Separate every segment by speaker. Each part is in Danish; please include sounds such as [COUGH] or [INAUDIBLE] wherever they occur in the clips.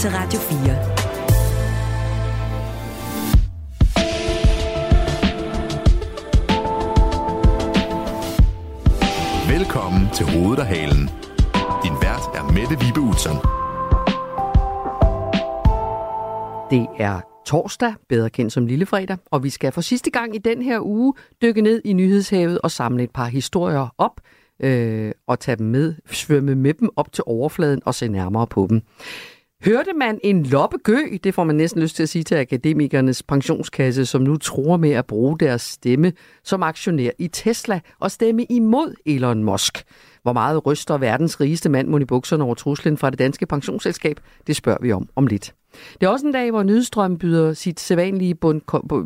Speaker 1: til Radio
Speaker 2: 4. Velkommen til Hovedet og Halen. Din vært er Mette Vibe Utzon.
Speaker 3: Det er torsdag, bedre kendt som Lillefredag, og vi skal for sidste gang i den her uge dykke ned i nyhedshavet og samle et par historier op øh, og tage dem med, svømme med dem op til overfladen og se nærmere på dem. Hørte man en loppegø, det får man næsten lyst til at sige til akademikernes pensionskasse, som nu tror med at bruge deres stemme som aktionær i Tesla og stemme imod Elon Musk. Hvor meget ryster verdens rigeste mand mod i bukserne over truslen fra det danske pensionsselskab, det spørger vi om om lidt. Det er også en dag, hvor Nydestrøm byder, sit sædvanlige bund,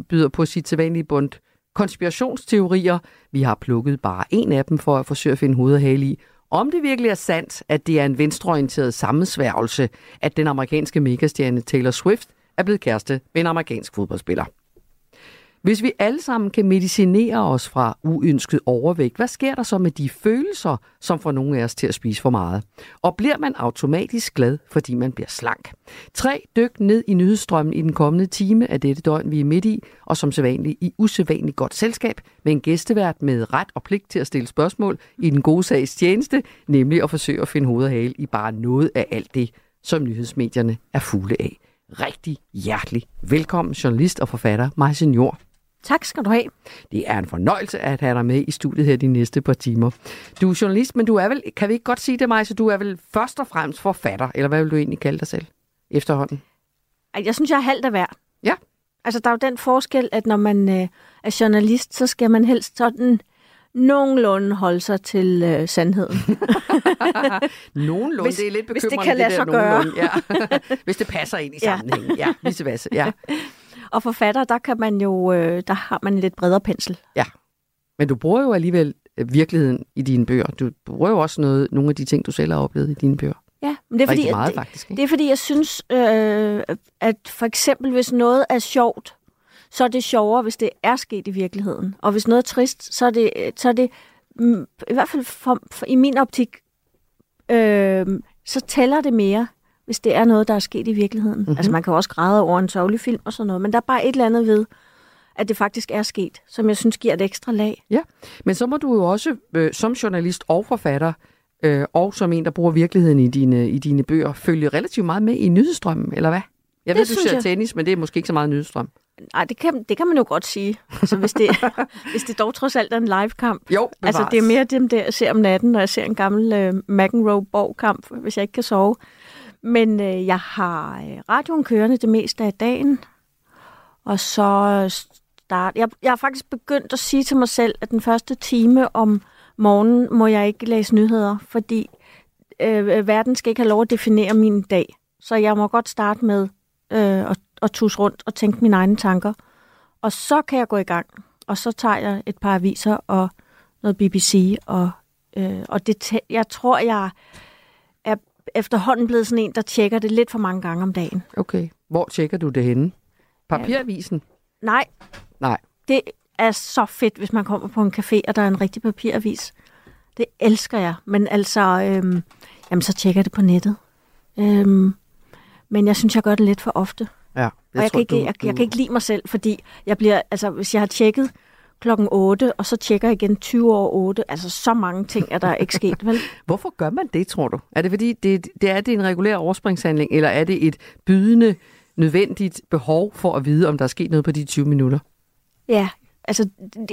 Speaker 3: byder på sit sædvanlige bund konspirationsteorier. Vi har plukket bare en af dem for at forsøge at finde hovedet og hale i. Om det virkelig er sandt, at det er en venstreorienteret sammensværgelse, at den amerikanske megastjerne Taylor Swift er blevet kæreste med en amerikansk fodboldspiller. Hvis vi alle sammen kan medicinere os fra uønsket overvægt, hvad sker der så med de følelser, som får nogle af os til at spise for meget? Og bliver man automatisk glad, fordi man bliver slank? Tre dyk ned i nyhedsstrømmen i den kommende time af dette døgn, vi er midt i, og som sædvanligt i usædvanligt godt selskab, med en gæstevært med ret og pligt til at stille spørgsmål i den gode sags tjeneste, nemlig at forsøge at finde hoved og hale i bare noget af alt det, som nyhedsmedierne er fulde af. Rigtig hjertelig velkommen, journalist og forfatter Maja Senior.
Speaker 4: Tak skal du have.
Speaker 3: Det er en fornøjelse at have dig med i studiet her de næste par timer. Du er journalist, men du er vel, kan vi ikke godt sige det, mig, så du er vel først og fremmest forfatter, eller hvad vil du egentlig kalde dig selv efterhånden?
Speaker 4: Jeg synes, jeg er halvt af hver.
Speaker 3: Ja.
Speaker 4: Altså, der er jo den forskel, at når man øh, er journalist, så skal man helst sådan nogenlunde holde sig til øh, sandheden. [LAUGHS]
Speaker 3: nogenlunde, hvis, det er lidt bekymrende.
Speaker 4: Hvis det kan lade sig gøre.
Speaker 3: Ja. [LAUGHS] hvis det passer ind i sammenhængen. Ja, vice Ja. [LAUGHS]
Speaker 4: Og forfatter, der kan man jo, øh, der har man en lidt bredere pensel.
Speaker 3: Ja, men du bruger jo alligevel øh, virkeligheden i dine bøger. Du bruger jo også noget, nogle af de ting, du selv har oplevet i dine bøger.
Speaker 4: Ja, men det er, fordi,
Speaker 3: meget,
Speaker 4: det,
Speaker 3: faktisk,
Speaker 4: ikke? det er fordi, jeg synes, øh, at for eksempel, hvis noget er sjovt, så er det sjovere, hvis det er sket i virkeligheden. Og hvis noget er trist, så er det, så er det mm, i hvert fald for, for, i min optik, øh, så tæller det mere, hvis det er noget, der er sket i virkeligheden. Mm-hmm. Altså man kan også græde over en sørgelig film og sådan noget, men der er bare et eller andet ved, at det faktisk er sket, som jeg synes giver et ekstra lag.
Speaker 3: Ja, men så må du jo også øh, som journalist og forfatter, øh, og som en, der bruger virkeligheden i dine, i dine bøger, følge relativt meget med i nyhedsstrømmen, eller hvad? Jeg
Speaker 4: det
Speaker 3: ved, du ser jeg. tennis, men det er måske ikke så meget nyhedsstrøm.
Speaker 4: Nej, det kan, det kan man jo godt sige. Altså, hvis, det, [LAUGHS] hvis det dog trods alt er en live-kamp.
Speaker 3: Jo, bevares.
Speaker 4: Altså, det er mere dem der, jeg ser om natten, når jeg ser en gammel øh, McEnroe-Borg-kamp, hvis jeg ikke kan sove. Men øh, jeg har øh, radioen kørende det meste af dagen, og så start. Jeg, jeg har faktisk begyndt at sige til mig selv, at den første time om morgenen må jeg ikke læse nyheder, fordi øh, øh, verden skal ikke have lov at definere min dag. Så jeg må godt starte med øh, at, at tusse rundt og tænke mine egne tanker. Og så kan jeg gå i gang. Og så tager jeg et par aviser og noget BBC. Og, øh, og det, jeg tror, jeg efterhånden blevet sådan en, der tjekker det lidt for mange gange om dagen.
Speaker 3: Okay. Hvor tjekker du det henne? Papiravisen?
Speaker 4: Ja. Nej.
Speaker 3: Nej.
Speaker 4: Det er så fedt, hvis man kommer på en café, og der er en rigtig papiravis. Det elsker jeg. Men altså, øhm, jamen, så tjekker jeg det på nettet. Øhm, men jeg synes, jeg gør det lidt for ofte.
Speaker 3: Ja,
Speaker 4: og jeg, tror, kan ikke, du, jeg, jeg kan ikke lide mig selv, fordi jeg bliver, altså, hvis jeg har tjekket klokken 8, og så tjekker jeg igen 20 år 8. Altså, så mange ting er der ikke sket, vel? [LAUGHS]
Speaker 3: Hvorfor gør man det, tror du? Er det fordi, det, det er det en regulær overspringshandling, eller er det et bydende, nødvendigt behov for at vide, om der er sket noget på de 20 minutter?
Speaker 4: Ja, altså,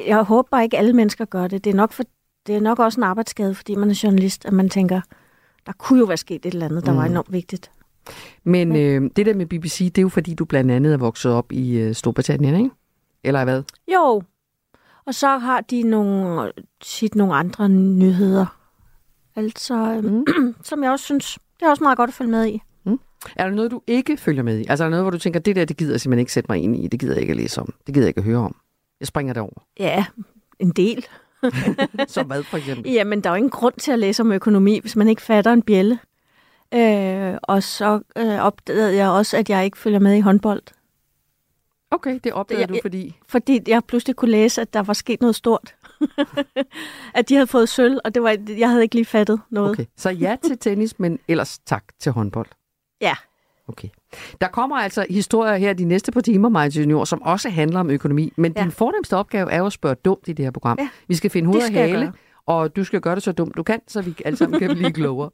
Speaker 4: jeg håber bare ikke, alle mennesker gør det. Det er nok, for, det er nok også en arbejdsskade, fordi man er journalist, at man tænker, der kunne jo være sket et eller andet, der mm. var enormt vigtigt.
Speaker 3: Men øh, det der med BBC, det er jo fordi, du blandt andet er vokset op i øh, Storbritannien, ikke? Eller hvad?
Speaker 4: Jo, og så har de nogle, tit nogle andre nyheder. Altså, mm. [CLEARS THROAT] som jeg også synes, det er også meget godt at følge med i.
Speaker 3: Mm. Er der noget, du ikke følger med i? Altså er der noget, hvor du tænker, det der, det gider jeg simpelthen ikke sætte mig ind i, det gider jeg ikke at læse om, det gider jeg ikke at høre om. Jeg springer det over.
Speaker 4: Ja, en del. [LAUGHS] [LAUGHS]
Speaker 3: Som hvad for eksempel?
Speaker 4: Jamen, der er jo ingen grund til at læse om økonomi, hvis man ikke fatter en bjælle. Øh, og så øh, opdagede jeg også, at jeg ikke følger med i håndbold.
Speaker 3: Okay, det opdagede du, fordi?
Speaker 4: Fordi jeg pludselig kunne læse, at der var sket noget stort. [LAUGHS] at de havde fået sølv, og det var, jeg havde ikke lige fattet noget.
Speaker 3: Okay, så ja til tennis, men ellers tak til håndbold.
Speaker 4: Ja.
Speaker 3: Okay. Der kommer altså historier her de næste par timer, Maja Junior, som også handler om økonomi. Men ja. din fornemmeste opgave er jo at spørge dumt i det her program.
Speaker 4: Ja,
Speaker 3: vi skal finde hoved
Speaker 4: det
Speaker 3: og
Speaker 4: jeg
Speaker 3: hale,
Speaker 4: gøre.
Speaker 3: Og du skal gøre det så dumt du kan, så vi alle sammen kan blive [LAUGHS] klogere.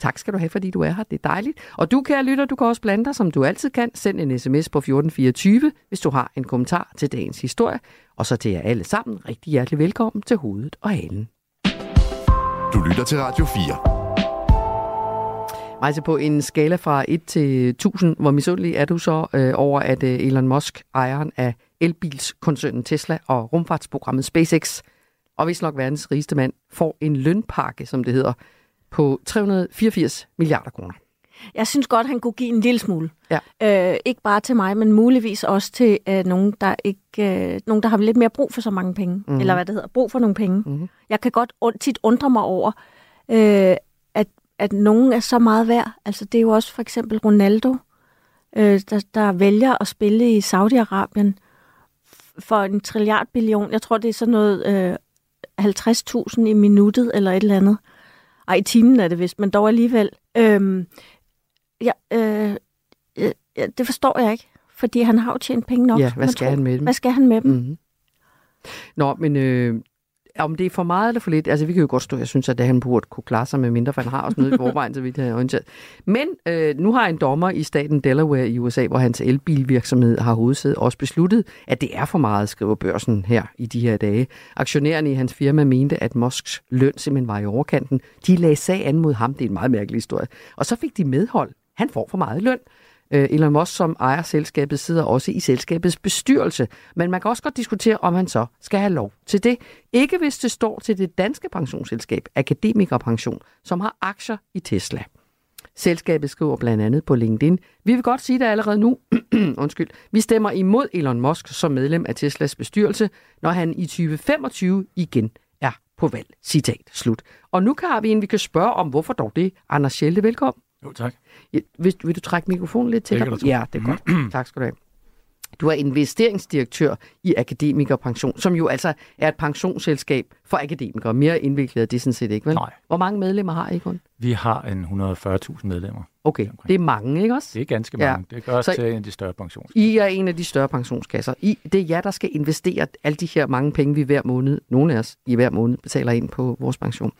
Speaker 3: tak skal du have, fordi du er her. Det er dejligt. Og du, kære lytter, du kan også blande dig, som du altid kan. Send en sms på 1424, hvis du har en kommentar til dagens historie. Og så til jer alle sammen, rigtig hjertelig velkommen til Hovedet og Halen.
Speaker 2: Du lytter til Radio 4.
Speaker 3: Altså på en skala fra 1 til 1000, hvor misundelig er du så øh, over, at øh, Elon Musk, ejeren af elbilskoncernen Tesla og rumfartsprogrammet SpaceX, og hvis nok verdens rigeste mand, får en lønpakke, som det hedder, på 384 milliarder kroner.
Speaker 4: Jeg synes godt, han kunne give en lille smule.
Speaker 3: Ja.
Speaker 4: Øh, ikke bare til mig, men muligvis også til øh, nogen, der ikke, øh, nogen, der har lidt mere brug for så mange penge.
Speaker 3: Mhm.
Speaker 4: Mm. Eller hvad det hedder, brug for nogle penge.
Speaker 3: Mhm.
Speaker 4: Jeg kan godt und- tit undre mig over, øh, at, at nogen er så meget værd. Altså det er jo også for eksempel Ronaldo, øh, der, der vælger at spille i Saudi-Arabien for en trilliard billion. Jeg tror, det er sådan noget øh, 50.000 i minuttet eller et eller andet. Ej, i timen er det vist, men dog alligevel. Øhm, ja, øh, øh, det forstår jeg ikke, fordi han har jo tjent penge nok.
Speaker 3: Ja, hvad skal
Speaker 4: tro.
Speaker 3: han med dem?
Speaker 4: Hvad skal han med dem? Mm.
Speaker 3: Mm-hmm. Nå, men øh, om det er for meget eller for lidt, altså vi kan jo godt stå, jeg synes, at det han burde kunne klare sig med mindre, for han har også noget i [LAUGHS] forvejen, så vidt jeg er orienteret. Men øh, nu har en dommer i staten Delaware i USA, hvor hans elbilvirksomhed har hovedsæde, også besluttet, at det er for meget, skriver børsen her i de her dage. Aktionærerne i hans firma mente, at Musks løn simpelthen var i overkanten. De lagde sag an mod ham, det er en meget mærkelig historie. Og så fik de medhold. Han får for meget løn. Øh, Elon Musk, som ejer selskabet, sidder også i selskabets bestyrelse. Men man kan også godt diskutere, om han så skal have lov til det. Ikke hvis det står til det danske pensionsselskab, Akademikerpension, som har aktier i Tesla. Selskabet skriver blandt andet på LinkedIn, vi vil godt sige det allerede nu, [CLEARS THROAT] undskyld, vi stemmer imod Elon Musk som medlem af Teslas bestyrelse, når han i 2025 igen er på valg. Citat slut. Og nu har vi en, vi kan spørge om, hvorfor dog det. Anders Schelte, velkommen.
Speaker 1: Jo, tak.
Speaker 3: Ja, Vil, vil du trække mikrofonen lidt til dig? Ja, det er godt. tak skal du have. Du er investeringsdirektør i Akademikerpension, som jo altså er et pensionsselskab for akademikere. Mere indviklet er det sådan set ikke, vel?
Speaker 1: Nej.
Speaker 3: Hvor mange medlemmer har I kun?
Speaker 1: Vi har en 140.000 medlemmer.
Speaker 3: Okay, det er mange, ikke også?
Speaker 1: Det er ganske
Speaker 3: Ja.
Speaker 1: mange. Det gør os
Speaker 3: Så-
Speaker 1: til en af de større pensions.
Speaker 3: I er en af de større pensionskasser. I, det er jer, der skal investere alle de her mange penge, vi hver måned, nogle af os i hver måned, betaler ind på vores pension.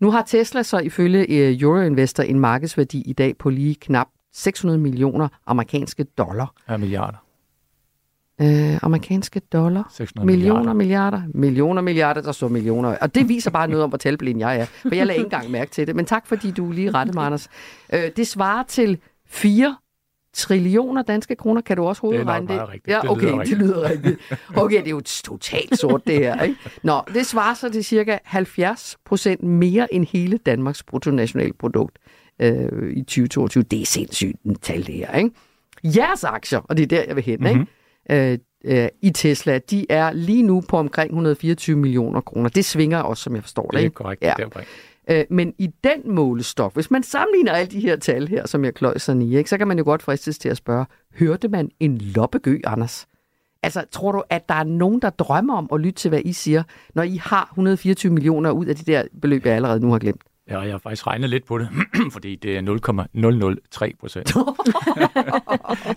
Speaker 3: Nu har Tesla så ifølge øh, Euroinvestor en markedsværdi i dag på lige knap 600 millioner amerikanske dollar.
Speaker 1: Ja, milliarder.
Speaker 3: Øh, amerikanske dollar?
Speaker 1: 600
Speaker 3: Millioner,
Speaker 1: milliarder.
Speaker 3: millioner, milliarder, der står millioner. Og det viser bare noget om, hvor talblind jeg er. For jeg lader ikke engang mærke til det. Men tak, fordi du lige rettede mig, Anders. Øh, det svarer til 4 trillioner danske kroner. Kan du også
Speaker 1: Det er
Speaker 3: hovedregne det?
Speaker 1: meget rigtigt.
Speaker 3: Ja,
Speaker 1: Det
Speaker 3: okay,
Speaker 1: lyder
Speaker 3: det
Speaker 1: rigtigt.
Speaker 3: lyder rigtigt. Okay, det er jo totalt sort, det her. Ikke? Nå, det svarer så til cirka 70 procent mere end hele Danmarks bruttonationalprodukt øh, i 2022. Det er sindssygt en tal, det her. Ikke? Jeres aktier, og det er der, jeg vil hen, mm-hmm. ikke? Øh, øh, i Tesla, de er lige nu på omkring 124 millioner kroner. Det svinger også, som jeg forstår det.
Speaker 1: Det er korrekt.
Speaker 3: Ja.
Speaker 1: Deromkring.
Speaker 3: Øh, men i den målestok, hvis man sammenligner alle de her tal her, som jeg kløjser i, ikke, så kan man jo godt fristes til at spørge, hørte man en loppegø, Anders? Altså, tror du, at der er nogen, der drømmer om at lytte til, hvad I siger, når I har 124 millioner ud af de der beløb, jeg allerede nu har glemt?
Speaker 1: Ja, jeg har faktisk regnet lidt på det, [CLEARS THROAT] fordi det er 0,003 procent. [LAUGHS]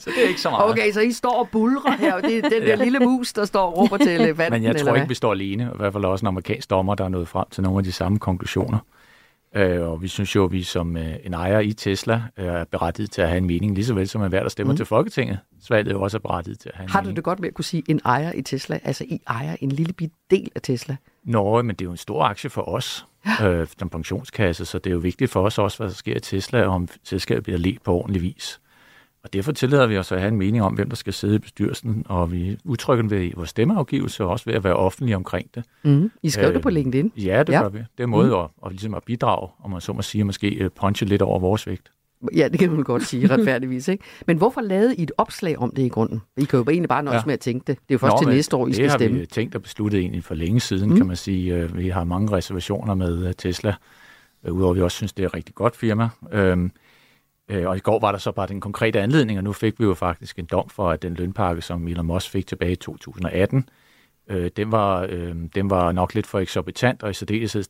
Speaker 1: så det er ikke så meget.
Speaker 3: Okay, så I står og bulrer her, og det er den der lille mus, der står og råber til [LAUGHS] elefanten,
Speaker 1: Men jeg tror
Speaker 3: hvad?
Speaker 1: ikke, vi står alene. I hvert fald også en amerikansk dommer, der er nået frem til nogle af de samme konklusioner. Øh, og vi synes jo, at vi som øh, en ejer i Tesla øh, er berettiget til at have en mening, lige så vel som enhver, der stemmer mm. til Folketinget. Svalget jo også er berettiget til at have en
Speaker 3: Har du
Speaker 1: mening.
Speaker 3: det godt med at kunne sige en ejer i Tesla? Altså, I ejer en lille bit del af Tesla.
Speaker 1: Nå, men det er jo en stor aktie for os, øh, som pensionskasse, så det er jo vigtigt for os også, hvad der sker i Tesla, og om selskabet bliver ledt på ordentlig vis. Og derfor tillader vi os at have en mening om, hvem der skal sidde i bestyrelsen, og vi udtrykker den ved vores stemmeafgivelse, og også ved at være offentlige omkring det.
Speaker 3: Mm. I skrev øh, det på LinkedIn.
Speaker 1: Ja, det
Speaker 3: Ja.
Speaker 1: gør vi. Det er en måde mm. at, at, ligesom at bidrage, og man så må sige, måske øh, punche lidt over vores vægt.
Speaker 3: Ja, det kan man godt sige [LAUGHS] retfærdigvis. Ikke? Men hvorfor lavede I et opslag om det i grunden? I kan jo egentlig bare nøjes ja. Med at tænke det. Det er jo først
Speaker 1: Nå,
Speaker 3: til næste år, I
Speaker 1: det
Speaker 3: skal
Speaker 1: har
Speaker 3: stemme.
Speaker 1: vi tænkt og besluttet egentlig for længe siden,
Speaker 3: Mm.
Speaker 1: kan man sige. Øh, Vi har mange reservationer med øh, Tesla, øh, udover at vi også synes, det er et rigtig godt firma. Øhm, øh, Og i går var der så bare den konkrete anledning, og nu fik vi jo faktisk en dom for, at den lønpakke, som Elon Musk fik tilbage i 2018, øh, den, var, øh, den var nok lidt for eksorbitant, og i særdeleshed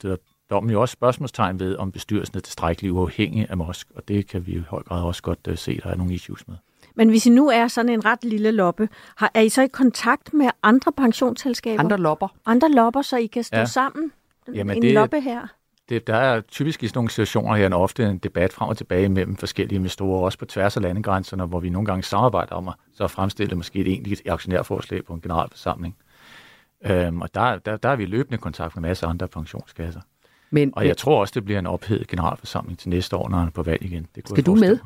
Speaker 1: dommen jo også spørgsmålstegn ved, om bestyrelsen er tilstrækkeligt uafhængig af Mosk, og det kan vi i høj grad også godt uh, se, der er nogle issues med.
Speaker 4: Men hvis I nu er sådan en ret lille loppe, har, er I så i kontakt med andre pensionsselskaber?
Speaker 3: Andre lopper.
Speaker 4: Andre lopper, så I kan stå
Speaker 1: Ja.
Speaker 4: sammen?
Speaker 1: Jamen,
Speaker 4: en
Speaker 1: det-
Speaker 4: loppe her?
Speaker 1: Det, der er typisk i sådan nogle situationer her en ofte en debat frem og tilbage mellem forskellige investorer, også på tværs af landegrænserne, hvor vi nogle gange samarbejder om at så fremstille måske et egentligt aktionærforslag på en generalforsamling. Øhm, og der, der, der er vi i løbende kontakt med en masse andre pensionskasser.
Speaker 3: Men,
Speaker 1: Og jeg tror også, det bliver en ophedet generalforsamling til næste år, når han er på valg igen. Det kunne
Speaker 3: Skal du med?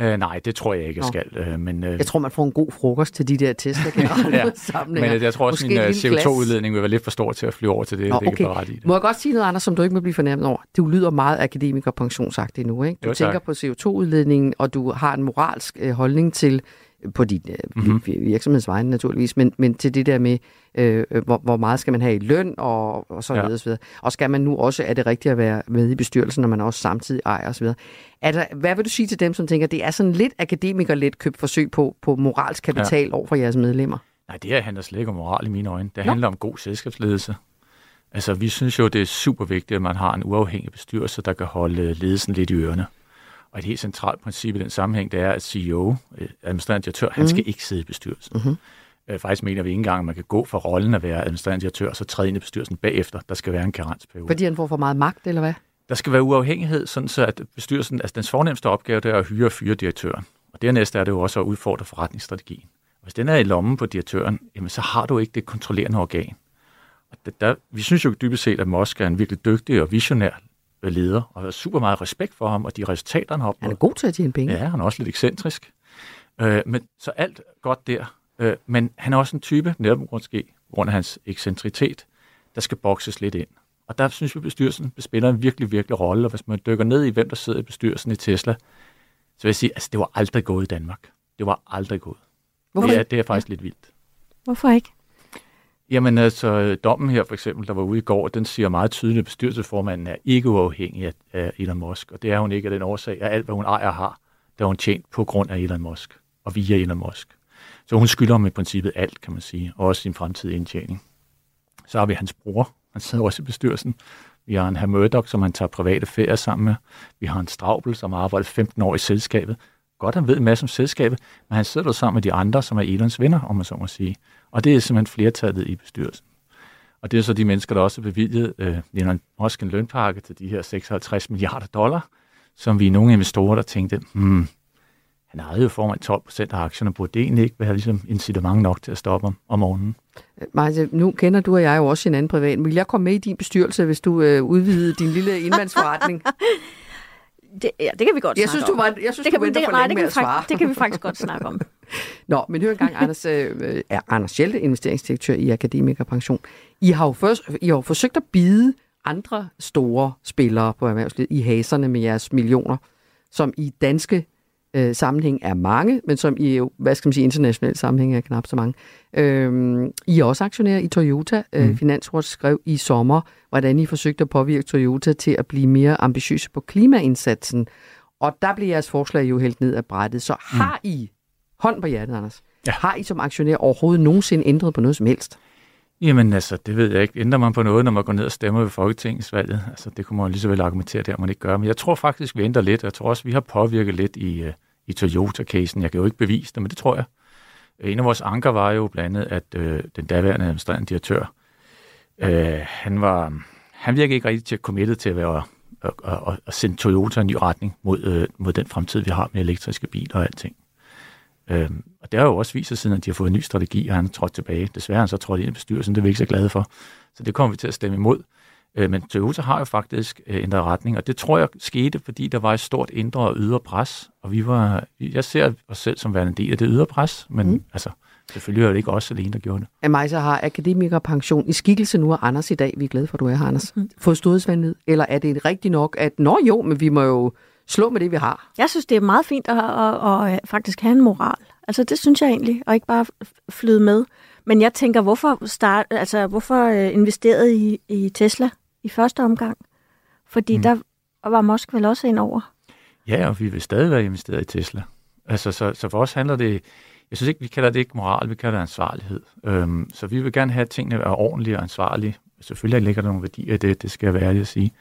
Speaker 1: Øh, nej, det tror jeg ikke, jeg skal. Øh, men, øh,
Speaker 3: jeg tror, man får en god frokost til de der Tesla [LAUGHS] generalforsamlinger.
Speaker 1: men øh, jeg tror også,
Speaker 3: Måske
Speaker 1: min øh,
Speaker 3: lille glas.
Speaker 1: CO2-udledning vil være lidt for stor til at flyve over til det.
Speaker 3: Nå,
Speaker 1: det
Speaker 3: okay.
Speaker 1: ret i det.
Speaker 3: Må jeg godt sige noget, Anders, som du ikke må blive fornærmet over? Du lyder meget akademiker pensionsagtig nu, ikke? Du
Speaker 1: Jo,
Speaker 3: tænker på CO2-udledningen, og du har en moralsk øh, holdning til, på din mm-hmm. virksomhedsvegne naturligvis, men, men til det der med, øh, øh, hvor, hvor meget skal man have i løn, og, og så
Speaker 1: Ja.
Speaker 3: videre, og så videre. Og skal man nu også, er det rigtigt at være med i bestyrelsen, når man også samtidig ejer og så videre. Er der, hvad vil du sige til dem, som tænker, det er sådan lidt akademiker-let købt forsøg på, på moralsk kapital ja. over for jeres medlemmer?
Speaker 1: Nej, det her handler slet ikke om moral i mine øjne. Det handler om god selskabsledelse. Altså, vi synes jo, det er super vigtigt, at man har en uafhængig bestyrelse, der kan holde ledelsen lidt i ørerne. Og et helt centralt princip i den sammenhæng, det er, at CEO, øh, administrerende direktør, han skal ikke sidde i bestyrelsen.
Speaker 3: Mhm.
Speaker 1: Øh, Faktisk mener vi ikke engang, at man kan gå fra rollen at være administrerende direktør, og så træde ind i bestyrelsen bagefter. Der skal være en karensperiode.
Speaker 3: Fordi han får for meget magt, eller hvad?
Speaker 1: Der skal være uafhængighed, sådan så at bestyrelsen, altså dens fornemmeste opgave, det er at hyre og fyre direktøren. Og dernæst er det jo også at udfordre forretningsstrategien. Hvis den er i lommen på direktøren, jamen så har du ikke det kontrollerende organ. Og det, der, vi synes jo dybest set, at Mosk er en virkelig dygtig og visionær leder, og har super meget respekt for ham, og de resultater, han har
Speaker 3: Han
Speaker 1: opnået.
Speaker 3: er god til at tjene penge.
Speaker 1: Ja, han er også lidt ekscentrisk. Øh, men, så alt godt der. Øh, men han er også en type, netop måske på grund af hans ekscentritet, der skal bokses lidt ind. Og der synes vi, at bestyrelsen spiller en virkelig, virkelig rolle. Og hvis man dykker ned i, hvem der sidder i bestyrelsen i Tesla, så vil jeg sige, at altså, det var aldrig gået i Danmark. Det var aldrig gået.
Speaker 3: Hvorfor
Speaker 1: det, er, det er faktisk lidt vildt.
Speaker 4: Hvorfor ikke?
Speaker 1: Jamen altså, dommen her for eksempel, der var ude i går, den siger meget tydeligt, at bestyrelsesformanden er ikke uafhængig af, Elon Musk. Og det er hun ikke af den årsag, at alt, hvad hun ejer har, der hun tjent på grund af Elon Musk og via Elon Musk. Så hun skylder ham i princippet alt, kan man sige, og også sin fremtidige indtjening. Så har vi hans bror, han sidder også i bestyrelsen. Vi har en herr Murdoch, som han tager private ferier sammen med. Vi har en Straubel, som har arbejdet 15 år i selskabet. Godt, han ved en masse om selskabet, men han sidder der sammen med de andre, som er Elons venner, om man så må sige. Og det er simpelthen flertallet i bestyrelsen. Og det er så de mennesker, der også har bevilget øh, Musk en lønpakke til de her 56 milliarder dollar, som vi er nogle investorer, der tænkte, hmm, han ejede jo foran 12 procent af aktierne, burde det egentlig ikke være ligesom incitament nok til at stoppe ham om morgenen?
Speaker 3: Martin, nu kender du og jeg jo også hinanden privat. Vil jeg komme med i din bestyrelse, hvis du øh, udvidede din lille indmandsforretning? [LAUGHS]
Speaker 4: Det, ja, det kan vi godt
Speaker 3: jeg
Speaker 4: snakke
Speaker 3: synes, du
Speaker 4: om.
Speaker 3: var, jeg synes,
Speaker 4: det
Speaker 3: du
Speaker 4: kan, vi-
Speaker 3: venter
Speaker 4: det,
Speaker 3: for
Speaker 4: nej,
Speaker 3: længe
Speaker 4: det,
Speaker 3: med
Speaker 4: kan
Speaker 3: at
Speaker 4: vi det kan vi faktisk godt snakke om.
Speaker 3: Nå, men hør engang, Anders, øh, øh, er Anders Schelte, investeringsdirektør i Akademikerpension. I har jo, først, I har jo forsøgt at bide andre store spillere på erhvervslivet i haserne med jeres millioner, som i danske øh, sammenhæng er mange, men som i hvad skal man sige, international sammenhæng er knap så mange. Øhm, I er også aktionærer i Toyota. Øh,
Speaker 1: Mm.
Speaker 3: Finansrådet skrev i sommer, hvordan I forsøgte at påvirke Toyota til at blive mere ambitiøse på klimaindsatsen. Og der blev jeres forslag jo helt ned af brættet. Så har I, hånd på hjertet, Anders,
Speaker 1: Ja.
Speaker 3: har I som aktionær overhovedet nogensinde ændret på noget som helst?
Speaker 1: Jamen altså, det ved jeg ikke. Ændrer man på noget, når man går ned og stemmer ved Folketingsvalget? Altså, det kunne man lige så vel argumentere der, man ikke gør. Men jeg tror faktisk, vi ændrer lidt. Jeg tror også, vi har påvirket lidt i, øh, i Toyota-casen. Jeg kan jo ikke bevise det, men det tror jeg. En af vores anker var jo blandt andet, at øh, den daværende administrerende direktør, øh, han, var, han virkede ikke rigtig til at committed til at være at, at, at, at sende Toyota i en ny retning mod, øh, mod den fremtid, vi har med elektriske biler og alting. Øhm, og det har jo også vist sig siden, at de har fået en ny strategi, og han er trådt tilbage. Desværre han så trådt ind i bestyrelsen, det er vi ikke så glade for. Så det kommer vi til at stemme imod. Øh, men Toyota har jo faktisk øh, ændret retning, og det tror jeg skete, fordi der var et stort indre og ydre pres. Og vi var, jeg ser os selv som værende en del af det ydre pres, men mm. altså, selvfølgelig er det ikke os alene, der gjorde det.
Speaker 3: Amajsa har akademikerpension i skikkelse nu af Anders i dag. Vi er glade for, at du er her, Anders. Fået storhedsvandet? Eller er det rigtigt nok, at nå jo, men vi må jo slå med det, vi har?
Speaker 4: Jeg synes, det er meget fint at, at, at, at faktisk have en moral. Altså, det synes jeg egentlig, og ikke bare flyde med. Men jeg tænker, hvorfor, start, altså, hvorfor øh, investerede I i Tesla i første omgang? Fordi mm. der var Musk vel også ind over.
Speaker 1: Ja, og vi vil stadig være investeret i Tesla. Altså, så, så for os handler det, jeg synes ikke, vi kalder det ikke moral, vi kalder det ansvarlighed. Øhm, så vi vil gerne have, at tingene er ordentlige og ansvarlige. Selvfølgelig ligger der nogle værdier i det, det skal jeg være ærlig at sige.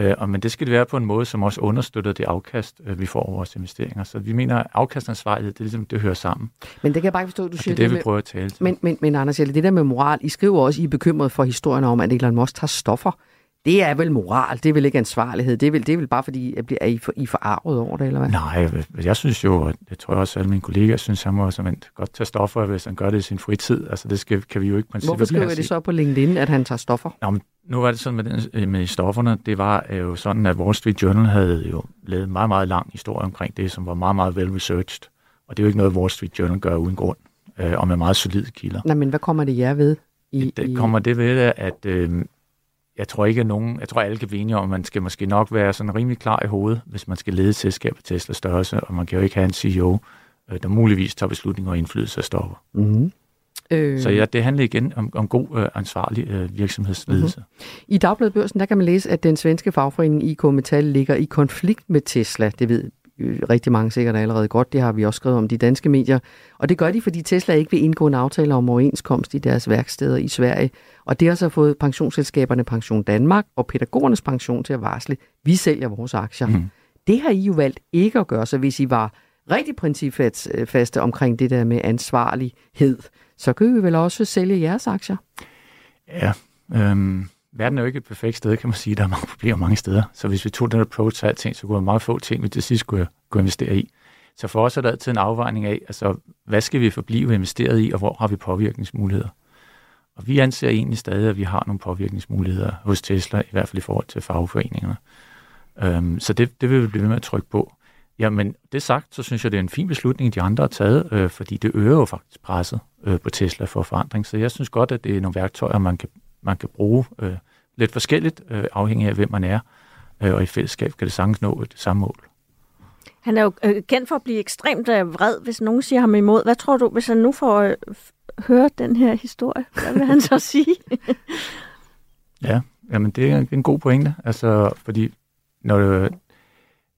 Speaker 1: Øh, og, men det skal det være på en måde, som også understøtter det afkast, øh, vi får over vores investeringer. Så vi mener, at afkastansvarlighed, det, er ligesom, det hører sammen.
Speaker 3: Men det kan jeg bare ikke forstå, du
Speaker 1: og
Speaker 3: siger
Speaker 1: det er det,
Speaker 3: med,
Speaker 1: vi prøver at tale til.
Speaker 3: Men, men, men Anders det der med moral, I skriver også, I er bekymret for historien om, at Elon Musk tager stoffer. Det er vel moral, det er vel ikke ansvarlighed. Det er vel, det er vel bare fordi, at er I, for, I forarvet over det, eller hvad?
Speaker 1: Nej, jeg synes jo, og det tror jeg også, at alle mine kollegaer synes, han må som godt tage stoffer, hvis han gør det i sin fritid. Altså det skal, kan vi jo ikke princippet
Speaker 3: Hvorfor skriver det så på LinkedIn, at han tager stoffer?
Speaker 1: Nå, men nu var det sådan med, den, med stofferne, det var jo sådan, at Wall Street Journal havde jo lavet en meget, meget lang historie omkring det, som var meget, meget well researched. Og det er jo ikke noget, Wall Street Journal gør uden grund, øh, og med meget solide kilder.
Speaker 3: Nej, men hvad kommer det jer ved?
Speaker 1: I, det kommer det ved, at øh, jeg tror ikke, at nogen, jeg tror, at alle kan blive enige om, at man skal måske nok være sådan rimelig klar i hovedet, hvis man skal lede et selskab af Tesla størrelse, og man kan jo ikke have en CEO, øh, der muligvis tager beslutninger og indflydelse af stoffer.
Speaker 3: Mm-hmm.
Speaker 1: Øh... Så ja, det handler igen om, om god øh, ansvarlig øh, virksomhedsledelse.
Speaker 3: Mm-hmm. I Dagbladet Børsen, der kan man læse, at den svenske fagforening IK Metal ligger i konflikt med Tesla. Det ved rigtig mange sikkert allerede godt. Det har vi også skrevet om de danske medier. Og det gør de, fordi Tesla ikke vil indgå en aftale om overenskomst i deres værksteder i Sverige. Og det har så fået pensionsselskaberne Pension Danmark og pædagogernes pension til at varsle, vi sælger vores aktier. Mm. Det har I jo valgt ikke at gøre, så hvis I var rigtig principfaste omkring det der med ansvarlighed, så kan vi vel også sælge jeres aktier?
Speaker 1: Ja, øhm, verden er jo ikke et perfekt sted, kan man sige. Der er mange problemer mange steder. Så hvis vi tog den approach til alting, så kunne der meget få ting, vi til sidst kunne, kunne investere i. Så for os er der altid en afvejning af, altså, hvad skal vi forblive investeret i, og hvor har vi påvirkningsmuligheder? Og vi anser egentlig stadig, at vi har nogle påvirkningsmuligheder hos Tesla, i hvert fald i forhold til fagforeningerne. Øhm, så det, det vil vi blive ved med at trykke på. Jamen, det sagt, så synes jeg, det er en fin beslutning, de andre har taget, øh, fordi det øger jo faktisk presset øh, på Tesla for forandring. Så jeg synes godt, at det er nogle værktøjer, man kan, man kan bruge øh, lidt forskelligt, øh, afhængig af, hvem man er. Øh, og i fællesskab kan det sagtens nå det samme mål.
Speaker 4: Han er jo øh, kendt for at blive ekstremt øh, vred, hvis nogen siger ham imod. Hvad tror du, hvis han nu får øh, hørt den her historie? Hvad vil han så [LAUGHS] sige?
Speaker 1: ja, jamen det er en god pointe. Altså, fordi når, det,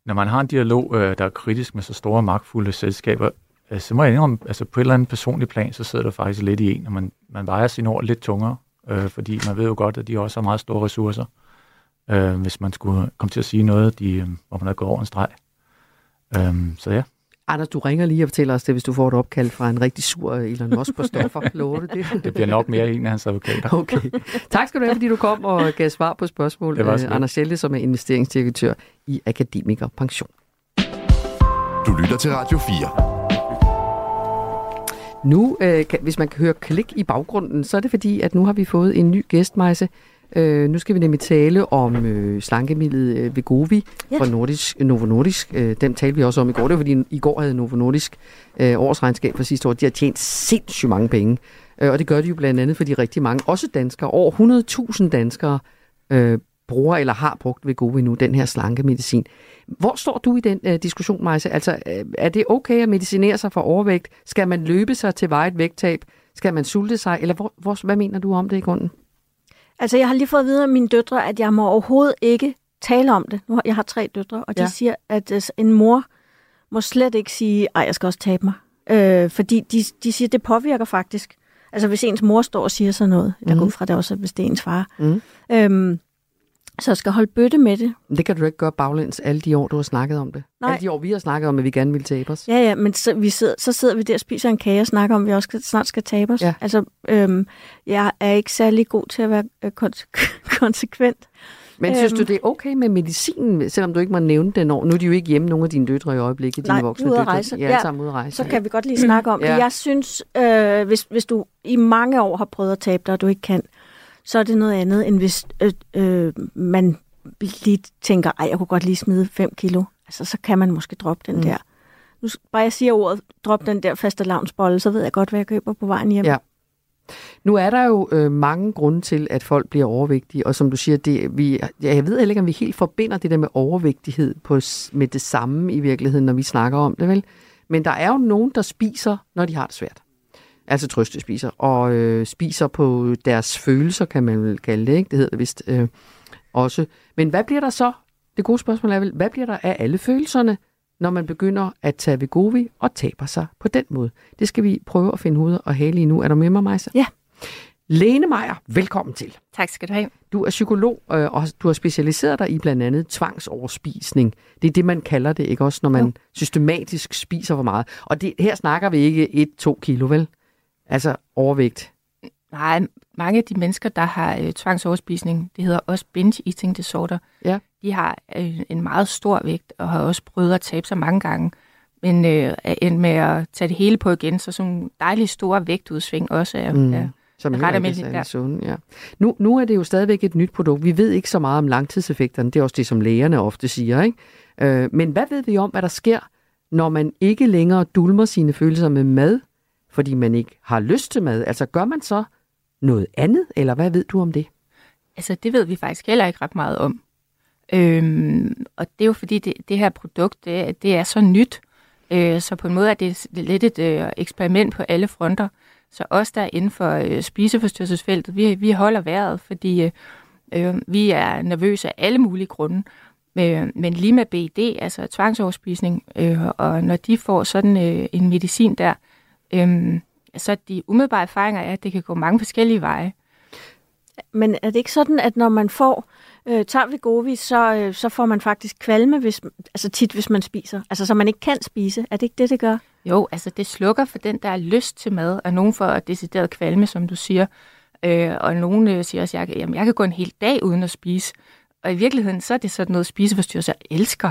Speaker 1: når man har en dialog, øh, der er kritisk med så store magtfulde selskaber, øh, så må jeg indrømme, altså på et eller andet personligt plan, så sidder der faktisk lidt i en, og man, man vejer sin ord lidt tungere, øh, fordi man ved jo godt, at de også har meget store ressourcer, øh, hvis man skulle komme til at sige noget, de, øh, hvor man er gået over en streg. Øh, så ja.
Speaker 3: Anders, du ringer lige og fortæller os det, hvis du får et opkald fra en rigtig sur Elon Musk på stoffer. [LAUGHS] Lover du det?
Speaker 1: det bliver nok mere en af hans advokater. [LAUGHS]
Speaker 3: Okay. Tak skal du have, fordi du kom og gav svar på spørgsmål.
Speaker 1: Det var
Speaker 3: uh, Anders Schelde, som er investeringsdirektør i Akademiker Pension.
Speaker 2: Du lytter til Radio
Speaker 3: 4. Nu, øh, kan, hvis man kan høre klik i baggrunden, så er det fordi, at nu har vi fået en ny gæstmejse. Øh, nu skal vi nemlig tale om øh, slankemidlet øh, Vegovi ja. fra Nordisk, Novo Nordisk. Øh, dem talte vi også om i går. Det var fordi, i går havde Novo Nordisk øh, årsregnskab for sidste år. De har tjent sindssygt mange penge. Øh, og det gør de jo blandt andet, fordi rigtig mange, også danskere, over 100.000 danskere, øh, bruger eller har brugt Vegovi nu, den her slankemedicin. Hvor står du i den øh, diskussion, Majse? Altså, øh, er det okay at medicinere sig for overvægt? Skal man løbe sig til vejet vægttab? Skal man sulte sig? Eller hvor, hvor, hvad mener du om det i grunden?
Speaker 4: Altså, jeg har lige fået at vide af mine døtre, at jeg må overhovedet ikke tale om det. Nu, jeg har tre døtre, og de ja. siger, at uh, en mor må slet ikke sige, ej, jeg skal også tabe mig. Øh, fordi de, de siger, at det påvirker faktisk. Altså, hvis ens mor står og siger sådan noget, mm. jeg går mhm. fra det også, hvis det er ens far. Mm. Øhm, så jeg skal holde bøtte med det.
Speaker 3: Det kan du ikke gøre baglæns alle de år, du har snakket om det. Nej. Alle de år, vi har snakket om, at vi gerne vil tabe os.
Speaker 4: Ja, ja, men så, vi sidder, så sidder vi der og spiser en kage og snakker om, at vi også skal, snart skal tabe os. Ja. Altså, øhm, jeg er ikke særlig god til at være øh, [LAUGHS] konsekvent.
Speaker 3: Men synes du, øhm. det er okay med medicinen, selvom du ikke må nævne den år? Nu er de jo ikke hjemme, nogle af dine døtre i øjeblikket,
Speaker 4: Nej,
Speaker 3: dine voksne døtre.
Speaker 4: Rejse.
Speaker 3: Ja, ja, ude at rejse.
Speaker 4: Så kan vi godt lige snakke om ja. det. Jeg synes, øh, hvis, hvis du i mange år har prøvet at tabe dig, og du ikke kan, så er det noget andet, end hvis øh, øh, man lige tænker, ej, jeg kunne godt lige smide 5 kilo, altså så kan man måske droppe den mm. der. Nu bare jeg siger ordet, drop den der faste lavnsbolle, så ved jeg godt, hvad jeg køber på vejen hjem.
Speaker 3: Ja. Nu er der jo øh, mange grunde til, at folk bliver overvægtige, og som du siger, det, vi, jeg ved heller ikke, om vi helt forbinder det der med overvægtighed på, med det samme i virkeligheden, når vi snakker om det, vel? Men der er jo nogen, der spiser, når de har det svært. Altså trøstespiser, og øh, spiser på deres følelser, kan man vel kalde det, ikke? Det hedder det vist. Øh, også. Men hvad bliver der så? Det gode spørgsmål er vel, hvad bliver der af alle følelserne, når man begynder at tage Vegovi og taber sig på den måde? Det skal vi prøve at finde ud og hale i nu. Er du med mig, Majsa?
Speaker 4: Ja.
Speaker 3: Lene Meier, velkommen til.
Speaker 5: Tak skal du have.
Speaker 3: Du er psykolog, øh, og du har specialiseret dig i blandt andet tvangsoverspisning. Det er det, man kalder det, ikke også, når man jo. systematisk spiser for meget. Og det, her snakker vi ikke 1-2 kilo, vel? Altså overvægt.
Speaker 5: Nej, mange af de mennesker, der har øh, tvangsoverspisning, det hedder også binge eating disorder,
Speaker 3: ja.
Speaker 5: de har øh, en meget stor vægt og har også prøvet at tabe sig mange gange. Men øh, er endt med at tage det hele på igen, så sådan en dejlig store vægtudsving også er, mm. er
Speaker 3: som ret almindeligt. Ja. Sunde, ja. Nu, nu er det jo stadigvæk et nyt produkt. Vi ved ikke så meget om langtidseffekterne. Det er også det, som lægerne ofte siger. Ikke? Øh, men hvad ved vi om, hvad der sker, når man ikke længere dulmer sine følelser med mad, fordi man ikke har lyst til mad? Altså gør man så noget andet, eller hvad ved du om det?
Speaker 5: Altså det ved vi faktisk heller ikke ret meget om. Øhm, og det er jo fordi, det, det her produkt, det, det er så nyt, øh, så på en måde er det lidt et øh, eksperiment på alle fronter. Så os, der er inden for øh, spiseforstyrrelsesfeltet, vi, vi holder vejret, fordi øh, øh vi er nervøse af alle mulige grunde. Øh, men lige med BID, altså tvangsoverspisning, øh, og når de får sådan øh, en medicin der, øh, så de umiddelbare erfaringer er, at det kan gå mange forskellige veje.
Speaker 4: Men er det ikke sådan, at når man får øh, tager Vegovi, så, øh, så får man faktisk kvalme, hvis, altså tit, hvis man spiser. Altså, så man ikke kan spise. Er det ikke det, det gør?
Speaker 5: Jo, altså det slukker for den, der er lyst til mad, og nogen får decideret kvalme, som du siger. Øh, og nogen øh, siger også, at jeg, jamen, jeg kan gå en hel dag uden at spise. Og i virkeligheden, så er det sådan noget spiseforstyrrelse, jeg elsker.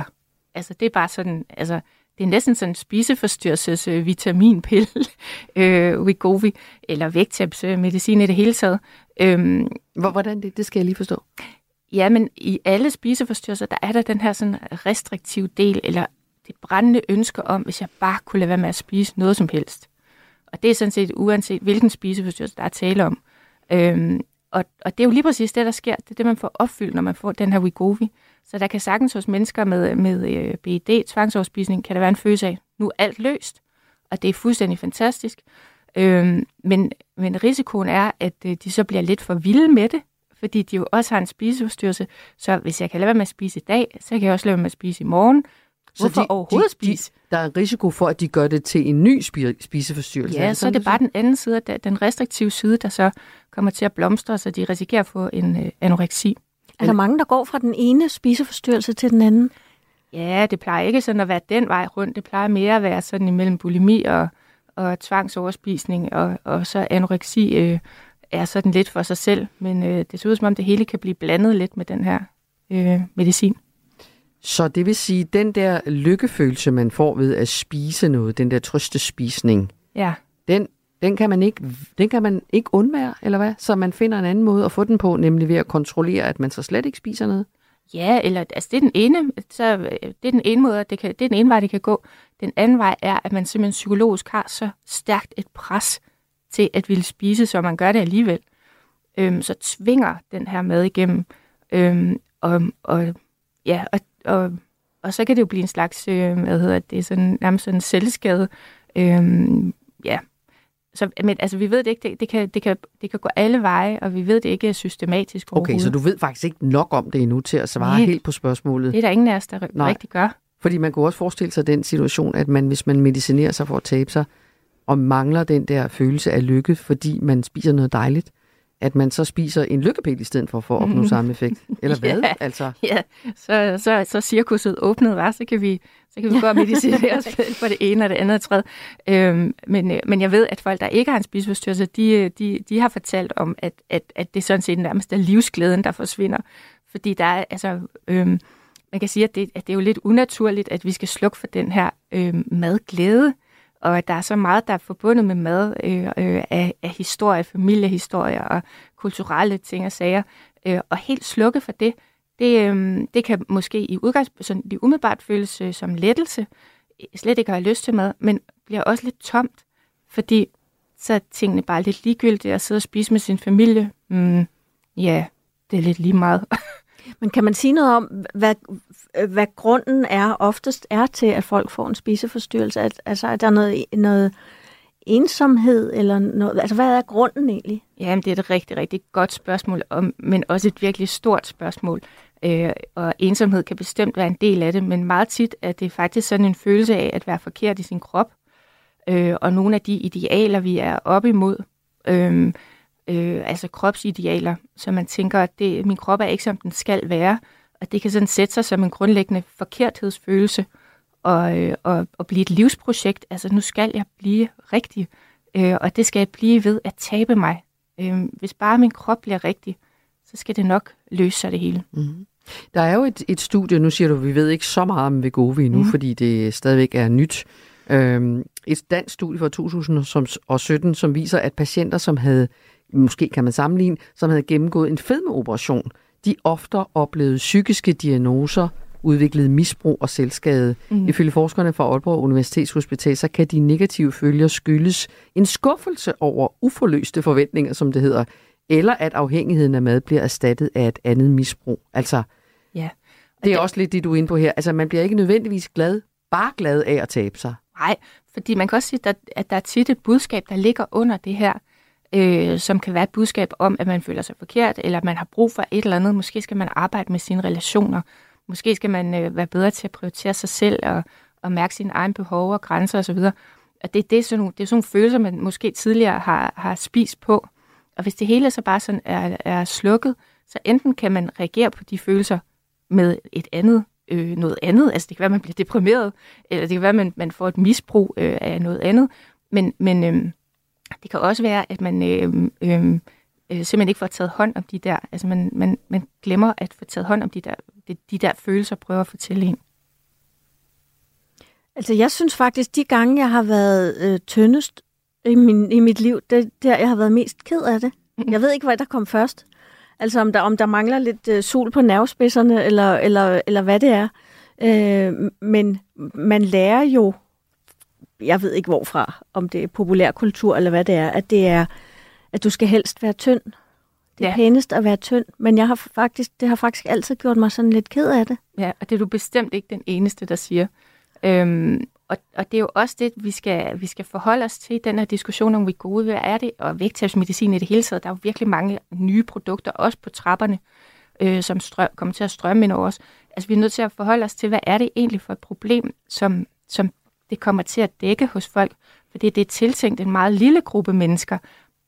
Speaker 5: Altså det er bare sådan, altså det er næsten sådan en spiseforstyrrelses øh, vitaminpille, [LAUGHS] øh, Wegovy, eller vægttabsmedicin i det hele taget.
Speaker 3: Øhm, Hvordan det? Det skal jeg lige forstå.
Speaker 5: Ja, men i alle spiseforstyrrelser, der er der den her sådan restriktive del, eller det brændende ønske om, hvis jeg bare kunne lade være med at spise noget som helst. Og det er sådan set uanset, hvilken spiseforstyrrelse der er tale om. Øhm, og, og det er jo lige præcis det, der sker. Det er det, man får opfyldt, når man får den her Wegovy. Så der kan sagtens hos mennesker med, med øh, BED, tvangsoverspisning, kan der være en følelse af, nu er alt løst. Og det er fuldstændig fantastisk. Øhm, men, men risikoen er, at øh, de så bliver lidt for vilde med det, fordi de jo også har en spiseforstyrrelse. Så hvis jeg kan lade være med at spise i dag, så kan jeg også lade være med at spise i morgen. Hvorfor så de, overhovedet de, spise?
Speaker 3: De, der er risiko for, at de gør det til en ny spiseforstyrrelse.
Speaker 5: Ja, så er det bare den anden side, den restriktive side, der så kommer til at blomstre, så de risikerer at få en øh, anoreksi.
Speaker 4: Er der mange, der går fra den ene spiseforstyrrelse til den anden?
Speaker 5: Ja, det plejer ikke sådan at være den vej rundt. Det plejer mere at være sådan imellem bulimi og, og tvangsoverspisning, og, og så anoreksi øh, er sådan lidt for sig selv. Men øh, det ser ud som om, det hele kan blive blandet lidt med den her øh, medicin.
Speaker 3: Så det vil sige, den der lykkefølelse, man får ved at spise noget, den der trøstespisning,
Speaker 5: ja.
Speaker 3: den, den, kan man ikke, den kan man ikke undvære, eller hvad? Så man finder en anden måde at få den på, nemlig ved at kontrollere, at man så slet ikke spiser noget?
Speaker 5: Ja, eller altså det er den ene, så, øh, det er den ene måde, det, kan, det er den ene vej, det kan gå. Den anden vej er, at man simpelthen psykologisk har så stærkt et pres til at ville spise, så man gør det alligevel. Øhm, så tvinger den her mad igennem. Øhm, og, og, ja, og, og, og så kan det jo blive en slags, øh, hvad hedder det, sådan, nærmest sådan en selvskade. Øhm, ja, så, men altså, vi ved det ikke, det, det, kan, det, kan, det kan gå alle veje, og vi ved det ikke systematisk
Speaker 3: Okay, så du ved faktisk ikke nok om det endnu til at svare Nej, helt på spørgsmålet?
Speaker 5: Det er der ingen af os, der Nej. rigtig gør.
Speaker 3: Fordi man kunne også forestille sig den situation, at man, hvis man medicinerer sig for at tabe sig, og mangler den der følelse af lykke, fordi man spiser noget dejligt, at man så spiser en lykkepille i stedet for, for at opnå samme effekt. Eller [LAUGHS] hvad?
Speaker 5: ja,
Speaker 3: altså?
Speaker 5: ja. Så, så, så cirkuset åbnet var, så kan vi, så kan vi godt medicinere [LAUGHS] os for det ene og det andet og tredje. Øhm, men, øh, men jeg ved, at folk, der ikke har en spiseforstyrrelse, de, de, de har fortalt om, at, at, at det sådan set nærmest er livsglæden, der forsvinder. Fordi der er, altså, øhm, man kan sige, at det, at det er jo lidt unaturligt, at vi skal slukke for den her øhm, madglæde og at der er så meget, der er forbundet med mad øh, øh, af, af historie, familiehistorier og kulturelle ting og sager. Øh, og helt slukke for det, det, øh, det kan måske i udgangspunktet umiddelbart føles øh, som lettelse, slet ikke har lyst til mad, men bliver også lidt tomt, fordi så er tingene bare lidt ligegyldige at sidde og spise med sin familie. Mm, ja, det er lidt lige meget. [LAUGHS]
Speaker 4: Men kan man sige noget om, hvad, hvad grunden er oftest er til, at folk får en spiseforstyrrelse? At, altså, er der noget, noget ensomhed, eller noget, altså hvad er grunden egentlig?
Speaker 5: Jamen, det er et rigtig, rigtig godt spørgsmål, om, men også et virkelig stort spørgsmål. Øh, og ensomhed kan bestemt være en del af det, men meget tit er det faktisk sådan en følelse af at være forkert i sin krop, øh, og nogle af de idealer, vi er op imod, øh, øh, altså kropsidealer, så man tænker, at det, min krop er ikke, som den skal være, og det kan sådan sætte sig som en grundlæggende forkerthedsfølelse, og, øh, og, og blive et livsprojekt. Altså, nu skal jeg blive rigtig, øh, og det skal jeg blive ved at tabe mig. Øh, hvis bare min krop bliver rigtig, så skal det nok løse sig det hele.
Speaker 3: Mm. Der er jo et, et studie, nu siger du, vi ved ikke så meget om Vegovi nu, mm. fordi det stadigvæk er nyt. Øhm, et dansk studie fra 2017, som viser, at patienter, som havde, måske kan man sammenligne, som havde gennemgået en fedmeoperation, de ofte oplevede psykiske diagnoser, udviklet misbrug og selvskade. Mm. Ifølge forskerne fra Aalborg Universitetshospital, så kan de negative følger skyldes en skuffelse over uforløste forventninger, som det hedder, eller at afhængigheden af mad bliver erstattet af et andet misbrug. Altså,
Speaker 5: ja.
Speaker 3: det er det... også lidt det, du er inde på her. Altså, man bliver ikke nødvendigvis glad, bare glad af at tabe sig.
Speaker 5: Nej, fordi man kan også sige, at der er tit et budskab, der ligger under det her, øh, som kan være et budskab om, at man føler sig forkert, eller man har brug for et eller andet. Måske skal man arbejde med sine relationer. Måske skal man øh, være bedre til at prioritere sig selv og, og mærke sine egne behov og grænser osv. Og det, det, er sådan nogle, det er sådan nogle følelser, man måske tidligere har, har spist på. Og hvis det hele så bare sådan er, er slukket, så enten kan man reagere på de følelser med et andet, øh, noget andet. Altså det kan være, man bliver deprimeret, eller det kan være, man, man får et misbrug øh, af noget andet. Men, men øh, det kan også være, at man øh, øh, øh, simpelthen ikke får taget hånd om de der, altså man, man, man glemmer at få taget hånd om de der, de, de der følelser, prøver at fortælle en.
Speaker 4: Altså jeg synes faktisk, de gange, jeg har været øh, tyndest i, min, i mit liv, det der, jeg har været mest ked af det. Jeg ved ikke, hvad der kom først. Altså om der, om der mangler lidt øh, sol på nervespidserne, eller, eller, eller hvad det er. Øh, men man lærer jo, jeg ved ikke hvorfra, om det er populærkultur eller hvad det er, at det er, at du skal helst være tynd. Det er ja. pænest at være tynd, men jeg har faktisk, det har faktisk altid gjort mig sådan lidt ked af det.
Speaker 5: Ja, og det er du bestemt ikke den eneste, der siger. Øhm, og, og det er jo også det, vi skal, vi skal forholde os til, den her diskussion om, vi gode, hvad er det, og vægttabsmedicin i det hele taget. Der er jo virkelig mange nye produkter, også på trapperne, øh, som strøm, kommer til at strømme ind over os. Altså, vi er nødt til at forholde os til, hvad er det egentlig for et problem, som, som det kommer til at dække hos folk. Fordi det er tiltænkt en meget lille gruppe mennesker,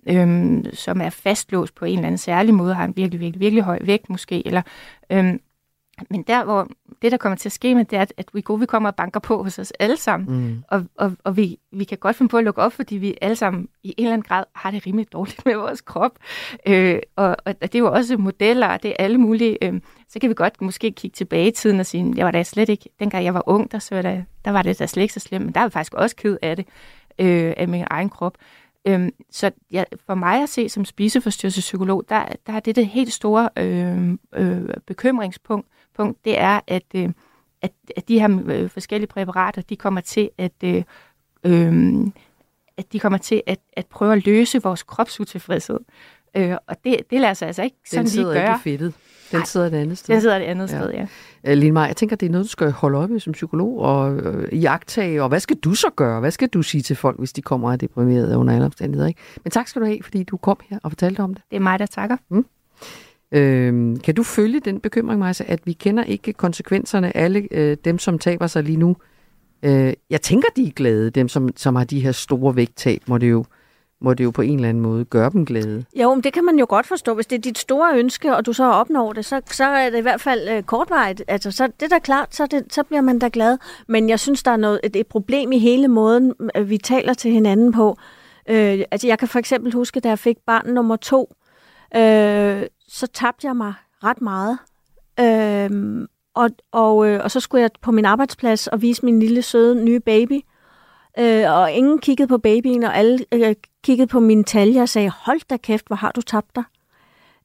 Speaker 5: øhm, som er fastlåst på en eller anden særlig måde, har en virkelig, virkelig, virkelig høj vægt måske, eller øhm, men der, hvor det, der kommer til at ske med, det er, at vi, vi kommer og banker på hos os alle sammen. Mm. Og, og, og vi, vi kan godt finde på at lukke op, fordi vi alle sammen i en eller anden grad har det rimelig dårligt med vores krop. Øh, og, og det er jo også modeller, og det er alle mulige. Øh, så kan vi godt måske kigge tilbage i tiden og sige, jeg var da slet ikke, dengang jeg var ung, der, så der, der var det da slet ikke så slemt. Men der er jeg faktisk også ked af det, øh, af min egen krop. Øhm, så ja, for mig at se som spiseforstyrrelsespsykolog, der, der er det det helt store øh, øh, bekymringspunkt, punkt, det er, at, øh, at, at de her øh, forskellige præparater, de kommer til at, øh, øh, at de kommer til at, at prøve at løse vores kropsutilfredshed. Øh, og det, det lader sig altså ikke sådan lige gøre. Den
Speaker 3: sidder ikke fedtet. Den Nej, sidder et andet sted.
Speaker 5: Den sidder et andet ja. sted, ja.
Speaker 3: Øh, Line Maj, jeg tænker, det er noget, du skal holde op med som psykolog og øh, jagtage, og hvad skal du så gøre? Hvad skal du sige til folk, hvis de kommer og er deprimerede under alle omstændigheder? Ikke? Men tak skal du have, fordi du kom her og fortalte om det.
Speaker 5: Det er mig, der takker.
Speaker 3: Mm. Øh, kan du følge den bekymring, Majsa, at vi kender ikke konsekvenserne, alle øh, dem, som taber sig lige nu? Øh, jeg tænker, de er glade, dem, som, som har de her store vægttab, må det jo må det jo på en eller anden måde gøre dem glade.
Speaker 4: Jo, men det kan man jo godt forstå. Hvis det er dit store ønske, og du så opnår det, så, så er det i hvert fald øh, kortvarigt. Altså, så det er da klart, så, det, så bliver man da glad. Men jeg synes, der er noget, et, et problem i hele måden, øh, vi taler til hinanden på. Øh, altså, jeg kan for eksempel huske, da jeg fik barn nummer to, øh, så tabte jeg mig ret meget. Øhm, og, og, øh, og så skulle jeg på min arbejdsplads og vise min lille søde nye baby. Øh, og ingen kiggede på babyen, og alle øh, kiggede på min talje og sagde, hold da kæft, hvor har du tabt dig?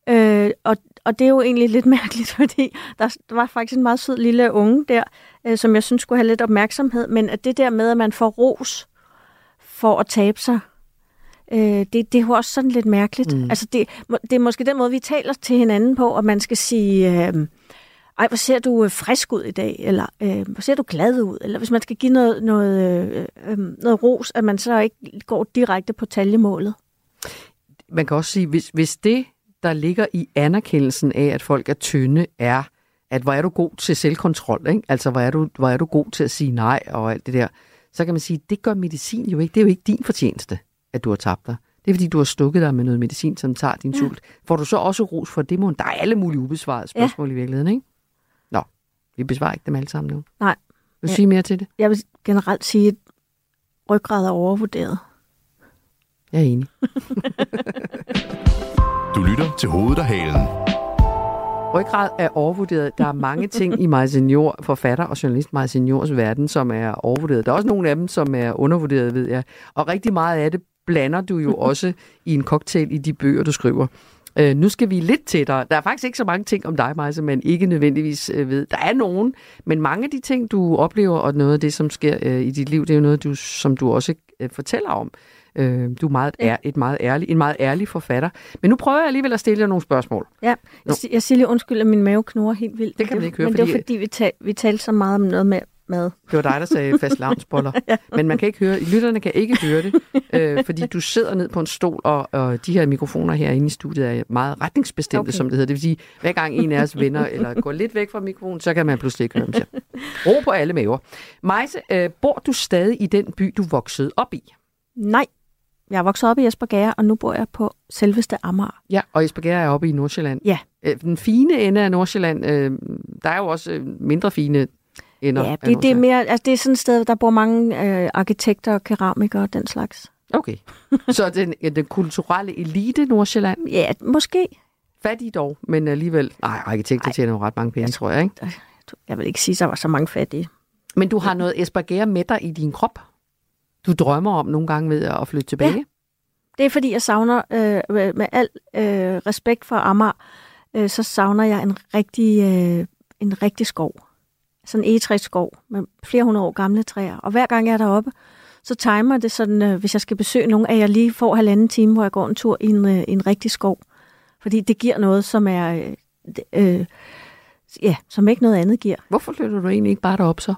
Speaker 4: Øh, og, og det er jo egentlig lidt [LAUGHS] mærkeligt, fordi der, der var faktisk en meget sød lille unge der, øh, som jeg synes skulle have lidt opmærksomhed, men at det der med, at man får ros for at tabe sig, øh, det, det er jo også sådan lidt mærkeligt. Mm. Altså det, det er måske den måde, vi taler til hinanden på, at man skal sige... Øh, ej, hvor ser du øh, frisk ud i dag, eller øh, hvor ser du glad ud, eller hvis man skal give noget, noget, øh, øh, noget ros, at man så ikke går direkte på taljemålet.
Speaker 3: Man kan også sige, hvis, hvis det, der ligger i anerkendelsen af, at folk er tynde, er, at hvor er du god til selvkontrol, ikke? altså hvor er, du, hvor er du god til at sige nej og alt det der, så kan man sige, det gør medicin jo ikke. Det er jo ikke din fortjeneste, at du har tabt dig. Det er fordi, du har stukket dig med noget medicin, som tager din ja. sult. Får du så også ros for det? Der er alle mulige ubesvarede spørgsmål ja. i virkeligheden, ikke? Nå, vi besvarer ikke dem alle sammen nu.
Speaker 4: Nej.
Speaker 3: Vil du ja. sige mere til det?
Speaker 4: Jeg vil generelt sige, at ryggrad er overvurderet.
Speaker 3: Jeg er enig. [LAUGHS]
Speaker 2: du lytter til Hovedet og Halen.
Speaker 3: Ryggrad er overvurderet. Der er mange ting i Maja Senior, forfatter og journalist Maja Seniors verden, som er overvurderet. Der er også nogle af dem, som er undervurderet, ved jeg. Og rigtig meget af det blander du jo [LAUGHS] også i en cocktail i de bøger, du skriver. Uh, nu skal vi lidt tættere. Der er faktisk ikke så mange ting om dig, Maja, som man ikke nødvendigvis uh, ved. Der er nogen, men mange af de ting, du oplever, og noget af det, som sker uh, i dit liv, det er jo noget, du, som du også uh, fortæller om. Øh, du er meget ær, et meget ærlig, en meget ærlig forfatter. Men nu prøver jeg alligevel at stille dig nogle spørgsmål.
Speaker 4: Ja, jeg, jeg siger lige undskyld, at min mave knurrer helt vildt.
Speaker 3: Det kan man ikke høre.
Speaker 4: Men fordi, det var fordi, vi, tal, vi talte så meget om noget med mad.
Speaker 3: Det var dig, der sagde [LAUGHS] fast lavnsboller. ja. Men man kan ikke høre, lytterne kan ikke høre det, øh, [LAUGHS] fordi du sidder ned på en stol, og, og de her mikrofoner herinde i studiet er meget retningsbestemte, okay. som det hedder. Det vil sige, hver gang en af os [LAUGHS] vender eller går lidt væk fra mikrofonen, så kan man pludselig ikke høre dem selv. Ro på alle maver. Majse, øh, bor du stadig i den by, du voksede op i?
Speaker 4: Nej. Jeg er vokset op i Esbjerg, og nu bor jeg på selveste Amager.
Speaker 3: Ja, og Esbjerg er oppe i Nordsjælland.
Speaker 4: Ja.
Speaker 3: Øh, den fine ende af Nordsjælland, øh, der er jo også øh, mindre fine ender.
Speaker 4: Ja, det, det, er mere, altså det er sådan et sted, der bor mange øh, arkitekter og keramikere og den slags.
Speaker 3: Okay. Så den, den kulturelle elite Nordsjælland?
Speaker 4: Ja, måske.
Speaker 3: Fattige dog, men alligevel... Nej, arkitekter tjener jo ret mange penge, jeg tror jeg, ikke?
Speaker 4: Jeg vil ikke sige, at der var så mange fattige.
Speaker 3: Men du har noget Esbjerg med dig i din krop? du drømmer om nogle gange ved at flytte tilbage? Ja.
Speaker 4: Det er fordi, jeg savner, øh, med al øh, respekt for Amager, øh, så savner jeg en rigtig, øh, en rigtig skov. Sådan en egetræsskov med flere hundrede år gamle træer. Og hver gang jeg er deroppe, så timer det sådan, øh, hvis jeg skal besøge nogen, at jeg lige får halvanden time, hvor jeg går en tur i en, øh, en rigtig skov. Fordi det giver noget, som er... Øh, øh, ja, som ikke noget andet giver.
Speaker 3: Hvorfor flytter du egentlig ikke bare derop så?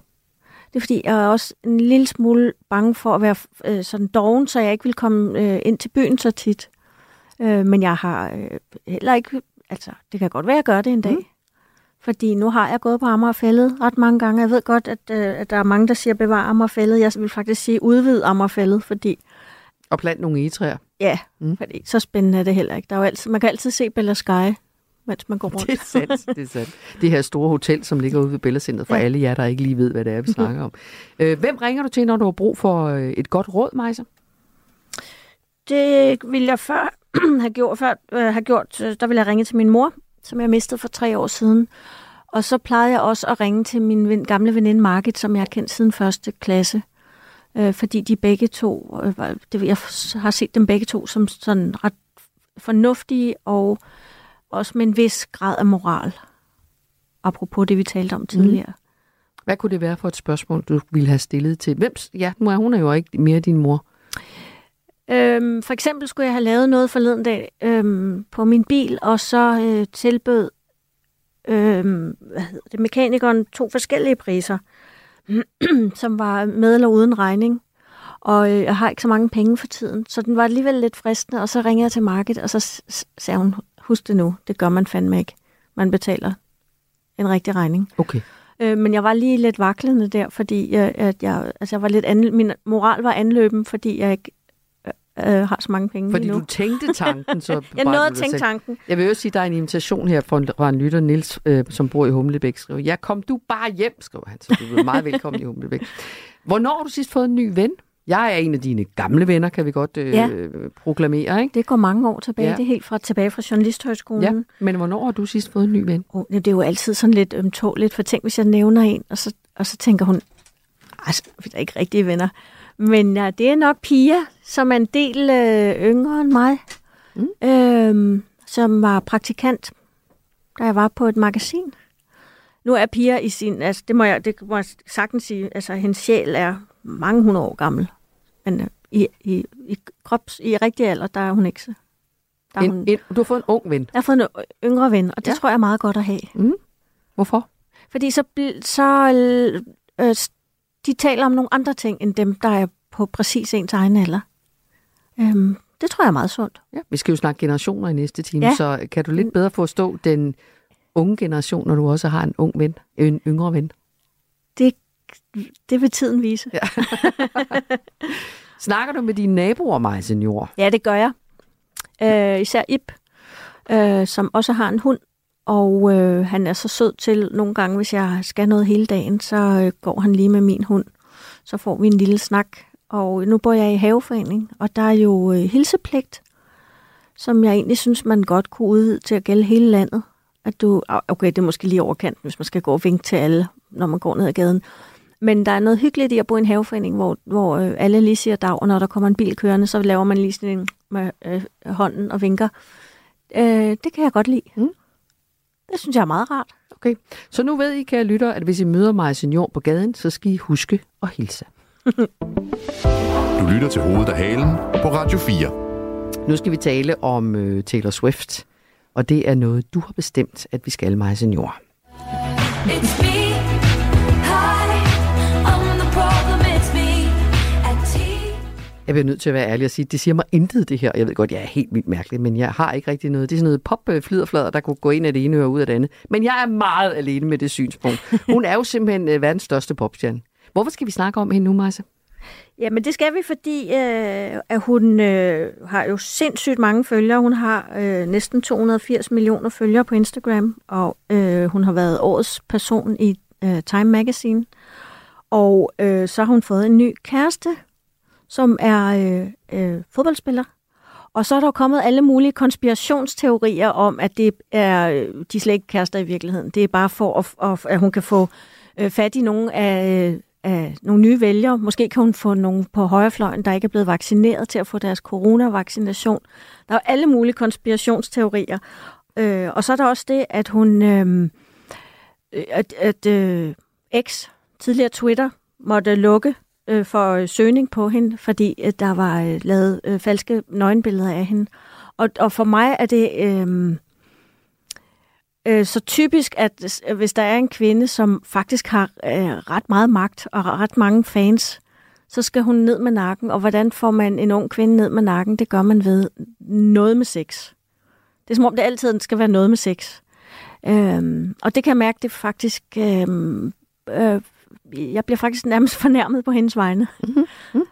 Speaker 4: Det er fordi, jeg er også en lille smule bange for at være øh, sådan doven, så jeg ikke vil komme øh, ind til byen så tit. Øh, men jeg har øh, heller ikke... Altså, det kan godt være, at jeg gør det en dag. Mm. Fordi nu har jeg gået på Amagerfællet ret mange gange. Jeg ved godt, at, øh, at der er mange, der siger, bevar Amagerfællet. Jeg vil faktisk sige, udvid Amagerfællet, fordi...
Speaker 3: Og plant nogle egetræer.
Speaker 4: Ja, mm. fordi så spændende er det heller ikke. Der er jo altid, man kan altid se Bella Sky mens man går rundt.
Speaker 3: Det er sandt, det er sandt. Det her store hotel, som ligger ude ved Bellacenteret, for ja. alle jer, der ikke lige ved, hvad det er, vi snakker om. [LAUGHS] Øh, hvem ringer du til, når du har brug for øh, et godt råd, Majsa?
Speaker 4: Det ville jeg før [CLEARS THROAT] have gjort. Før, øh, have gjort der ville jeg ringe til min mor, som jeg mistede for tre år siden. Og så plejede jeg også at ringe til min ven, gamle veninde Margit, som jeg har kendt siden første klasse. Øh, fordi de begge to, øh, det, jeg har set dem begge to som sådan ret fornuftige og også med en vis grad af moral. Apropos det, vi talte om tidligere. Mm.
Speaker 3: Hvad kunne det være for et spørgsmål, du ville have stillet til? Hvem? Ja, nu er hun er jo ikke mere din mor.
Speaker 4: Øhm, for eksempel skulle jeg have lavet noget forleden dag øhm, på min bil, og så øh, tilbød øhm, hvad hedder det, mekanikeren to forskellige priser, [CLEARS THROAT] som var med eller uden regning. Og øh, jeg har ikke så mange penge for tiden, så den var alligevel lidt fristende, og så ringede jeg til Market, og så sagde hun, Husk det nu, det gør man fandme ikke. Man betaler en rigtig regning.
Speaker 3: Okay.
Speaker 4: Øh, men jeg var lige lidt vaklende der, fordi jeg, at jeg, altså jeg var lidt an, min moral var anløben, fordi jeg ikke øh, har så mange penge
Speaker 3: Fordi
Speaker 4: nu.
Speaker 3: du tænkte tanken, så [LAUGHS]
Speaker 4: Jeg nåede at tænke tanken.
Speaker 3: Jeg vil også sige, at der er en invitation her fra en, fra en lytter, Nils, øh, som bor i Humlebæk, skriver, ja, kom du bare hjem, skriver han, så du er meget velkommen i Humlebæk. Hvornår har du sidst fået en ny ven? Jeg er en af dine gamle venner, kan vi godt øh, ja. proklamere. Ikke?
Speaker 4: Det går mange år tilbage. Ja. Det er helt fra tilbage fra Journalisthøjskolen. Ja.
Speaker 3: Men hvornår har du sidst fået en ny ven?
Speaker 4: Oh, det er jo altid sådan lidt ømtåligt, for tænk, hvis jeg nævner en, og så, og så tænker hun, altså, vi er ikke rigtige venner. Men ja, det er nok Pia, som er en del øh, yngre end mig, mm. øh, som var praktikant, da jeg var på et magasin. Nu er Pia i sin, altså det må jeg, det må jeg sagtens sige, altså hendes sjæl er mange hundrede år gammel. Men øh, i, i, i, krops, i rigtig alder, der er hun ikke så.
Speaker 3: Der en, hun, en, du har fået en ung ven?
Speaker 4: Jeg har fået en yngre ven, og det ja. tror jeg er meget godt at have.
Speaker 3: Mm. Hvorfor?
Speaker 4: Fordi så, så øh, de taler om nogle andre ting, end dem, der er på præcis ens egen alder. Øhm, det tror jeg er meget sundt.
Speaker 3: Ja, vi skal jo snakke generationer i næste time, ja. så kan du lidt bedre forstå den unge generation, når du også har en ung ven, en yngre ven?
Speaker 4: Det det vil tiden vise. Ja. [LAUGHS]
Speaker 3: Snakker du med dine naboer, Maja Senior?
Speaker 4: Ja, det gør jeg. Øh, især Ip, øh, som også har en hund. Og øh, han er så sød til nogle gange, hvis jeg skal noget hele dagen, så øh, går han lige med min hund. Så får vi en lille snak. Og nu bor jeg i haveforening, og der er jo øh, hilsepligt, som jeg egentlig synes, man godt kunne udvide til at gælde hele landet. At du, okay, det er måske lige overkanten, hvis man skal gå og vinke til alle, når man går ned ad gaden. Men der er noget hyggeligt i at bo i en haveforening, hvor, hvor øh, alle lige siger dag, og når der kommer en bil kørende, så laver man lige sådan en med øh, hånden og vinker. Øh, det kan jeg godt lide.
Speaker 3: Mm.
Speaker 4: Det synes jeg er meget rart.
Speaker 3: Okay, så nu ved I, kære lytter, at hvis I møder Maja Senior på gaden, så skal I huske at hilse.
Speaker 2: Du lytter til Hovedet af Halen på Radio 4.
Speaker 3: Nu skal vi tale om øh, Taylor Swift, og det er noget, du har bestemt, at vi skal, Maja Senior.
Speaker 6: It's me.
Speaker 3: Jeg bliver nødt til at være ærlig og sige, det siger mig intet det her. Jeg ved godt, jeg er helt vildt mærkelig, men jeg har ikke rigtig noget. Det er sådan noget popflyderflader, øh, der kunne gå ind af det ene og ud af det andet. Men jeg er meget alene med det synspunkt. Hun er jo simpelthen øh, verdens største popstjerne. Hvorfor skal vi snakke om hende nu, Marse?
Speaker 4: Jamen det skal vi, fordi øh, at hun øh, har jo sindssygt mange følgere. Hun har øh, næsten 280 millioner følgere på Instagram, og øh, hun har været årets person i øh, Time Magazine. Og øh, så har hun fået en ny kæreste, som er øh, øh, fodboldspiller. Og så er der kommet alle mulige konspirationsteorier om, at det er, øh, de slet ikke kærester i virkeligheden. Det er bare for, at, at, at hun kan få øh, fat i nogle af, øh, af nogle nye vælgere. Måske kan hun få nogen på højrefløjen, der ikke er blevet vaccineret til at få deres coronavaccination. Der er alle mulige konspirationsteorier. Øh, og så er der også det, at hun... Øh, øh at, at øh, X, tidligere Twitter, måtte lukke øh, for søgning på hende, fordi øh, der var øh, lavet øh, falske nøgenbilleder af hende. Og, og for mig er det øh, øh, så typisk, at øh, hvis der er en kvinde, som faktisk har øh, ret meget magt og ret mange fans, så skal hun ned med nakken. Og hvordan får man en ung kvinde ned med nakken? Det gør man ved noget med sex. Det er som om, det altid skal være noget med sex. Øhm, og det kan jeg mærke, det faktisk... Øhm, øh, øh jeg bliver faktisk nærmest [LAUGHS] fornærmet på hendes vegne. Mm-hmm. Mm-hmm.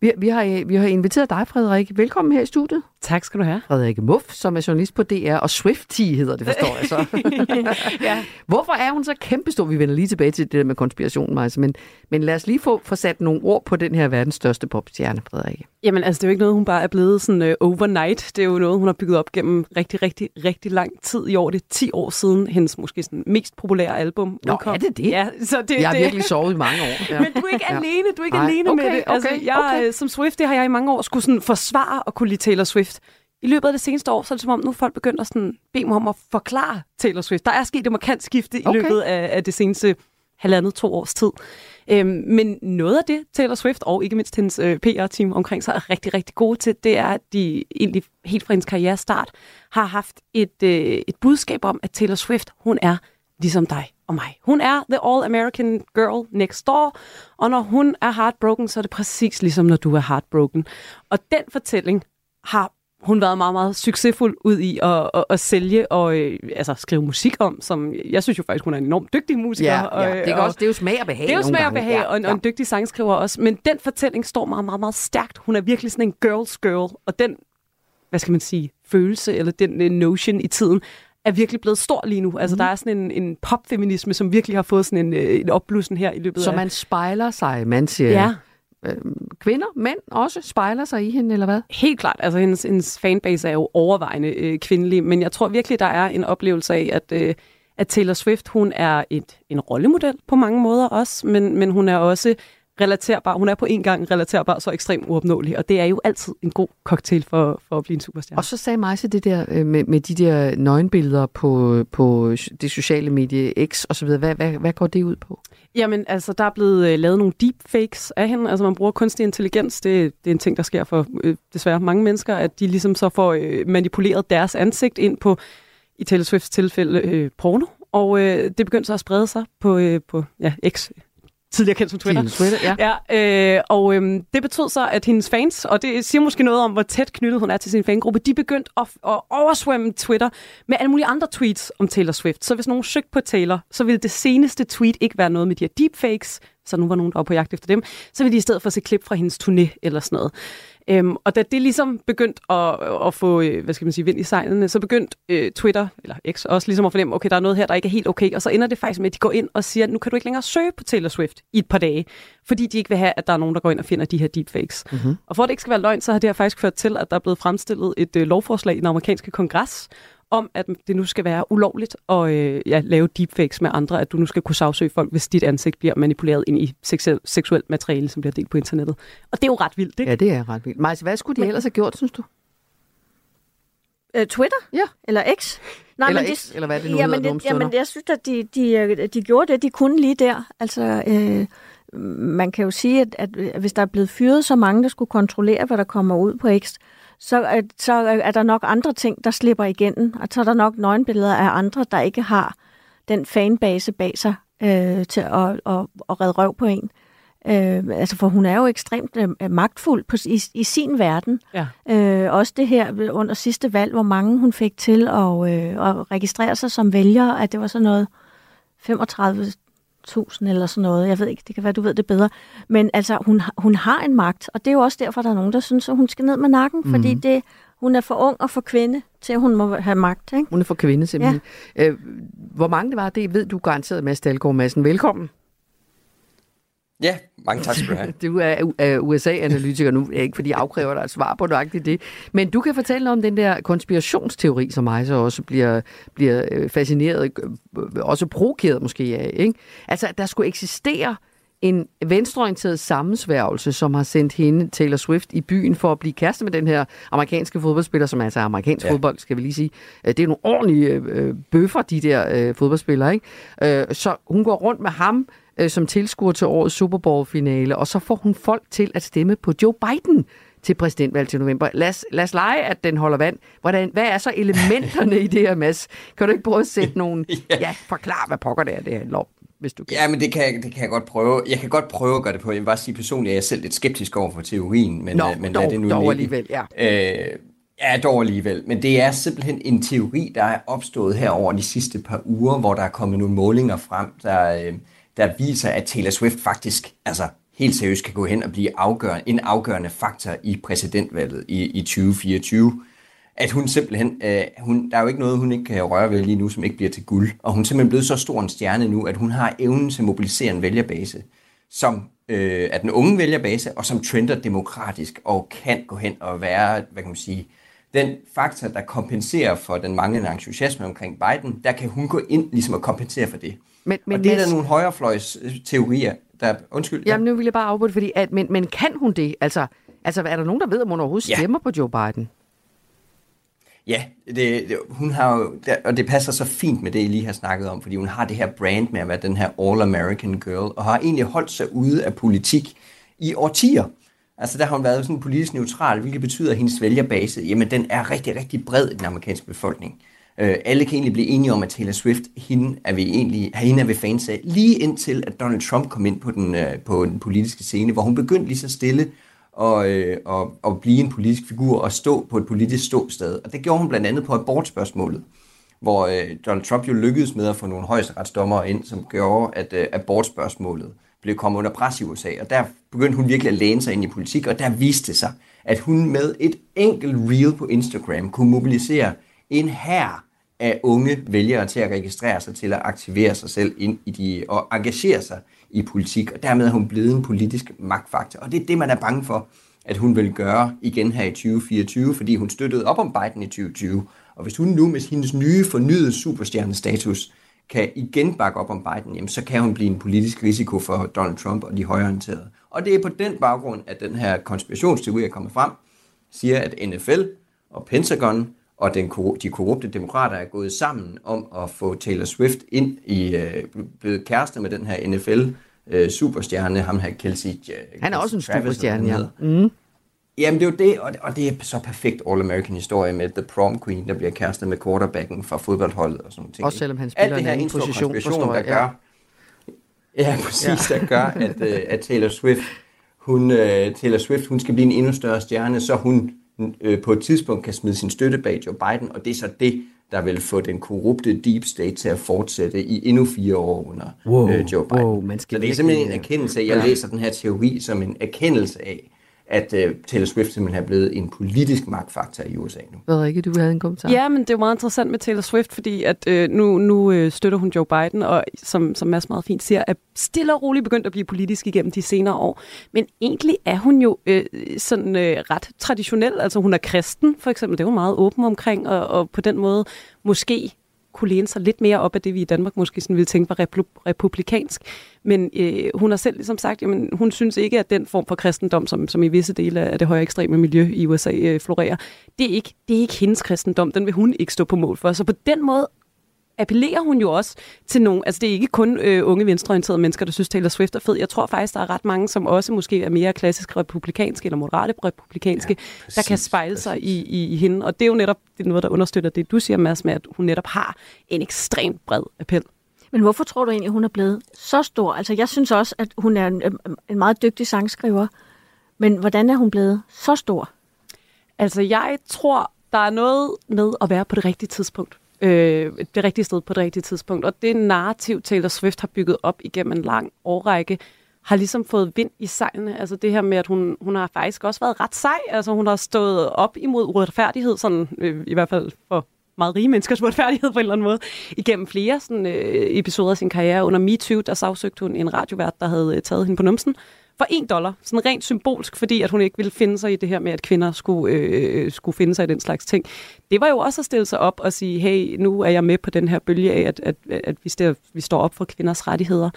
Speaker 3: Vi, vi, har, øh, vi har inviteret dig, Frederik. Velkommen her i studiet.
Speaker 7: Tak skal du have.
Speaker 3: Frederik Muff, som er journalist på DR, og Swifty hedder det, forstår jeg så. [LAUGHS]
Speaker 7: ja.
Speaker 3: Hvorfor er hun så kæmpestor? Vi vender lige tilbage til det der med konspirationen, Majse, men, men lad os lige få, få sat nogle ord på den her verdens største popstjerne, Frederik.
Speaker 7: Jamen altså, det er jo ikke noget, hun bare er blevet sådan uh, overnight. Det er jo noget, hun har bygget op gennem rigtig, rigtig, rigtig lang tid i år. Det er 10 år siden hendes måske sådan mest populære album
Speaker 3: Nå,
Speaker 7: udkom.
Speaker 3: er det det?
Speaker 7: Ja, så det,
Speaker 3: Jeg har
Speaker 7: det.
Speaker 3: virkelig sovet i mange år. Ja. [LAUGHS]
Speaker 7: Men du er ikke
Speaker 3: Ja.
Speaker 7: alene, du er ikke
Speaker 3: Nej,
Speaker 7: alene
Speaker 3: okay,
Speaker 7: med det. Altså,
Speaker 3: okay,
Speaker 7: jeg,
Speaker 3: okay.
Speaker 7: øh, Som Swift, har jeg i mange år skulle sådan forsvare og kunne lide Taylor Swift. I løbet af det seneste år, så er det som om, nu folk begyndt at sådan bede mig om at forklare Taylor Swift. Der er sket et markant skifte i
Speaker 3: Okay.
Speaker 7: løbet af, af det seneste halvandet, to års tid. Øhm, men noget af det, Taylor Swift og ikke mindst hendes øh, PR-team omkring sig er rigtig, rigtig gode til, det er, at de egentlig helt fra hendes karriere start har haft et, øh, et budskab om, at Taylor Swift, hun er ligesom dig og mig. Hun er the all-American girl next door, og når hun er heartbroken, så er det præcis ligesom, når du er heartbroken. Og den fortælling har hun været meget, meget succesfuld ud i at, at, at sælge og øh, altså, skrive musik om, som jeg synes jo faktisk, hun er en enormt dygtig musiker.
Speaker 3: Ja,
Speaker 7: og,
Speaker 3: ja. Det, kan
Speaker 7: og,
Speaker 3: også, det er jo smag og behag
Speaker 7: det er jo smag og behag,
Speaker 3: Ja,
Speaker 7: og, en,
Speaker 3: ja.
Speaker 7: og en dygtig sangskriver også. Men den fortælling står meget, meget, meget stærkt. Hun er virkelig sådan en girl's girl, og den, hvad skal man sige, følelse, eller den uh, notion i tiden, er virkelig blevet stor lige nu. Altså, mm. der er sådan en, en popfeminisme, som virkelig har fået sådan en, øh, en opblussen her i løbet
Speaker 3: Så
Speaker 7: af...
Speaker 3: man spejler sig, man siger.
Speaker 7: Ja, Øhm,
Speaker 3: kvinder, mænd også spejler sig i hende, eller hvad?
Speaker 7: helt klart. Altså, hendes, hendes fanbase er jo overvejende øh, kvindelig, men jeg tror virkelig, der er en oplevelse af, at, øh, at Taylor Swift, hun er et, en rollemodel på mange måder også, men, men hun er også relaterbar. Hun er på en gang relaterbar, så ekstremt uopnåelig, og det er jo altid en god cocktail for, for at blive en superstjerne.
Speaker 3: Og så sagde Majse det der øh, med, med de der nøgenbilleder på, på det sociale medie X og så videre. Hvad, hvad, hvad går det ud på?
Speaker 7: Jamen, altså, der er blevet øh, lavet nogle deepfakes af hende. Altså, man bruger kunstig intelligens. Det, det er en ting, der sker for øh, desværre mange mennesker, at de ligesom så får øh, manipuleret deres ansigt ind på, i Taylor Swifts tilfælde, øh, porno. Og øh, det begyndte så at sprede sig på, øh, på ja, X, tidligere kendt som Twitter.
Speaker 3: Twitter, ja.
Speaker 7: Ja, øh, og øhm, det betød så, at hendes fans, og det siger måske noget om, hvor tæt knyttet hun er til sin fangruppe, de begyndte at, at oversvømme Twitter med alle mulige andre tweets om Taylor Swift. Så hvis nogen søgte på Taylor, så ville det seneste tweet ikke være noget med de her deepfakes, så nu var nogen, der var på jagt efter dem, så ville de i stedet for se klip fra hendes turné eller sådan noget. Øhm, og da det ligesom begyndte at, at få, øh, hvad skal man sige, vind i sejlene, så begyndte øh, Twitter, eller X, også ligesom at fornemme, okay, der er noget her, der ikke er helt okay, og så ender det faktisk med, at de går ind og siger, nu kan du ikke længere søge på Taylor Swift i et par dage, fordi de ikke vil have, at der er nogen, der går ind og finder de her deepfakes. Mm-hmm. Og for at det ikke skal være løgn, så har det her faktisk ført til, at der er blevet fremstillet et øh, lovforslag i den amerikanske kongres, om, at det nu skal være ulovligt at øh, ja, lave deepfakes med andre, at du nu skal kunne sagsøge folk, hvis dit ansigt bliver manipuleret ind i seksuel, seksuelt materiale, som bliver delt på internettet. Og det er jo ret vildt, ikke?
Speaker 3: Ja, det er ret vildt. Majse, hvad skulle de ellers have gjort, synes du?
Speaker 4: Øh, Twitter?
Speaker 3: Ja.
Speaker 4: Eller X?
Speaker 3: Eller
Speaker 4: men
Speaker 3: X, eller hvad det nu
Speaker 4: jamen,
Speaker 3: hedder
Speaker 4: det, jamen, jeg synes, at de, de, øh, de gjorde det, de kunne lige der. Altså, øh, man kan jo sige, at, at hvis der er blevet fyret så mange, der skulle kontrollere, hvad der kommer ud på X, så, at, så er der nok andre ting, der slipper igennem. Og så er der nok nøgenbilleder af andre, der ikke har den fanbase bag sig øh, til at, at, at, redde røv på en. Øh, altså, for hun er jo ekstremt øh, magtfuld på, i, i sin verden.
Speaker 7: Ja.
Speaker 4: Øh, også det her under sidste valg, hvor mange hun fik til at, øh, at registrere sig som vælger, at det var sådan noget 35.000 eller sådan noget. Jeg ved ikke, det kan være, du ved det bedre. Men altså, hun, hun har en magt, og det er jo også derfor, der er nogen, der synes, at hun skal ned med nakken, mm. fordi det, hun er for ung og for kvinde til, at hun må have magt. Ikke?
Speaker 3: Hun er for kvinde simpelthen. Ja. Øh, hvor mange det var, det ved du garanteret, Mads Dahlgaard Madsen. Velkommen.
Speaker 8: Ja, mange tak skal du have. [LAUGHS]
Speaker 3: Du er, er USA-analytiker nu, ikke fordi jeg afkræver dig et svar på nøjagtigt det. Men du kan fortælle noget om den der konspirationsteori, som mig så også bliver, bliver øh, fascineret, øh, også provokeret måske af. Ikke? Altså, at der skulle eksistere en venstreorienteret sammensværgelse, som har sendt hende, Taylor Swift, i byen for at blive kæreste med den her amerikanske fodboldspiller, som altså er amerikansk ja. Fodbold, skal vi lige sige. Øh, Det er nogle ordentlige øh, bøffer, de der øh, fodboldspillere. Ikke? Øh, så hun går rundt med ham øh, som tilskuer til årets Super Bowl-finale, og så får hun folk til at stemme på Joe Biden til præsidentvalg til november. Lad os, lad os lege, at den holder vand. Hvordan, hvad er så elementerne i det her, Mads? Kan du ikke prøve at sætte nogle... [LAUGHS] ja. ja, forklar, hvad pokker det er, det handler om, hvis du kan.
Speaker 8: Ja, men det kan, det kan jeg godt prøve. Jeg kan godt prøve at gøre det på. Jeg vil bare sige personligt, at jeg er selv lidt skeptisk over for teorien. Men,
Speaker 3: Nå,
Speaker 8: øh, men
Speaker 3: dog,
Speaker 8: lad det nu
Speaker 3: dog
Speaker 8: ligge.
Speaker 3: alligevel, ja.
Speaker 8: Øh, ja, dog alligevel. Men det er simpelthen en teori, der er opstået her over de sidste par uger, hvor der er kommet nogle målinger frem, der, øh, der viser, at Taylor Swift faktisk altså, helt seriøst kan gå hen og blive afgørende, en afgørende faktor i præsidentvalget i, i 2024 at hun simpelthen, øh, hun, der er jo ikke noget, hun ikke kan røre ved lige nu, som ikke bliver til guld. Og hun er simpelthen blevet så stor en stjerne nu, at hun har evnen til at mobilisere en vælgerbase, som øh, er den unge vælgerbase, og som trender demokratisk og kan gå hen og være, hvad kan man sige, den faktor, der kompenserer for den manglende entusiasme omkring Biden, der kan hun gå ind ligesom og kompensere for det.
Speaker 3: Men, men
Speaker 8: og det er
Speaker 3: Mads-
Speaker 8: der nogle højrefløjs øh, teorier, der... Undskyld.
Speaker 3: Jamen, nu vil jeg bare afbryde, fordi, at, men, men kan hun det? Altså, altså, er der nogen, der ved, om hun overhovedet
Speaker 8: Ja.
Speaker 3: stemmer på Joe Biden?
Speaker 8: Ja, det, det, hun har jo, og det passer så fint med det, I lige har snakket om, fordi hun har det her brand med at være den her all-American girl, og har egentlig holdt sig ude af politik i årtier. Altså der har hun været sådan politisk neutral, hvilket betyder, at hendes vælgerbase, jamen den er rigtig, rigtig bred i den amerikanske befolkning. Øh, alle kan egentlig blive enige om, at Taylor Swift, hende er vi egentlig, hende er vi fans af, lige indtil at Donald Trump kom ind på den, øh, på den politiske scene, hvor hun begyndte lige så stille og, øh, og, og blive en politisk figur og stå på et politisk ståsted. Og det gjorde hun blandt andet på abortspørgsmålet, hvor øh, Donald Trump jo lykkedes med at få nogle højesteretsdommere ind, som gjorde, at øh, abortspørgsmålet blev kommet under pres i USA. Og der begyndte hun virkelig at læne sig ind i politik, og der viste det sig, at hun med et enkelt reel på Instagram kunne mobilisere en hær af unge vælgere til at registrere sig, til at aktivere sig selv ind i de, og engagere sig i politik, og dermed er hun blevet en politisk magtfaktor. Og det er det, man er bange for, at hun vil gøre igen her i 2024, fordi hun støttede op om Biden i 2020. Og hvis hun nu med hendes nye fornyede superstjernestatus kan igen bakke op om Biden, jamen, så kan hun blive en politisk risiko for Donald Trump og de højreorienterede. Og det er på den baggrund, at den her konspirationsteori er kommet frem, siger, at NFL og Pentagon og den, de korrupte demokrater er gået sammen om at få Taylor Swift ind i øh, blevet kæreste med den her NFL øh, superstjerne, ham her Kelsey. Øh,
Speaker 3: Han er også en superstjerne, ja.
Speaker 8: hedder. Jamen det er jo det, og, og det er så perfekt All-American historie med The Prom Queen, der bliver kærester med quarterbacken fra fodboldholdet og sådan noget.
Speaker 3: Også selvom han spiller en anden position, forstår
Speaker 8: der
Speaker 3: jeg, ja.
Speaker 8: gør, ja, præcis, ja. der gør, at, øh, at Taylor Swift, hun, øh, Taylor Swift, hun skal blive en endnu større stjerne, så hun øh, på et tidspunkt kan smide sin støtte bag Joe Biden, og det er så det, der vil få den korrupte deep state til at fortsætte i endnu fire år under
Speaker 3: Wow,
Speaker 8: øh, Joe Biden.
Speaker 3: wow, man skal
Speaker 8: Så det er simpelthen en erkendelse. Af, jeg læser den her teori som en erkendelse af, at øh, Taylor Swift simpelthen er blevet en politisk magtfaktor i USA nu.
Speaker 3: Frederikke, du havde en kommentar.
Speaker 7: Ja, men det er jo meget interessant med Taylor Swift, fordi at øh, nu, nu øh, støtter hun Joe Biden, og som, som Mads meget fint siger, er stille og roligt begyndt at blive politisk igennem de senere år. Men egentlig er hun jo øh, sådan øh, ret traditionel. Altså hun er kristen, for eksempel. Det er hun meget åben omkring, og, og på den måde måske kunne læne sig lidt mere op af det, vi i Danmark måske sådan ville tænke var repub- republikansk. Men øh, hun har selv ligesom sagt, at hun synes ikke, at den form for kristendom, som, som i visse dele af det højere ekstreme miljø i USA øh, florerer, det er, ikke, det er ikke hendes kristendom. Den vil hun ikke stå på mål for. Så på den måde appellerer hun jo også til nogle, altså det er ikke kun øh, unge venstreorienterede mennesker, der synes Taylor Swift er fed. Jeg tror faktisk, der er ret mange, som også måske er mere klassisk republikanske eller moderate republikanske, ja, der kan spejle præcis. sig i, i, i hende. Og det er jo netop det er noget, der understøtter det, du siger, Mads, med at hun netop har en ekstremt bred appel.
Speaker 4: Men hvorfor tror du egentlig, hun er blevet så stor? Altså, jeg synes også, at hun er en, en meget dygtig sangskriver. Men hvordan er hun blevet så stor?
Speaker 7: Altså, jeg tror, der er noget med at være på det rigtige tidspunkt. Øh, det rigtige sted på det rigtige tidspunkt. Og det narrativ, Taylor Swift har bygget op igennem en lang årrække, har ligesom fået vind i sejlene. Altså det her med, at hun, hun har faktisk også været ret sej. Altså hun har stået op imod uretfærdighed, sådan, øh, i hvert fald for meget rige menneskers [LAUGHS] uretfærdighed på en eller anden måde, igennem flere sådan, øh, episoder af sin karriere. Under MeToo, der sagsøgte hun en radiovært, der havde øh, taget hende på numsen for en dollar. Sådan rent symbolsk, fordi at hun ikke ville finde sig i det her med, at kvinder skulle, øh, skulle finde sig i den slags ting. Det var jo også at stille sig op og sige, hey, nu er jeg med på den her bølge af, at, at, at vi, står, vi står op for kvinders rettigheder.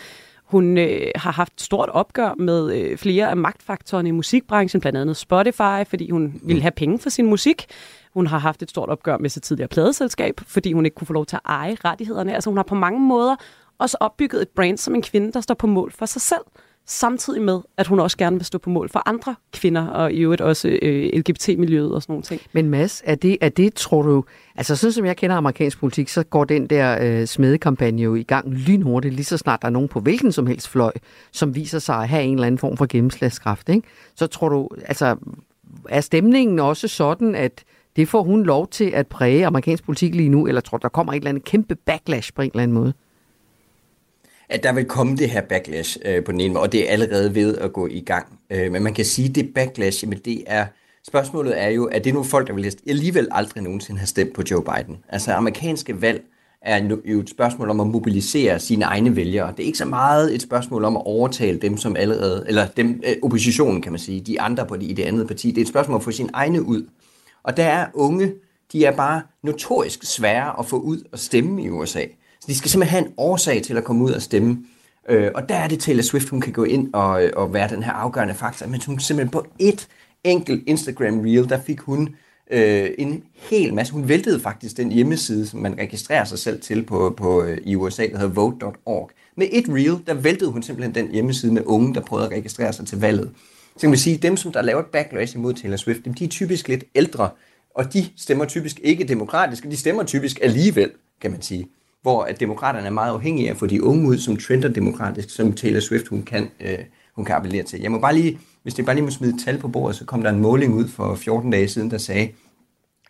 Speaker 7: Hun øh, har haft stort opgør med øh, flere af magtfaktorerne i musikbranchen, blandt andet Spotify, fordi hun ville have penge for sin musik. Hun har haft et stort opgør med sit tidligere pladeselskab, fordi hun ikke kunne få lov til at eje rettighederne. Altså hun har på mange måder også opbygget et brand som en kvinde, der står på mål for sig selv samtidig med, at hun også gerne vil stå på mål for andre kvinder, og i øvrigt også øh, LGBT-miljøet og sådan nogle ting.
Speaker 3: Men Mads, er det, er det, tror du... Altså sådan som jeg kender amerikansk politik, så går den der øh, smedekampagne jo i gang lynhurtigt, lige så snart der er nogen på hvilken som helst fløj, som viser sig at have en eller anden form for gennemslagskraft. Ikke? Så tror du, altså er stemningen også sådan, at det får hun lov til at præge amerikansk politik lige nu, eller tror du, der kommer et eller andet kæmpe backlash på en eller anden måde?
Speaker 8: At der vil komme det her backlash øh, på den ene måde, og det er allerede ved at gå i gang. Øh, men man kan sige, at det backlash, jamen det er, spørgsmålet er jo, at det er nogle folk, der vil alligevel aldrig nogensinde have stemt på Joe Biden. Altså amerikanske valg er jo et spørgsmål om at mobilisere sine egne vælgere. Det er ikke så meget et spørgsmål om at overtale dem, som allerede, eller dem, øh, oppositionen kan man sige, de andre på det, i det andet parti. Det er et spørgsmål om at få sine egne ud. Og der er unge, de er bare notorisk svære at få ud og stemme i USA. Så de skal simpelthen have en årsag til at komme ud og stemme. Øh, og der er det Taylor Swift, hun kan gå ind og, og være den her afgørende faktor. Men hun simpelthen på et enkelt Instagram reel, der fik hun øh, en hel masse. Hun væltede faktisk den hjemmeside, som man registrerer sig selv til på, på, øh, i USA, der hedder vote.org. Med et reel, der væltede hun simpelthen den hjemmeside med unge, der prøvede at registrere sig til valget. Så kan man sige, at dem, som der laver et backlash imod Taylor Swift, dem, de er typisk lidt ældre, og de stemmer typisk ikke demokratisk, de stemmer typisk alligevel, kan man sige hvor at demokraterne er meget afhængige af at få de unge ud, som trender demokratisk, som Taylor Swift hun kan, øh, hun kan appellere til. Jeg må bare lige, hvis det bare lige må smide tal på bordet, så kom der en måling ud for 14 dage siden, der sagde,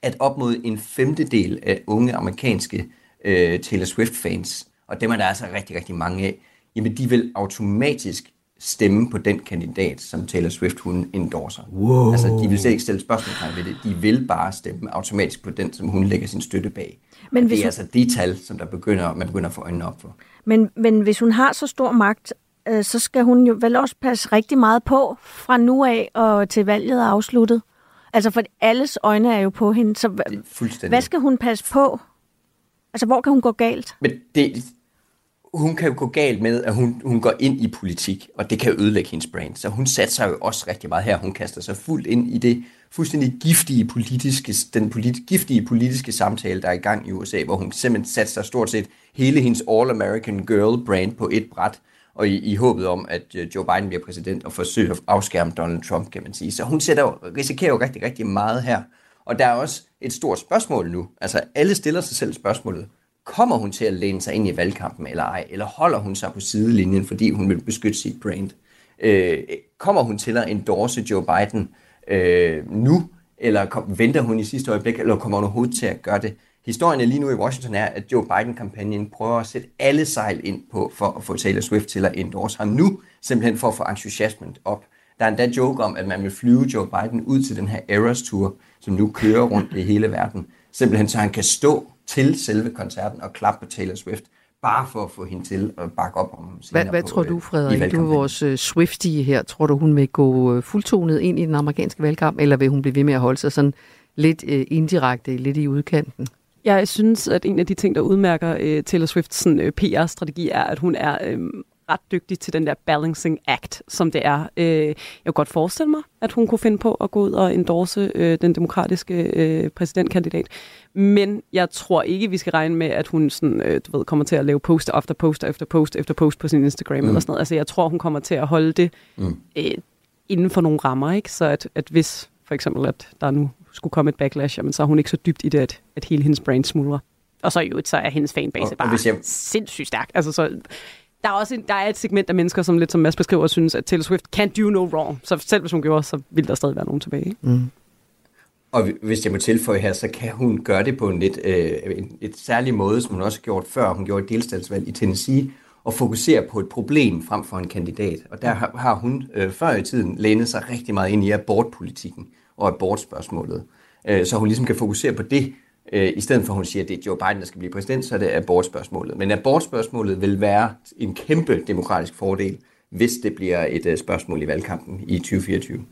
Speaker 8: at op mod en femtedel af unge amerikanske øh, Taylor Swift-fans, og dem er der altså rigtig, rigtig mange af, jamen de vil automatisk stemme på den kandidat, som Taylor Swift hun endorser.
Speaker 3: Wow.
Speaker 8: Altså, de vil slet ikke stille spørgsmålstegn ved det. De vil bare stemme automatisk på den, som hun lægger sin støtte bag.
Speaker 4: Men
Speaker 8: det er
Speaker 4: hun-
Speaker 8: altså de tal, som der begynder, man begynder at få øjnene op for.
Speaker 4: Men, men hvis hun har så stor magt, øh, så skal hun jo vel også passe rigtig meget på fra nu af og til valget er afsluttet. Altså, for alles øjne er jo på hende. Så hvad skal hun passe på? Altså, hvor kan hun gå galt?
Speaker 8: Men det, hun kan jo gå galt med, at hun, hun går ind i politik, og det kan ødelægge hendes brand. Så hun satser jo også rigtig meget her. Hun kaster sig fuldt ind i det fuldstændig giftige politiske, den politi, giftige politiske samtale, der er i gang i USA, hvor hun simpelthen satser stort set hele hendes All-American Girl brand på et bræt, og i, i håbet om, at øh, Joe Biden bliver præsident og forsøger at afskærme Donald Trump, kan man sige. Så hun sætter, risikerer jo rigtig, rigtig meget her. Og der er også et stort spørgsmål nu. Altså, alle stiller sig selv spørgsmålet. Kommer hun til at læne sig ind i valgkampen eller ej? Eller holder hun sig på sidelinjen, fordi hun vil beskytte sit brand? Øh, kommer hun til at endorse Joe Biden øh, nu? Eller kom, venter hun i sidste øjeblik? Eller kommer hun overhovedet til at gøre det? historien lige nu i Washington er, at Joe Biden-kampagnen prøver at sætte alle sejl ind på for at få Taylor Swift til at endorse ham nu, simpelthen for at få entusiasmen op. Der er endda joke om, at man vil flyve Joe Biden ud til den her Eras Tour, som nu kører rundt i hele verden, simpelthen så han kan stå til selve koncerten og klappe på Taylor Swift, bare for at få hende til at bakke op om
Speaker 3: Hvad,
Speaker 8: senere
Speaker 3: hvad
Speaker 8: på,
Speaker 3: tror
Speaker 8: øh,
Speaker 3: du,
Speaker 8: i
Speaker 3: Frederik? Du er vores uh, Swiftie her. Tror du, hun vil gå uh, fuldtonet ind i den amerikanske valgkamp, eller vil hun blive ved med at holde sig sådan lidt uh, indirekte, lidt i udkanten?
Speaker 7: Jeg synes, at en af de ting, der udmærker øh, Taylor Swifts sådan, øh, PR-strategi, er, at hun er øh, ret dygtig til den der balancing act, som det er. Øh, jeg kan godt forestille mig, at hun kunne finde på at gå ud og endorse øh, den demokratiske øh, præsidentkandidat. Men jeg tror ikke, vi skal regne med, at hun sådan, øh, du ved, kommer til at lave post efter post efter post efter post på sin Instagram mm. eller sådan noget. Altså, jeg tror, hun kommer til at holde det
Speaker 8: Mm.
Speaker 7: øh, inden for nogle rammer, ikke? Så at, at hvis for eksempel, at der nu skulle komme et backlash, jamen, så er hun ikke så dybt i det, at, at hele hendes brand smuldrer. Og så i øvrigt, så er hendes fanbase
Speaker 8: Og- og
Speaker 7: bare
Speaker 8: hvis jeg-
Speaker 7: sindssygt stærk. Altså, så, der er også en, der er et segment af mennesker, som lidt som Mads beskriver, synes, at Taylor Swift can't do no wrong. Så selv hvis hun gjorde, så ville der stadig være nogen tilbage.
Speaker 3: Mm.
Speaker 8: Og hvis jeg må tilføje her, så kan hun gøre det på en lidt øh, en, et særlig måde, som hun også har gjort før. Hun gjorde et delstatsvalg i Tennessee, og fokusere på et problem frem for en kandidat. Og der har, har hun øh, før i tiden lænet sig rigtig meget ind i abortpolitikken og abortspørgsmålet. Øh, så hun ligesom kan fokusere på det, øh, i stedet for at hun siger, at det er Joe Biden, der skal blive præsident, så er det abortspørgsmålet. Men abortspørgsmålet vil være en kæmpe demokratisk fordel, hvis det bliver et øh, spørgsmål i valgkampen i 2024.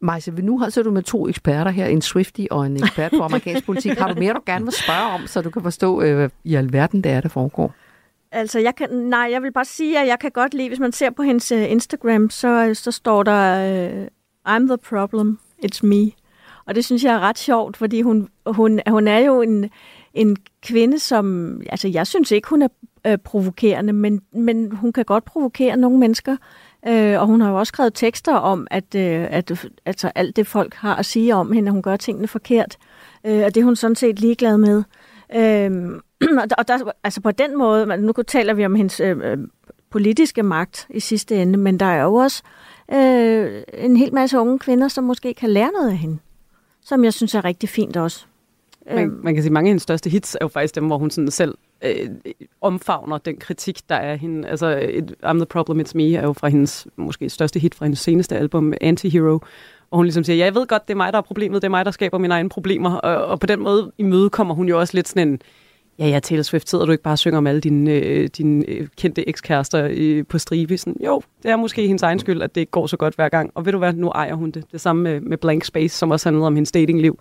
Speaker 3: Majse, nu har så du med to eksperter her, en Swiftie og en ekspert på amerikansk politik. Har du mere, du gerne vil spørge om, så du kan forstå, øh, hvad i alverden det er, der foregår?
Speaker 4: Altså, jeg kan, nej, jeg vil bare sige, at jeg kan godt lide, hvis man ser på hendes uh, Instagram, så, så står der, uh, I'm the problem, it's me. Og det synes jeg er ret sjovt, fordi hun, hun, hun er jo en, en kvinde, som, altså jeg synes ikke, hun er øh, provokerende, men, men hun kan godt provokere nogle mennesker. Øh, og hun har jo også skrevet tekster om, at, øh, at altså, alt det folk har at sige om hende, at hun gør tingene forkert. Øh, og det er hun sådan set ligeglad med. Øh, [CLEARS THROAT] og der, altså på den måde, nu taler vi om hendes øh, øh, politiske magt i sidste ende, men der er jo også øh, en hel masse unge kvinder, som måske kan lære noget af hende, som jeg synes er rigtig fint også.
Speaker 7: Man, man kan sige, at mange af hendes største hits er jo faktisk dem, hvor hun sådan selv øh, omfavner den kritik, der er hende. Altså, et, I'm the Problem, It's Me er jo fra hendes måske største hit fra hendes seneste album, Antihero, og hun ligesom siger, ja, jeg ved godt, det er mig, der er problemet, det er mig, der skaber mine egne problemer, og, og på den måde imødekommer hun jo også lidt sådan en, ja, ja, Taylor Swift, sidder du ikke bare og synger om alle dine, øh, dine øh, kendte ekskærester øh, på stribe? Sådan, jo, det er måske hendes egen skyld, at det ikke går så godt hver gang, og ved du hvad, nu ejer hun det. Det samme med, med Blank Space, som også handlede om hendes datingliv,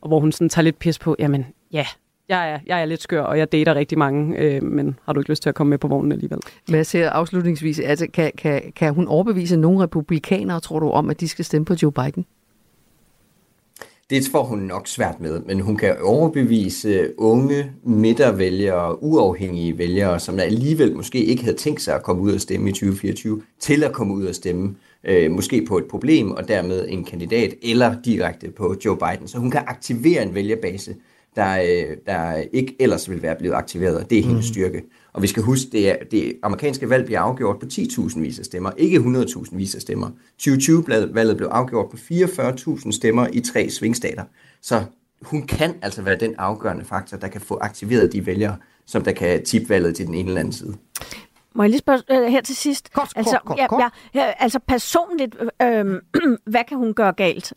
Speaker 7: og hvor hun sådan tager lidt pis på, jamen, ja, jeg er, jeg er lidt skør, og jeg dater rigtig mange, øh, men har du ikke lyst til at komme med på vognen alligevel?
Speaker 3: Hvad siger afslutningsvis, altså, kan, kan, kan hun overbevise nogle republikanere, tror du, om, at de skal stemme på Joe Biden?
Speaker 8: Det får hun nok svært med, men hun kan overbevise unge midtervælgere, uafhængige vælgere, som alligevel måske ikke havde tænkt sig at komme ud og stemme i 2024, til at komme ud og stemme, øh, måske på et problem, og dermed en kandidat, eller direkte på Joe Biden. Så hun kan aktivere en vælgerbase, der, øh, der ikke ellers ville være blevet aktiveret, og det er hendes styrke. Og vi skal huske, det, er, det amerikanske valg bliver afgjort på 10.000 vis af stemmer, ikke 100.000 vis af stemmer. 2020-valget blev afgjort på 44.000 stemmer i tre svingstater. Så hun kan altså være den afgørende faktor, der kan få aktiveret de vælgere, som der kan tippe valget til den ene eller anden side.
Speaker 4: Må jeg lige spørge øh, her til sidst?
Speaker 3: Kort, kort,
Speaker 4: altså,
Speaker 3: kort,
Speaker 4: ja,
Speaker 3: kort.
Speaker 4: Ja, ja, altså personligt, øh, [CLEARS THROAT] hvad kan hun gøre galt?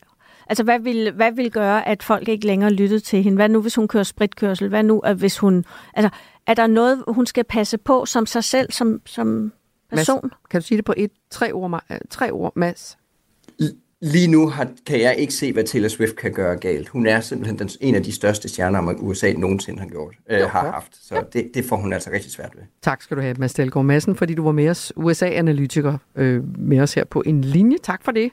Speaker 4: Altså, hvad vil, hvad vil gøre, at folk ikke længere lyttede til hende? Hvad nu, hvis hun kører spritkørsel? Hvad nu, at hvis hun... Altså, er der noget, hun skal passe på som sig selv, som, som person?
Speaker 3: Mads, kan du sige det på et, tre ord, øh, tre ord Mads?
Speaker 8: Lige nu har, kan jeg ikke se, hvad Taylor Swift kan gøre galt. Hun er simpelthen den, en af de største stjerner, USA nogensinde har gjort, øh, har haft. Så det, det får hun altså rigtig svært ved.
Speaker 3: Tak skal du have, Mads Dahlgaard Madsen, fordi du var med os, USA-analytiker, øh, med os her på en linje. Tak for det.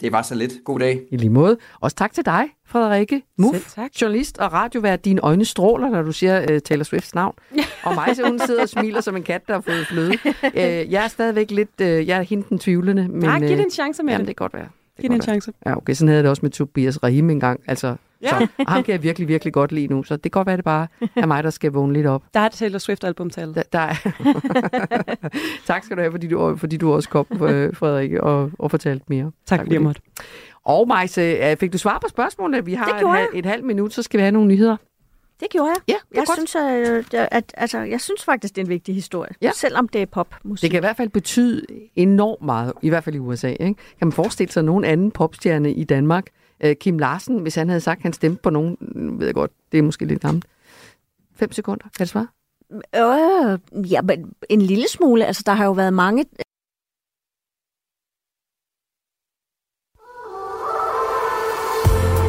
Speaker 8: Det var så lidt. God dag.
Speaker 3: I lige måde. Også tak til dig, Frederikke Muff,
Speaker 7: Selv tak.
Speaker 3: journalist og radiovært. Dine øjne stråler, når du siger uh, Taylor Swifts navn. Og mig, så hun sidder og smiler som en kat, der har fået fløde. Uh, [LAUGHS] jeg er stadigvæk lidt, uh, jeg er hende den tvivlende. Men,
Speaker 7: Nej, giv det en chance med
Speaker 3: Jamen,
Speaker 7: det.
Speaker 3: det kan godt være.
Speaker 7: Giv det en chance.
Speaker 3: Ja, okay, sådan havde jeg det også med Tobias Rahim engang. Altså,
Speaker 7: Ja.
Speaker 3: så, ham kan jeg virkelig, virkelig godt lide nu. Så det kan godt være, det bare er mig, der skal vågne lidt op.
Speaker 7: Der er et Taylor Swift-album til.
Speaker 3: Der, der er... [LAUGHS] tak skal du have, fordi du, fordi du også kom, øh, Frederik, og, og fortalte mere.
Speaker 7: Tak
Speaker 3: for
Speaker 7: fordi jeg måtte.
Speaker 3: Og Majse, øh, fik du svar på spørgsmålene? Vi har et, et halvt minut, så skal vi have nogle nyheder.
Speaker 4: Det gjorde jeg.
Speaker 3: Ja, det
Speaker 4: Jeg
Speaker 3: godt.
Speaker 4: synes, at, at, at, altså, jeg synes faktisk, det er en vigtig historie.
Speaker 3: Ja.
Speaker 4: Selvom det er popmusik.
Speaker 3: Det kan i hvert fald betyde enormt meget, i hvert fald i USA. Ikke? Kan man forestille sig nogen anden popstjerne i Danmark? Øh, Kim Larsen, hvis han havde sagt, at han stemte på nogen, nu ved jeg godt, det er måske lidt gammelt. Fem sekunder, kan det svare?
Speaker 4: Øh, ja, men en lille smule. Altså, der har jo været mange...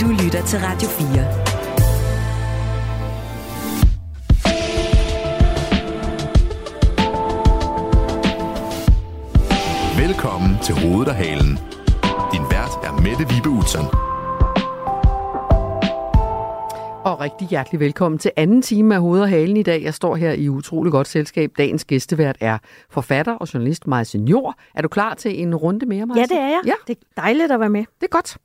Speaker 9: Du lytter til Radio 4.
Speaker 2: Velkommen til Hovedet og Halen. Din vært er Mette Vibe Utzon.
Speaker 3: Og rigtig hjertelig velkommen til anden time af Hoved og Halen i dag. Jeg står her i utrolig godt selskab. Dagens gæstevært er forfatter og journalist Maja Senior. Er du klar til en runde mere, Maja?
Speaker 4: Ja, det er jeg.
Speaker 3: Ja,
Speaker 4: Det er dejligt at være med.
Speaker 3: det er godt.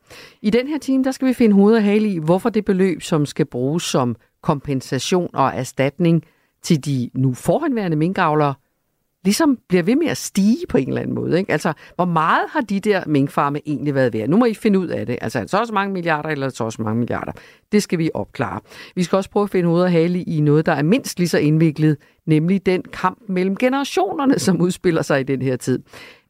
Speaker 3: I den her time, der skal vi finde hoved og hale i, hvorfor det beløb, som skal bruges som kompensation og erstatning til de nu forhenværende minkavlere, ligesom bliver ved med at stige på en eller anden måde. Ikke? Altså, hvor meget har de der minkfarme egentlig været værd? Nu må I finde ud af det. Altså, er det så også mange milliarder, eller er det så også mange milliarder? Det skal vi opklare. Vi skal også prøve at finde hoved og hale i noget, der er mindst lige så indviklet, nemlig den kamp mellem generationerne, som udspiller sig i den her tid.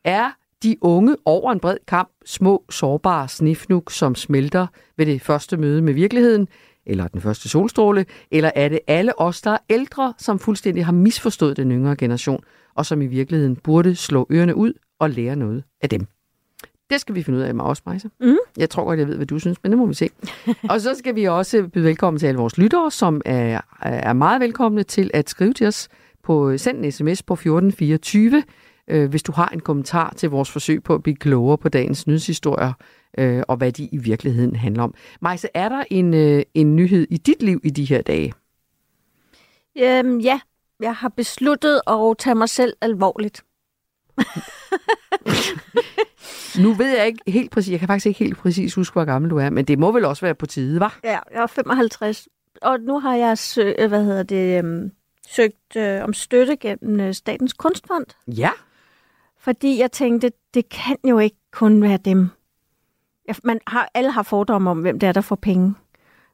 Speaker 3: Er de unge over en bred kamp små, sårbare snifnuk, som smelter ved det første møde med virkeligheden, eller den første solstråle, eller er det alle os, der er ældre, som fuldstændig har misforstået den yngre generation, og som i virkeligheden burde slå ørerne ud og lære noget af dem? Det skal vi finde ud af med også, Majse.
Speaker 4: Mm.
Speaker 3: Jeg tror godt, jeg ved, hvad du synes, men det må vi se. [LAUGHS] og så skal vi også byde velkommen til alle vores lyttere, som er, er meget velkomne til at skrive til os på send en sms på 1424, øh, hvis du har en kommentar til vores forsøg på at blive klogere på dagens nyhedshistorier, øh, og hvad de i virkeligheden handler om. Majse, er der en, øh, en nyhed i dit liv i de her dage?
Speaker 4: Øhm, ja, jeg har besluttet at tage mig selv alvorligt. [LAUGHS]
Speaker 3: Nu ved jeg ikke helt præcis, jeg kan faktisk ikke helt præcis huske, hvor gammel du er, men det må vel også være på tide, var?
Speaker 4: Ja, jeg er 55, og nu har jeg sø- øh, hvad hedder det, øhm, søgt øh, om støtte gennem øh, Statens Kunstfond,
Speaker 3: Ja.
Speaker 4: fordi jeg tænkte, det kan jo ikke kun være dem. Jeg, man har, alle har fordomme om, hvem det er, der får penge.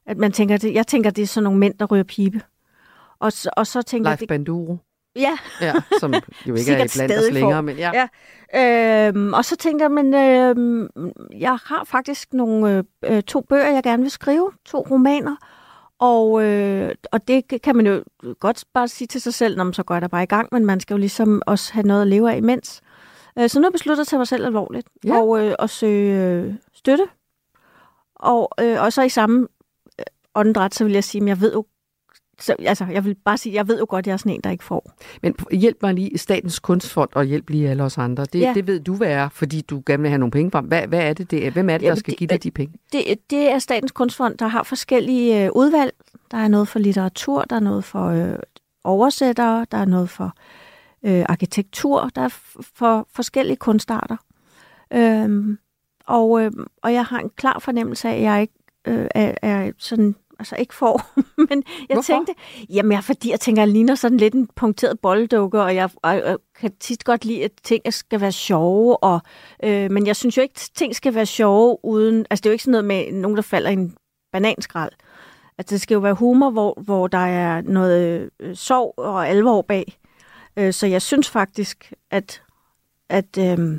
Speaker 4: At man tænker, det, jeg tænker, det er sådan nogle mænd, der ryger pibe. Og, så- og så tænker
Speaker 3: Leif
Speaker 4: jeg,
Speaker 3: Banduro,
Speaker 4: det, ja,
Speaker 3: ja, som jo ikke er blandt os længere, men ja.
Speaker 4: Ja. Øhm, og så tænkte jeg, men øhm, jeg har faktisk nogle øh, øh, to bøger, jeg gerne vil skrive. To romaner. Og, øh, og det kan man jo godt bare sige til sig selv, når man så går da bare i gang, men man skal jo ligesom også have noget at leve af imens. Øh, så nu har jeg besluttet at tage mig selv alvorligt
Speaker 3: Ja.
Speaker 4: og, øh, og søge øh, støtte. Og, øh, og så i samme øh, åndedræt, så vil jeg sige, at jeg ved jo så, altså, jeg vil bare sige, jeg ved jo godt, at jeg er sådan en, der ikke får.
Speaker 3: Men hjælp mig lige, Statens Kunstfond, og hjælp lige alle os andre. Det, ja. Det ved du, hvad er, fordi du gerne vil have nogle penge frem. Hvad, hvad er det, det er? Hvem er det, der
Speaker 4: Jamen,
Speaker 3: skal
Speaker 4: det-
Speaker 3: give dig de penge?
Speaker 4: Det, det er Statens Kunstfond, der har forskellige øh, udvalg. Der er noget for litteratur, der er noget for øh, oversættere, der er noget for øh, arkitektur, der er for forskellige kunstarter. Øhm, og, øh, og jeg har en klar fornemmelse af, at jeg ikke øh, er, er sådan, altså ikke får. [LAUGHS] Men jeg
Speaker 3: Hvorfor?
Speaker 4: tænkte, jamen jeg, fordi jeg tænker, jeg ligner sådan lidt en punkteret bolddukke, og jeg og, og kan tit godt lide, at ting skal være sjove, og, øh, men jeg synes jo ikke, at ting skal være sjove uden, altså det er jo ikke sådan noget med nogen, der falder i en bananskrald. Altså det skal jo være humor, hvor, hvor der er noget øh, sorg og alvor bag. Øh, så jeg synes faktisk, at, at øh,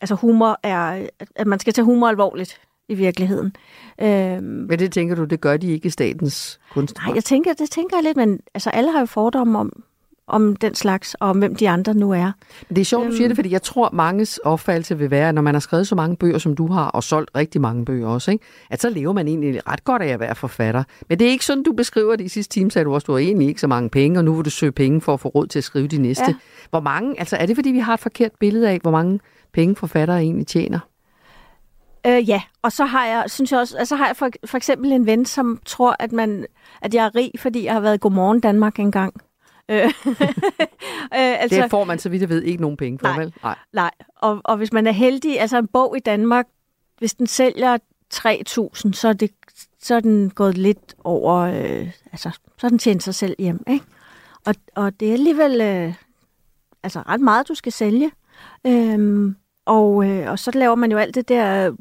Speaker 4: altså humor er, at man skal tage humor alvorligt i virkeligheden. Øh,
Speaker 3: Men det tænker du, det gør de ikke i Statens Kunstfond?
Speaker 4: Nej, jeg tænker, det tænker jeg lidt, men altså, alle har jo fordomme om, om den slags, og om hvem de andre nu er.
Speaker 3: Det er sjovt, du
Speaker 4: Øhm.
Speaker 3: siger det, fordi jeg tror, manges opfattelse vil være, at når man har skrevet så mange bøger, som du har, og solgt rigtig mange bøger også, ikke? at så lever man egentlig ret godt af at være forfatter. Men det er ikke sådan, du beskriver det i sidste time, sagde du også, du har egentlig ikke så mange penge, og nu vil du søge penge for at få råd til at skrive de næste.
Speaker 4: Ja.
Speaker 3: Hvor mange, altså er det fordi, vi har et forkert billede af, hvor mange penge forfattere egentlig tjener?
Speaker 4: Øh, ja, og så har jeg, synes jeg også, altså har jeg for, for eksempel en ven, som tror, at, man, at jeg er rig, fordi jeg har været Godmorgen Danmark engang. Øh, [LAUGHS] øh,
Speaker 3: Altså, det får man, så vidt jeg ved, ikke nogen penge for,
Speaker 4: Nej.
Speaker 3: vel? Nej.
Speaker 4: Nej, og, og hvis man er heldig, altså en bog i Danmark, hvis den sælger 3.000, så er, det, så er den gået lidt over, øh, altså så er den tjent sig selv hjem, ikke? Og, og det er alligevel øh, altså ret meget, du skal sælge. Øhm, Og, øh, og så laver man jo alt det der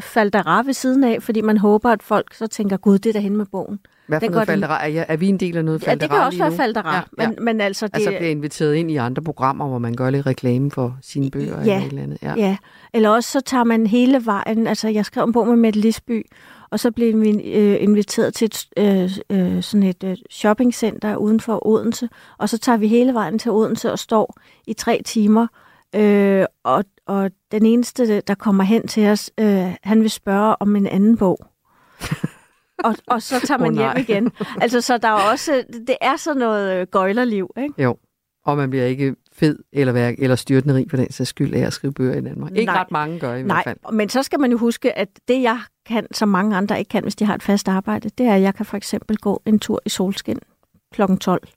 Speaker 4: faldera ved siden af, fordi man håber, at folk så tænker, gud, det er derhen med bogen.
Speaker 3: Hvad for
Speaker 4: Den
Speaker 3: noget faldera? Er, jeg- er vi en del af noget
Speaker 4: Ja, det
Speaker 3: faldera
Speaker 4: kan også være faldera,
Speaker 3: Ja, ja.
Speaker 4: men, men altså... Det,
Speaker 3: Altså bliver inviteret ind i andre programmer, hvor man gør lidt reklame for sine bøger
Speaker 4: Ja,
Speaker 3: eller et eller andet. Ja.
Speaker 4: Ja, eller også så tager man hele vejen, altså jeg skrev en bog med Mette Lisby, og så blev vi øh, inviteret til et, øh, øh, sådan et øh, shoppingcenter uden for Odense, og så tager vi hele vejen til Odense og står i tre timer, øh, og, og den eneste, der kommer hen til os, øh, han vil spørge om en anden bog. [LAUGHS] og, og så tager man
Speaker 3: nej.
Speaker 4: hjem igen. Altså, så der er også, det er sådan noget øh, gøjlerliv, ikke?
Speaker 3: Jo. Og man bliver ikke fed eller, værk, eller styrtende rig for den sags skyld af at skrive bøger i Danmark. Ikke
Speaker 4: Nej.
Speaker 3: ret mange gør i hvert
Speaker 4: Nej,
Speaker 3: fald.
Speaker 4: men så skal man jo huske, at det jeg kan, som mange andre ikke kan, hvis de har et fast arbejde, det er, at jeg kan for eksempel gå en tur i solskin kl. 12,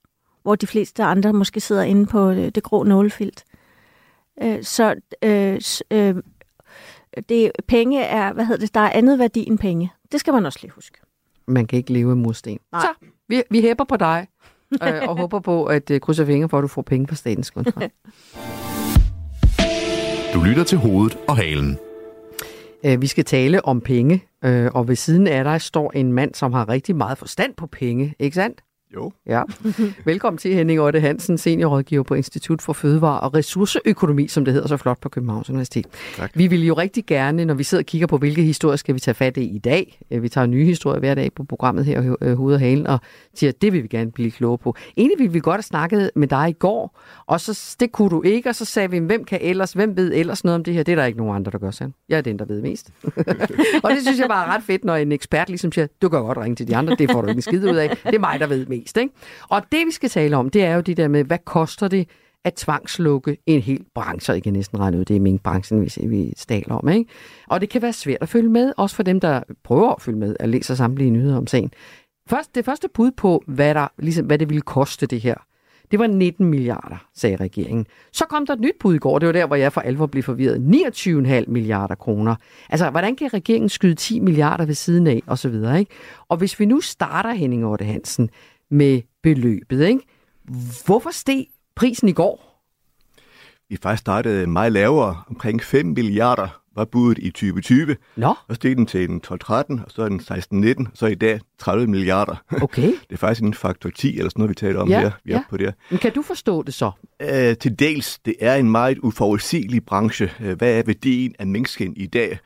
Speaker 4: hvor de fleste andre måske sidder inde på øh, det grå nålefilt. Øh, Så øh, øh, det, penge er, hvad hedder det, der er andet værdi end penge. Det skal man også lige huske.
Speaker 3: Man kan ikke leve af mursten.
Speaker 4: Nej.
Speaker 3: Så, vi, vi hæpper på dig, øh, og håber på, at uh, krydser fingre for, at du får penge fra statens kontrakt. [LAUGHS]
Speaker 2: Du lytter til hovedet og halen.
Speaker 3: Øh, Vi skal tale om penge, øh, og ved siden af dig står en mand, som har rigtig meget forstand på penge, ikke sandt?
Speaker 10: Jo.
Speaker 3: Ja. Velkommen til Henning Otte Hansen, seniorrådgiver på Institut for Fødevare og Ressourceøkonomi, som det hedder så flot på Københavns Universitet.
Speaker 10: Tak.
Speaker 3: Vi vil jo rigtig gerne, når vi sidder og kigger på, hvilke historier skal vi tage fat i i dag. Øh, Vi tager nye historier hver dag på programmet her, øh, Hoved og Halen, og siger, at det vil vi gerne blive klogere på. Egentlig ville vi godt have snakket med dig i går, og så det kunne du ikke, og så sagde vi, hvem kan ellers, hvem ved ellers noget om det her? Det er der ikke nogen andre, der gør, sådan. Jeg er den, der ved mest. [LAUGHS] og det synes jeg bare er ret fedt, når en ekspert ligesom siger, du kan godt ringe til de andre, det får du ikke en skid ud af. Det er mig, der ved mest. Ikke? Og det, vi skal tale om, det er jo det der med, hvad koster det at tvangslukke en hel branche, Jeg kan næsten regne ud, det er min branche, vi, vi taler om. Ikke? Og det kan være svært at følge med, også for dem, der prøver at følge med og læser samtlige nyheder om sagen. Først, det første bud på, hvad, der, ligesom, hvad det ville koste det her, det var 19 milliarder, sagde regeringen. Så kom der et nyt bud i går, det var der, hvor jeg for alvor blev forvirret. 29,5 milliarder kroner. Altså, hvordan kan regeringen skyde 10 milliarder ved siden af, og så videre, ikke? Og hvis vi nu starter, Henning Orte Hansen, med beløbet, ikke? Hvorfor steg prisen i går?
Speaker 10: Vi faktisk startede meget lavere, omkring 5 milliarder var budet i 2020.
Speaker 3: Nå,
Speaker 10: Og steg den til en 12-13, og så den 16-19, så i dag 30 milliarder.
Speaker 3: okay. [LAUGHS]
Speaker 10: Det er faktisk en faktor 10 eller sådan noget, vi taler om
Speaker 3: Ja,
Speaker 10: her. Vi er
Speaker 3: ja.
Speaker 10: på det.
Speaker 3: Men kan du forstå det så?
Speaker 10: Øh, til dels, det er en meget uforudsigelig branche. Øh, Hvad er værdien af minkskin i dag?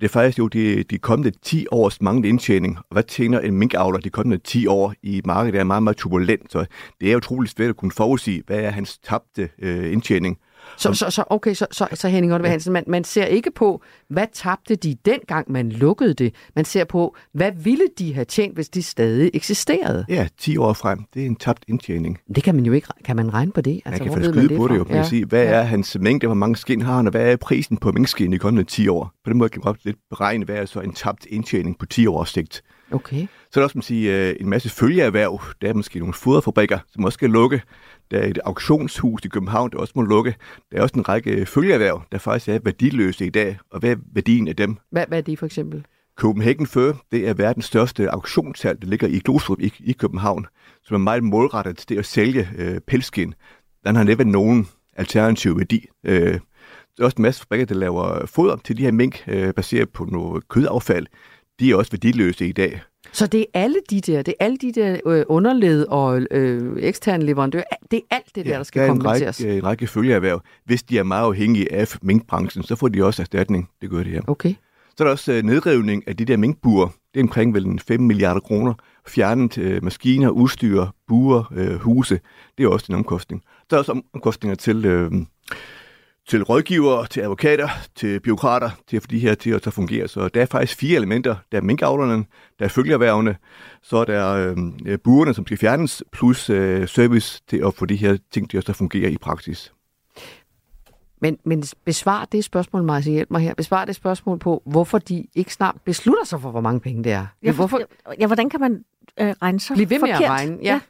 Speaker 10: Det er faktisk jo de, de kommende 10 års manglende indtjening. Og hvad tjener en minkavler de kommende 10 år i et marked, der er meget, meget turbulent? Så det er utroligt svært at kunne forudsige, hvad er hans tabte øh, indtjening.
Speaker 3: Så, så, så okay, så, så, så Henning Otte Hansen, man, man ser ikke på, hvad tabte de dengang, man lukkede det. Man ser på, hvad ville de have tjent, hvis de stadig eksisterede.
Speaker 10: Ja, 10 år frem, det er en tabt indtjening.
Speaker 3: Det kan man jo ikke, kan man regne på det?
Speaker 10: Altså, man kan faktisk skyde på
Speaker 3: fra?
Speaker 10: det jo, man kan sige, hvad er hans mængde, hvor mange skin har han, og hvad er prisen på minkskin i kommende 10 år? På den måde kan man godt lidt beregne, hvad er så en tabt indtjening på 10 års sigt.
Speaker 3: Okay.
Speaker 10: Så er der også man sige, øh, en masse følgeerhverv. Der er måske nogle foderfabrikker, som også skal lukke. Der er et auktionshus i København, der også må lukke. Der er også en række følgeerhverv, der faktisk er værdiløse i dag. Og hvad er værdien af dem?
Speaker 3: Hvad, hvad er det for eksempel?
Speaker 10: Copenhagen Fur, det er verdens største auktionshal, der ligger i Glostrup i, i København, som er meget målrettet til at sælge øh, pelskin. Den har næppe nogen alternativ værdi. Øh, der er også en masse fabrikker, der laver foder til de her mink, øh, baseret på noget kødaffald. De er også værdiløse i dag.
Speaker 3: Så det er alle de der, det er alle de der øh, underled og øh, eksterne leverandører, det er alt det der, der skal
Speaker 10: der er en
Speaker 3: kompenseres.
Speaker 10: række, en række følgeerhverv. Hvis de er meget afhængige af minkbranchen, så får de også erstatning. Det gør det her.
Speaker 3: Okay.
Speaker 10: Så er der også øh, nedrivning af de der minkbuer. Det er omkring vel en 5 milliarder kroner. Fjernet øh, maskiner, udstyr, buer, øh, huse. Det er også en omkostning. Så er også om- omkostninger til, øh, til rådgivere, til advokater, til byråkrater, til at få de her til at fungere. Så der er faktisk fire elementer. Der er minkavlerne, der er følgeerhvervene, så er der øh, buerne, som skal fjernes, plus øh, service til at få de her ting til at fungere i praksis.
Speaker 3: Men, men besvar det spørgsmål, Marcia, hjælp mig her. Besvar det spørgsmål på, hvorfor de ikke snart beslutter sig for, hvor mange penge det er.
Speaker 4: Ja,
Speaker 3: hvorfor
Speaker 4: ja, hvordan kan man øh, regne så
Speaker 3: blive ved med
Speaker 4: forkert?
Speaker 3: at regne? Ja.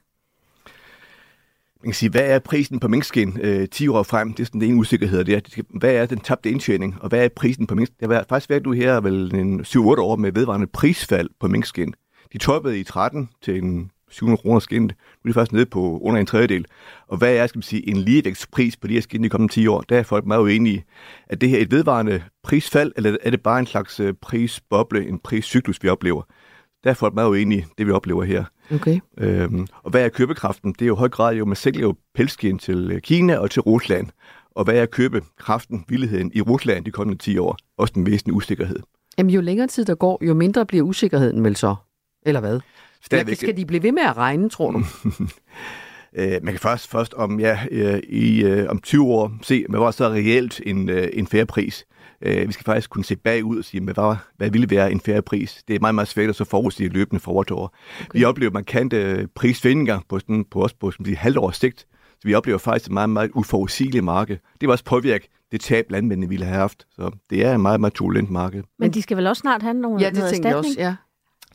Speaker 10: Man kan sige, hvad er prisen på minkskin øh, 10 år frem? Det er sådan den ene usikkerhed der. Det er, Hvad er den tabte indtjening, og hvad er prisen på minkskin? Det har faktisk været nu her vel en 7-8 år med vedvarende prisfald på minkskin. De toppede i 13 til en 700 kroner skindet. Nu er de faktisk nede på under en tredjedel. Og hvad er skal man sige, en ligevægtspris på de her skind de kommende 10 år? Der er folk meget uenige. Er det her et vedvarende prisfald, eller er det bare en slags øh, prisboble, en priscyklus, vi oplever? Der er folk meget uenige, det vi oplever her.
Speaker 3: Okay.
Speaker 10: Øhm, og hvad er købekraften? Det er jo i høj grad jo, man sælger jo pelskin til øh, Kina og til Rusland. Og hvad er købekraften, villigheden i Rusland de kommende 10 år? Også den væsentlige usikkerhed.
Speaker 3: Jamen, jo længere tid der går, jo mindre bliver usikkerheden vel så? Eller hvad?
Speaker 10: Stadigvæk-
Speaker 3: Skal de blive ved med at regne, tror du? [LAUGHS]
Speaker 10: Øh, man kan først, først om, ja, øh, i, øh, om 20 år se, hvad var så reelt en, øh, en færre pris. Øh, vi skal faktisk kunne se bagud og sige, hvad, var, hvad ville være en færre pris. Det er meget, meget svært at så forudsige løbende for år til år. Okay. Vi oplever markante øh, prisvindinger på, sådan, på os på sådan, halvårs sigt. Så vi oplever faktisk et meget, meget uforudsigeligt marked. Det vil også påvirke det tab, landmændene ville have haft. Så det er et meget, meget turbulent marked.
Speaker 4: Men de skal vel også snart have nogle,
Speaker 3: Ja, det
Speaker 4: noget
Speaker 3: tænker jeg også, ja.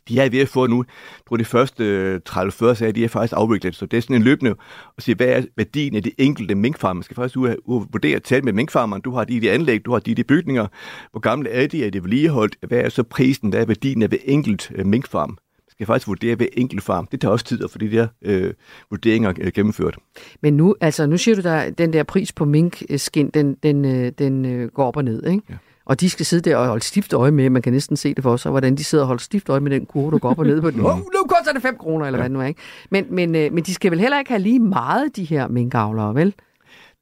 Speaker 10: De er ved at få nu, tror de første øh, 30-40 sager, de er faktisk afviklet. Så det er sådan en løbende at sige, hvad er værdien af de enkelte minkfarmer? Man skal faktisk ud og- vurdere, tale med minkfarmeren. Du har de i de anlæg, du har de de bygninger. Hvor gamle er de? Er de vedligeholdt? Hvad er så prisen? Hvad er værdien af hver enkelt øh, minkfarm? Man skal faktisk vurdere hver enkelt farm. Det tager også tid at få de der øh, vurderinger øh, gennemført.
Speaker 3: Men nu, altså, nu siger du, der den der pris på minkskin, den, den, øh, den øh, går op og ned, ikke?
Speaker 10: Ja.
Speaker 3: Og de skal sidde der og holde stift øje med, man kan næsten se det for sig, hvordan de sidder og holder stift øje med den kurve, der går op og ned på [LAUGHS] den. Oh, nu koster det 5 kroner, eller ja. hvad det nu er, ikke? Men, men, øh, men de skal vel heller ikke have lige meget, de her minkavlere, vel?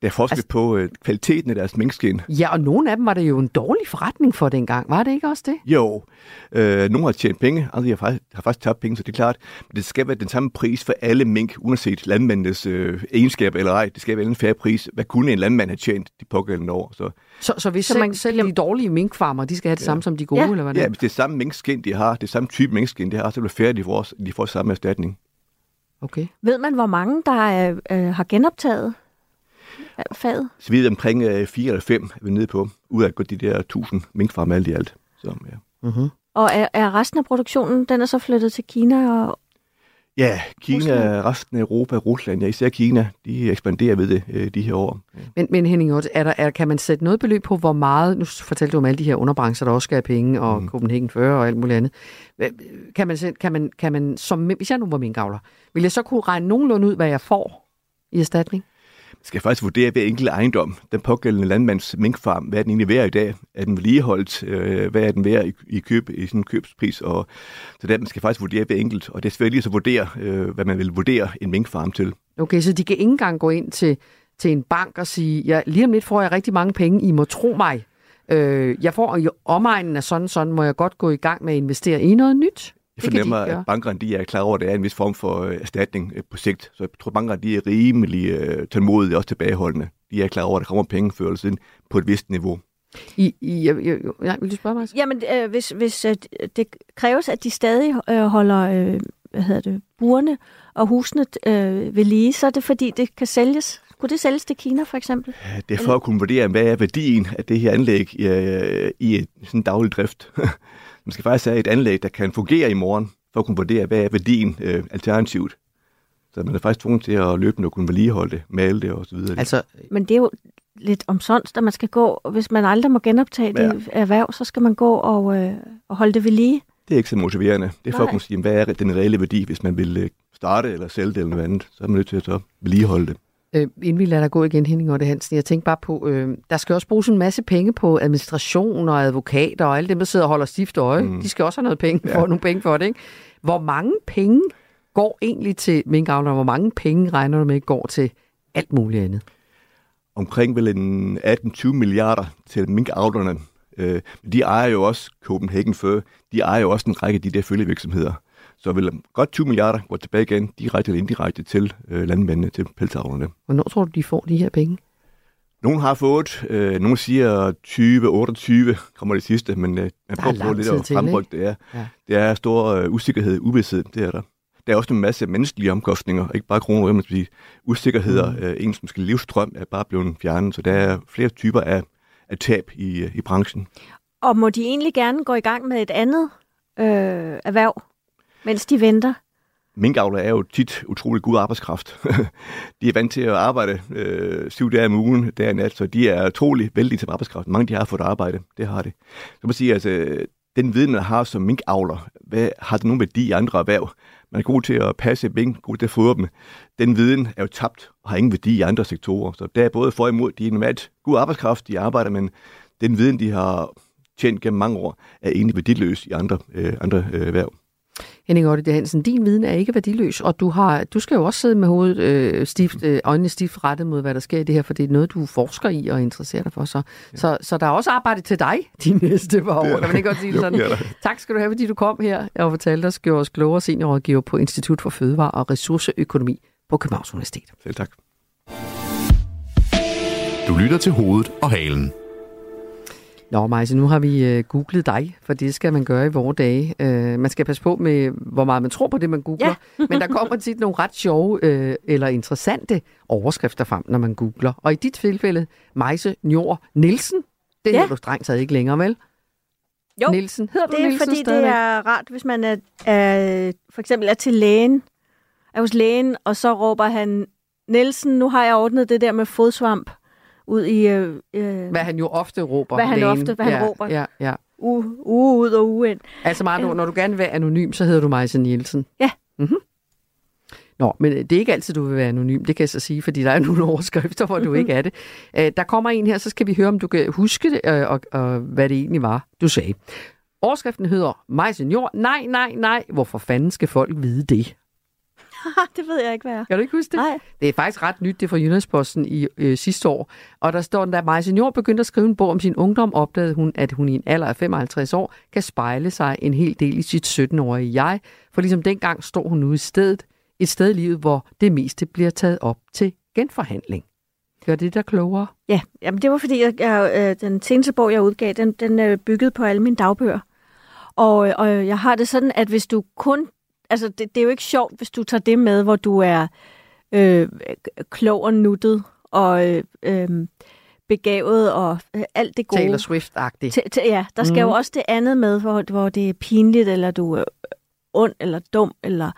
Speaker 10: Der er forskel altså, på øh, kvaliteten af deres minkskin.
Speaker 3: Ja, og nogle af dem var det jo en dårlig forretning for dengang. Var det ikke også det?
Speaker 10: Jo, øh, nogle har tjent penge, andre har faktisk, har faktisk tabt penge, så det er klart. Men det skal være den samme pris for alle mink, uanset landmændenes øh, egenskaber eller ej. Det skal være en færre pris. Hvad kunne en landmand have tjent de pågældende år? Så,
Speaker 3: Så, så hvis
Speaker 4: Så
Speaker 3: så
Speaker 4: man
Speaker 3: selv de dårlige minkfarmer, de skal have det samme som de gode,
Speaker 4: Ja.
Speaker 3: eller hvad det
Speaker 10: ja, hvis det er samme minkskin, de har, det er samme type minkskin, de har, så bliver færre, de får, de får samme erstatning.
Speaker 3: Okay.
Speaker 4: Ved man, hvor mange, der øh, har genoptaget faget?
Speaker 10: Så vi er omkring øh, 4 eller 5 er vi nede på, ud af at gå de der 1000 minkfarmer alt i alt. Så, ja.
Speaker 3: Mm-hmm.
Speaker 4: Og er, er resten af produktionen, den er så flyttet til Kina? Og,
Speaker 10: Ja, Kina,
Speaker 4: Rusland.
Speaker 10: Resten af Europa, Rusland, ja især Kina, de ekspanderer ved det øh, de her år.
Speaker 3: Men, men Henning, Ott, er der, er, kan man sætte noget beløb på, hvor meget, nu fortalte du om alle de her underbrancher, der også skal have penge, og mm. Copenhagen 40 og alt muligt andet. Kan man, kan man, kan man som, hvis jeg nu var minkavler, vil jeg så kunne regne nogenlunde ud, hvad jeg får i erstatning?
Speaker 10: Skal faktisk vurdere hver enkelt ejendom. Den pågældende landmands minkfarm, hvad er den egentlig værd i dag? Er den vedligeholdt? Øh, hvad er den værd i, i, køb, i sådan en købspris? Og, så der, man skal faktisk vurdere hver enkelt, og det er svært lige så at vurdere, øh, hvad man vil vurdere en minkfarm til.
Speaker 3: Okay, så de kan ikke engang gå ind til, til en bank og sige, ja, lige om lidt får jeg rigtig mange penge, I må tro mig. Øh, jeg får i omegnen af sådan sådan, må jeg godt gå i gang med at investere i noget nyt?
Speaker 10: Jeg
Speaker 3: Det de
Speaker 10: fornemmer,
Speaker 3: gøre.
Speaker 10: at bankerne de er klar over, at der er en vis form for øh, erstatning øh, på sigt. Så jeg tror, at bankerne de er rimelig øh, tålmodige og også tilbageholdende. De er klar over, at der kommer penge før eller siden på et vist niveau.
Speaker 3: I, i, jeg, jeg, jeg, vil du spørge mig?
Speaker 4: jamen, øh, hvis, hvis øh, det kræves, at de stadig øh, holder øh, hvad hedder det, burene og husene øh, ved lige, så er det fordi, det kan sælges. Kunne det sælges til Kina, for eksempel?
Speaker 10: Det er for at kunne vurdere, hvad er værdien af det her anlæg i, øh, i et- sådan en daglig drift. [LAUGHS] Man skal faktisk have et anlæg, der kan fungere i morgen, for at kunne vurdere, hvad er værdien øh, alternativt. Så man er faktisk tvunget til at løbende at kunne vedligeholde det, male det og så videre.
Speaker 3: Altså,
Speaker 4: Men det er jo lidt omsonst, at man skal gå, hvis man aldrig må genoptage
Speaker 10: Ja.
Speaker 4: det erhverv, så skal man gå og, øh, og holde det ved lige.
Speaker 10: Det er ikke så motiverende. Det er for at
Speaker 4: Nej.
Speaker 10: kunne sige, hvad er den reelle værdi, hvis man vil øh, starte eller sælge det eller noget andet. Så er man nødt til at så vedligeholde det.
Speaker 3: Øh, inden vi lader dig gå igen, Henning Otte Hansen, jeg tænker bare på, øh, der skal også bruges en masse penge på administration og advokater og alle dem, der sidder og holder stift øje. Mm. De skal også have noget penge,
Speaker 10: Ja.
Speaker 3: for, nogle penge for det, ikke? Hvor mange penge går egentlig til minkavlerne? Hvor mange penge regner du med går til alt muligt andet?
Speaker 10: omkring vel en 18-20 milliarder til minkavlerne. Øh, de ejer jo også Copenhagen Fur. De ejer jo også en række af de der følgevirksomheder. Så vel godt 20 milliarder går tilbage igen, direkte eller indirekte til øh, landmændene, til pelsavlerne.
Speaker 3: Hvornår tror du, de får de her penge?
Speaker 10: Nogle har fået, øh, nogle siger 20-28 kommer det sidste, men øh, man
Speaker 3: er
Speaker 10: prøver på lidt at fremrykke det. Er.
Speaker 3: Ja.
Speaker 10: Det er stor øh, usikkerhed, uvidshed, det er der. Der er også en masse menneskelige omkostninger, ikke bare kroner, men man skal sige, usikkerheder. Mm. Øh, ens måske livsstrøm er bare blevet fjernet, så der er flere typer af, af tab i, øh, i branchen.
Speaker 4: Og må de egentlig gerne gå i gang med et andet øh, erhverv, mens de venter?
Speaker 10: Minkavler er jo tit utrolig god arbejdskraft. [LAUGHS] de er vant til at arbejde øh, syv dage om ugen, dag og nat, så de er utrolig vældig til arbejdskraft. Mange de har fået arbejde, det har de. Så man sige, altså, den viden, man har som minkavler, hvad, har det nogen værdi i andre erhverv? man er god til at passe mink, god til at fodre dem. Den viden er jo tabt og har ingen værdi i andre sektorer. Så der er både for og imod. De er normalt god arbejdskraft, de arbejder, men den viden, de har tjent gennem mange år, er egentlig værdiløs i andre, øh, andre øh, erhverv.
Speaker 3: Henning Otte Hansen, din viden er ikke værdiløs, og du, har, du skal jo også sidde med hovedet øh, stift, øh, øjnene stift rettet mod, hvad der sker i det her, for det er noget, du forsker i og interesserer dig for. Så, ja. så, så der er også arbejde til dig de [LAUGHS] næste par år,
Speaker 10: Det er
Speaker 3: kan man ikke godt sige [LAUGHS] det
Speaker 10: Jo,
Speaker 3: sådan? Tak skal du have, fordi du kom her og fortalte os, gjorde os klogere seniorrådgiver på Institut for Fødevare og Ressourceøkonomi på Københavns Universitet.
Speaker 10: Selv tak.
Speaker 2: Du lytter til hovedet og halen.
Speaker 3: Nå, Majse, nu har vi øh, googlet dig, for det skal man gøre i vores dage. Øh, man skal passe på med, hvor meget man tror på det, man googler. Ja. men der kommer tit nogle ret sjove øh, eller interessante overskrifter frem, når man googler. Og i dit tilfælde, Majse Njord Nielsen. Det
Speaker 4: Ja.
Speaker 3: hedder du strengt taget ikke længere, vel?
Speaker 4: Jo,
Speaker 3: Nielsen. Hedder du
Speaker 4: det er
Speaker 3: Nielsen
Speaker 4: fordi, det
Speaker 3: stadigvæk?
Speaker 4: er rart, hvis man er, er, for eksempel er til lægen, er hos lægen, og så råber han, Nielsen, nu har jeg ordnet det der med fodsvamp ud i øh, øh,
Speaker 3: Hvad han jo ofte råber.
Speaker 4: Hvad han ofte- hvad han
Speaker 3: ja,
Speaker 4: råber.
Speaker 3: Ja, ja.
Speaker 4: uge, uge ud og uge ind.
Speaker 3: Altså Marno, når du gerne vil være anonym, så hedder du Majse Nielsen.
Speaker 4: Ja.
Speaker 3: Mm-hmm. Nå, men øh, det er ikke altid, du vil være anonym, det kan jeg så sige, fordi der er [LAUGHS] nogle overskrifter, hvor du ikke [LAUGHS] er det. Øh, Der kommer en her, så skal vi høre, om du kan huske det, øh, og, og hvad det egentlig var, du sagde. Overskriften hedder, mig senior, nej, nej, nej, hvorfor fanden skal folk vide det? [LAUGHS]
Speaker 4: det ved jeg ikke, hvad er.
Speaker 3: Kan du ikke huske det?
Speaker 4: Nej.
Speaker 3: Det er faktisk ret nyt, det er fra Jyllandsposten i øh, sidste år. Og der står, da Maja Senior begyndte at skrive en bog om sin ungdom, opdagede hun, at hun i en alder af 55 år kan spejle sig en hel del i sit 17-årige jeg. For ligesom dengang står hun nu i stedet, et sted i livet, hvor det meste bliver taget op til genforhandling. Gør det der klogere?
Speaker 4: Ja, jamen det var fordi, jeg, jeg, øh, den seneste bog, jeg udgav, den, den øh, byggede på alle mine dagbøger. Og, øh, og jeg har det sådan, at hvis du kun... Altså, det, det er jo ikke sjovt, hvis du tager det med, hvor du er øh, klog og nuttet og øh, øh, begavet og øh, alt det gode.
Speaker 3: Taylor Swift-agtigt.
Speaker 4: Ja, der skal
Speaker 3: Mhm.
Speaker 4: jo også det andet med, hvor, hvor det er pinligt, eller du er ond, eller dum, eller...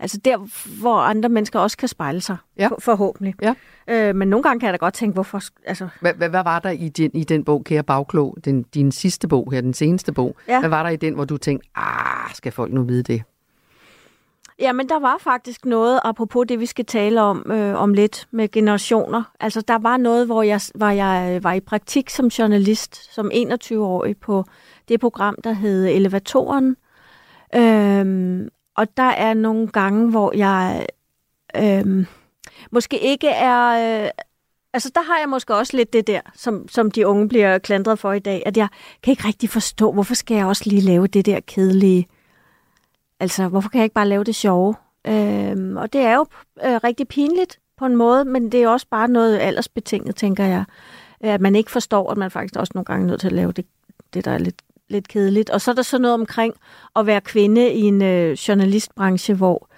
Speaker 4: Altså der, hvor andre mennesker også kan spejle sig,
Speaker 3: Ja.
Speaker 4: for, forhåbentlig.
Speaker 3: Ja.
Speaker 4: Øh, men nogle gange kan jeg da godt tænke, hvorfor... Altså,
Speaker 3: Hvad, hvad, hvad var der i den, i den bog, Kære Bagklog, den, din sidste bog her, den seneste bog?
Speaker 4: Ja.
Speaker 3: Hvad var der i den, hvor du tænkte, ah, skal folk nu vide det?
Speaker 4: Ja, men der var faktisk noget, apropos det, vi skal tale om øh, om lidt med generationer. Altså, der var noget, hvor jeg, hvor jeg øh, var i praktik som journalist, som 21-årig på det program, der hed Elevatoren. Øhm, og der er nogle gange, hvor jeg øhm, måske ikke er... Øh, altså, der har jeg måske også lidt det der, som, som de unge bliver klandret for i dag, at jeg kan ikke rigtig forstå, hvorfor skal jeg også lige lave det der kedelige Altså, hvorfor kan jeg ikke bare lave det sjove? Øhm, og det er jo øh, rigtig pinligt på en måde, men det er også bare noget aldersbetinget, tænker jeg. Øh, at man ikke forstår, at man faktisk også nogle gange er nødt til at lave det, det der er lidt, lidt kedeligt. Og så er der så noget omkring at være kvinde i en øh, journalistbranche, hvor,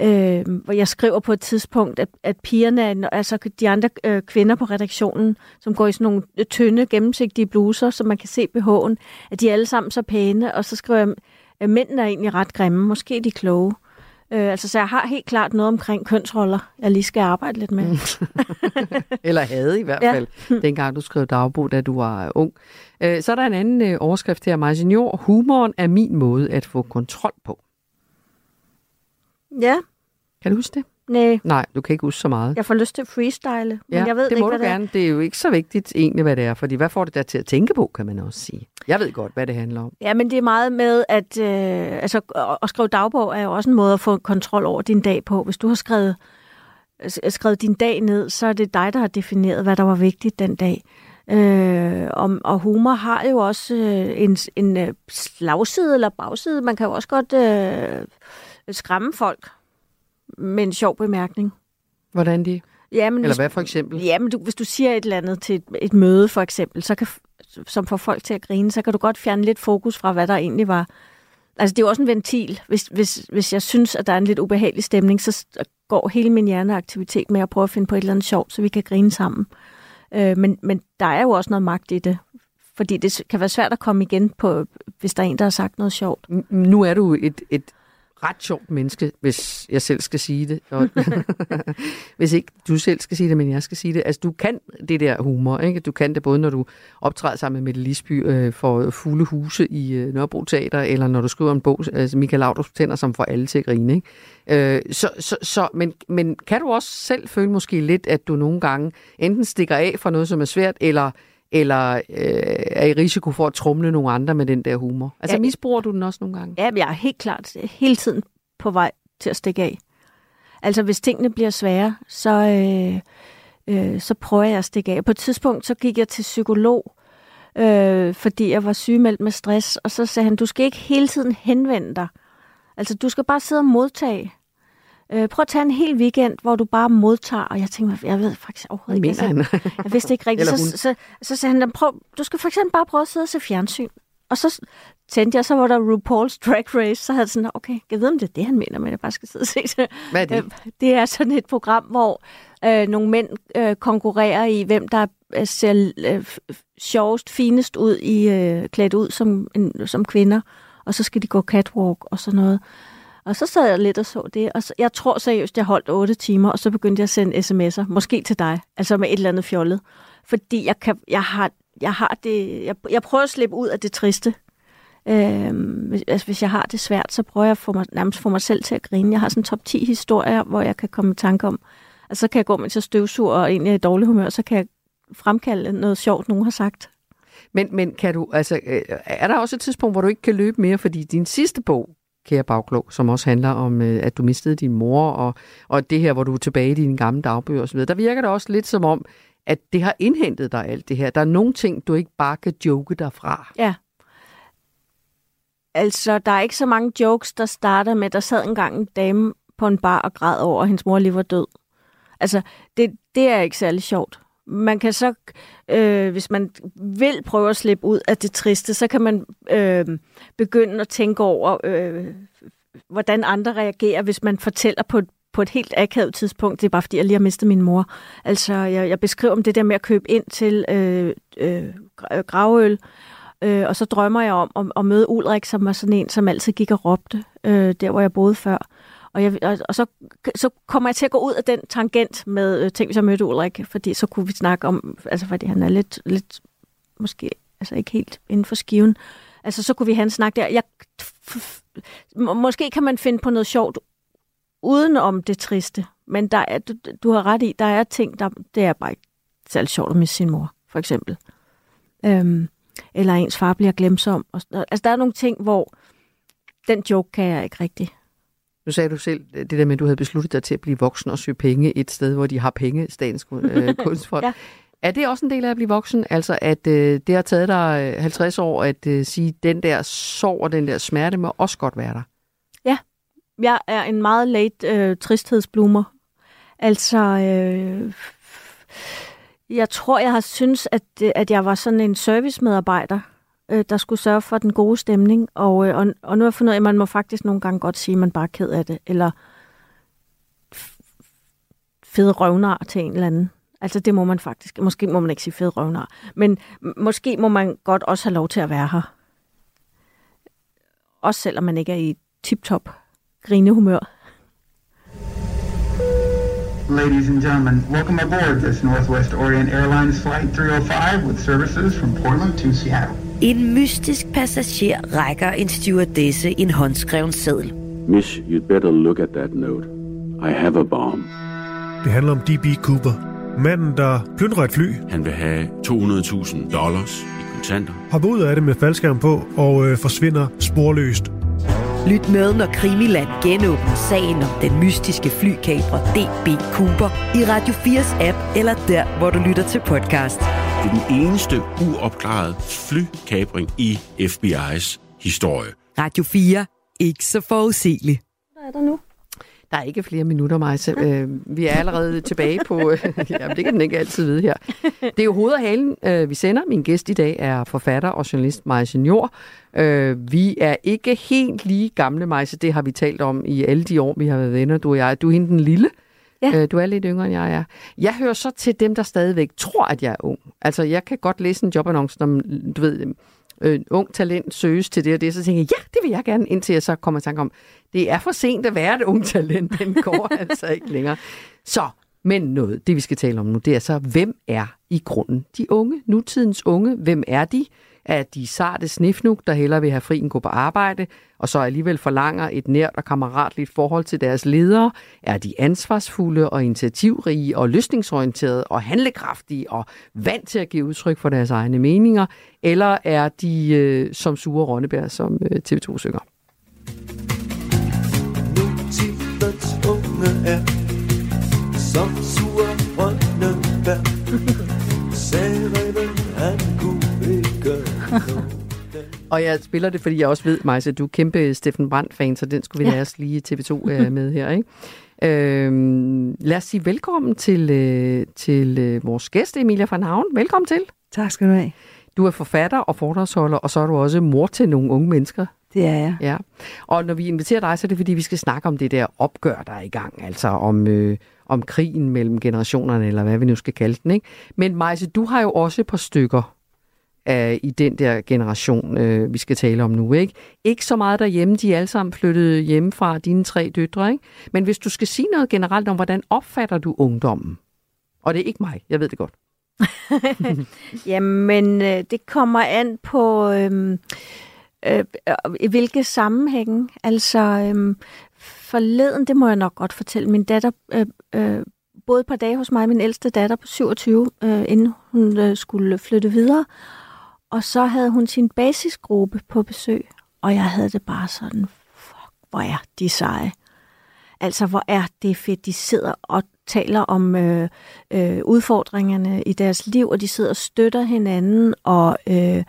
Speaker 4: øh, hvor jeg skriver på et tidspunkt, at, at pigerne, altså de andre øh, kvinder på redaktionen, som går i sådan nogle øh, tynde, gennemsigtige bluser, så man kan se BH'en, at de er alle sammen så pæne, og så skriver jeg, at mændene er egentlig ret grimme, måske de kloge. Øh, altså, så jeg har helt klart noget omkring kønsroller, jeg lige skal arbejde lidt med. [LAUGHS]
Speaker 3: Eller havde i hvert
Speaker 4: Ja.
Speaker 3: fald, dengang du skrev dagbog, da du var øh, ung. Øh, Så er der en anden øh, overskrift her, Maja Senior. Humoren er min måde at få kontrol på.
Speaker 4: Ja,
Speaker 3: Kan du huske det?
Speaker 4: Nej,
Speaker 3: Nej, du kan ikke huske så meget.
Speaker 4: jeg får lyst til at freestyle, men
Speaker 3: Ja,
Speaker 4: jeg ved
Speaker 3: det
Speaker 4: ikke,
Speaker 3: må
Speaker 4: hvad det er.
Speaker 3: gerne. Det er jo ikke så vigtigt egentlig, hvad det er, fordi hvad får det der til at tænke på, kan man også sige. Jeg ved godt, hvad det handler om.
Speaker 4: Ja, men det er meget med, at øh, altså, at- skrive dagbog er jo også en måde at få kontrol over din dag på. Hvis du har skrevet, skrevet din dag ned, så er det dig, der har defineret, hvad der var vigtigt den dag. Øh, og, og humor har jo også øh, en, en øh, slagside eller bagside. Man kan jo også godt øh, skræmme folk med en sjov bemærkning.
Speaker 3: Hvordan de?
Speaker 4: Ja, men
Speaker 3: Eller
Speaker 4: hvis-
Speaker 3: hvad for eksempel?
Speaker 4: Ja, men du, hvis du siger et eller andet til et, et møde, for eksempel, så kan, som får folk til at grine, så kan du godt fjerne lidt fokus fra, hvad der egentlig var. Altså, det er jo også en ventil. Hvis, hvis, hvis jeg synes, at der er en lidt ubehagelig stemning, så går hele min hjerneaktivitet med at prøve at finde på et eller andet sjovt, så vi kan grine sammen. Øh, men, men der er jo også noget magt i det. Fordi det kan være svært at komme igen på, hvis der er en, der har sagt noget sjovt.
Speaker 3: Nu er du et, et ret sjovt menneske, hvis jeg selv skal sige det. Og, [LAUGHS] hvis ikke du selv skal sige det, men jeg skal sige det. Altså, du kan det der humor, ikke? Du kan det både, når du optræder sammen med Mette Lisby øh, for Fugle Huse i øh, Nørrebro Teater, eller når du skriver en bog, altså Michael Laudrup tænder, som får alle til at grine, ikke? Øh, så, så, så, men, men kan du også selv føle måske lidt, at du nogle gange enten stikker af for noget, som er svært, eller eller øh, er i risiko for at trumle nogle andre med den der humor? Altså
Speaker 4: Ja.
Speaker 3: misbruger du den også nogle gange?
Speaker 4: Ja, men jeg er helt klart hele tiden på vej til at stikke af. Altså, hvis tingene bliver svære, så, øh, øh, så prøver jeg at stikke af. På et tidspunkt, så gik jeg til psykolog, øh, fordi jeg var sygemeldt med stress, og så sagde han, du skal ikke hele tiden henvende dig. Altså, du skal bare sidde og modtage. Øh, prøv at tage en hel weekend, hvor du bare modtager, og jeg tænkte, jeg ved faktisk overhovedet ikke.
Speaker 3: mener
Speaker 4: altså,
Speaker 3: han? [LAUGHS]
Speaker 4: jeg vidste ikke rigtigt. Så, så, så, så sagde han, "Jamen, prøv, du skal for eksempel bare prøve at sidde og se fjernsyn. Og så tændte jeg, så var der RuPaul's Drag Race, så havde jeg sådan, okay, jeg ved, om det er det, han mener, men jeg bare skal sidde og se det.
Speaker 3: Hvad er det?
Speaker 4: Øh, Det er sådan et program, hvor øh, nogle mænd øh, konkurrerer i, hvem der øh, ser øh, sjovest, finest ud i øh, klædt ud som, en, som kvinder, og så skal de gå catwalk og sådan noget. Og så sad jeg lidt og så det, og så, jeg tror seriøst, jeg holdt 8 timer, og så begyndte jeg at sende sms'er, måske til dig, altså med et eller andet fjollet. Fordi jeg, kan, jeg, har, jeg har det, jeg, jeg prøver at slippe ud af det triste. Øhm, hvis, altså, hvis jeg har det svært, så prøver jeg at få mig, nærmest få mig selv til at grine. Jeg har sådan top 10 historier, hvor jeg kan komme i tanke om, altså så kan jeg gå, mens jeg støvsuger og egentlig er i dårlig humør, så kan jeg fremkalde noget sjovt, nogen har sagt.
Speaker 3: Men, men kan du, altså, øh, er der også et tidspunkt, hvor du ikke kan løbe mere? Fordi din sidste bog, Kære Bagklog, som også handler om, øh, at du mistede din mor, og, og det her, hvor du er tilbage i dine gamle dagbøger osv., der virker det også lidt som om, at det har indhentet dig alt det her. Der er nogle ting, du ikke bare kan joke dig fra.
Speaker 4: Ja. Altså, der er ikke så mange jokes, der starter med, der sad engang en dame på en bar og græd over, at hendes mor lige var død. Altså, det, det er ikke særlig sjovt. Man kan så, øh, hvis man vil prøve at slippe ud af det triste, så kan man øh, begynde at tænke over, øh, hvordan andre reagerer, hvis man fortæller på et, på et helt akavet tidspunkt. Det er bare fordi, jeg lige har mistet min mor. Altså, jeg, jeg beskriver om det der med at købe ind til øh, øh, øh gravøl, Øh, og så drømmer jeg om at, at møde Ulrik, som var sådan en, som altid gik og råbte, øh, der hvor jeg boede før. Og, jeg, og, og så, så kommer jeg til at gå ud af den tangent med, øh, ting, hvis jeg mødte Ulrik, fordi så kunne vi snakke om, altså fordi han er lidt, lidt måske altså ikke helt inden for skiven. Altså så kunne vi have en snak der. Jeg, måske kan man finde på noget sjovt uden om det triste, men der er, du, du har ret i, der er ting, der det er bare ikke særlig sjovt at miste sin mor, for eksempel. Øhm, eller ens far bliver glemsom. Og, altså, der er nogle ting, hvor den joke kan jeg ikke rigtig.
Speaker 3: Nu sagde du selv det der med, at du havde besluttet dig til at blive voksen og søge penge et sted, hvor de har penge, Statens øh, [LAUGHS] Kunstfond.
Speaker 4: Ja.
Speaker 3: Er det også en del af at blive voksen? Altså, at øh, det har taget dig øh, 50 år at øh, sige, den der sorg og den der smerte må også godt være der.
Speaker 4: Jeg er en meget late øh, tristhedsbloomer. Altså, øh, jeg tror, jeg har synes, at, øh, at jeg var sådan en servicemedarbejder, øh, der skulle sørge for den gode stemning. Og, øh, og, og nu har jeg fundet ud af, at man må faktisk nogle gange godt sige, at man bare er ked af det. Eller fed røvnar til en eller anden. Altså, det må man faktisk. Måske må man ikke sige fed røvnar. Men m- måske må man godt også have lov til at være her. Også selvom man ikke er i tip-top grinehumør.
Speaker 11: Ladies and gentlemen, welcome aboard this Northwest Orient Airlines Flight 305 with services from Portland to Seattle.
Speaker 9: En mystisk passager rækker en stewardesse en håndskreven seddel.
Speaker 12: Miss, you'd better look at that note. I have a bomb.
Speaker 13: Det handler om D.B. Cooper. Manden, der plyndrer et fly,
Speaker 12: Han vil have 200.000 dollars i kontanter.
Speaker 13: hopper ud af det med faldskærm på og øh, forsvinder sporløst.
Speaker 9: Lyt med, når Krimiland genåbner sagen om den mystiske flykabrer D.B. Cooper i Radio 4's app, eller der, hvor du lytter til podcast.
Speaker 12: Det er den eneste uopklarede flykabring i FBI's historie.
Speaker 9: Radio 4. Ikke så forudsigeligt.
Speaker 4: Hvad er der nu?
Speaker 3: Der er ikke flere minutter, Majse. Øh, vi er allerede tilbage på... Øh, [LAUGHS] jamen, det kan den ikke altid vide her. Det er jo hoved og halen, øh, vi sender. Min gæst i dag er forfatter og journalist Maja Senior. Øh, vi er ikke helt lige gamle, Majse. Det har vi talt om i alle de år, vi har været venner, du og jeg. Du er hende den lille.
Speaker 4: Ja.
Speaker 3: Øh, du er lidt yngre, end jeg er. Jeg hører så til dem, der stadigvæk tror, at jeg er ung. Altså, jeg kan godt læse en jobannonce, når du ved, øh, ung talent søges til det og det, så tænker jeg, ja, det vil jeg gerne, indtil jeg så kommer i tanke om, det er for sent at være et ung talent, den går [LAUGHS] altså ikke længere. Så, men noget, det vi skal tale om nu, det er så, hvem er i grunden de unge, nutidens unge, hvem er de? Er de sarte snifnuk, der hellere vil have fri end gå på arbejde, og så alligevel forlanger et nært og kammeratligt forhold til deres ledere? Er de ansvarsfulde og initiativrige og løsningsorienterede og handlekraftige og vant til at give udtryk for deres egne meninger? Eller er de øh, som sure Rønnebær, som øh, TV2 synger?
Speaker 14: Nutidens unge er som sure rønnebær.
Speaker 3: Og jeg spiller det, fordi jeg også ved, Majse, du er kæmpe Steffen Brandt-fan, så den skulle vi
Speaker 4: Ja.
Speaker 3: lade os lige TV2 øh, med her. Ikke? Øhm, lad os sige velkommen til, øh, til øh, vores gæst, Emilia van Havn. Velkommen til.
Speaker 15: Tak skal du have.
Speaker 3: Du er forfatter og foredragsholder, og så er du også mor til nogle unge mennesker.
Speaker 15: Det er jeg.
Speaker 3: Ja. Og når vi inviterer dig, så er det fordi, vi skal snakke om det der opgør, der er i gang. Altså om, øh, om krigen mellem generationerne, eller hvad vi nu skal kalde den. Ikke? Men Majse, du har jo også et par stykker øh, i den der generation, øh, vi skal tale om nu. Ikke? ikke så meget derhjemme, de er alle sammen flyttet hjemme fra dine tre døtre. Ikke? Men hvis du skal sige noget generelt om, hvordan opfatter du ungdommen? Og det er ikke mig, jeg ved det godt. [LAUGHS]
Speaker 4: Jamen, øh, det kommer an på, øhm, øh, øh, i hvilke sammenhænge. Altså, øhm, forleden, det må jeg nok godt fortælle, min datter øh, øh, boede et par dage hos mig, min ældste datter på 27, øh, inden hun øh, skulle flytte videre. Og så havde hun sin basisgruppe på besøg, og jeg havde det bare sådan, fuck, hvor er de seje. Altså, hvor er det fedt, de sidder og taler om øh, øh, udfordringerne i deres liv, og de sidder og støtter hinanden, og, øh,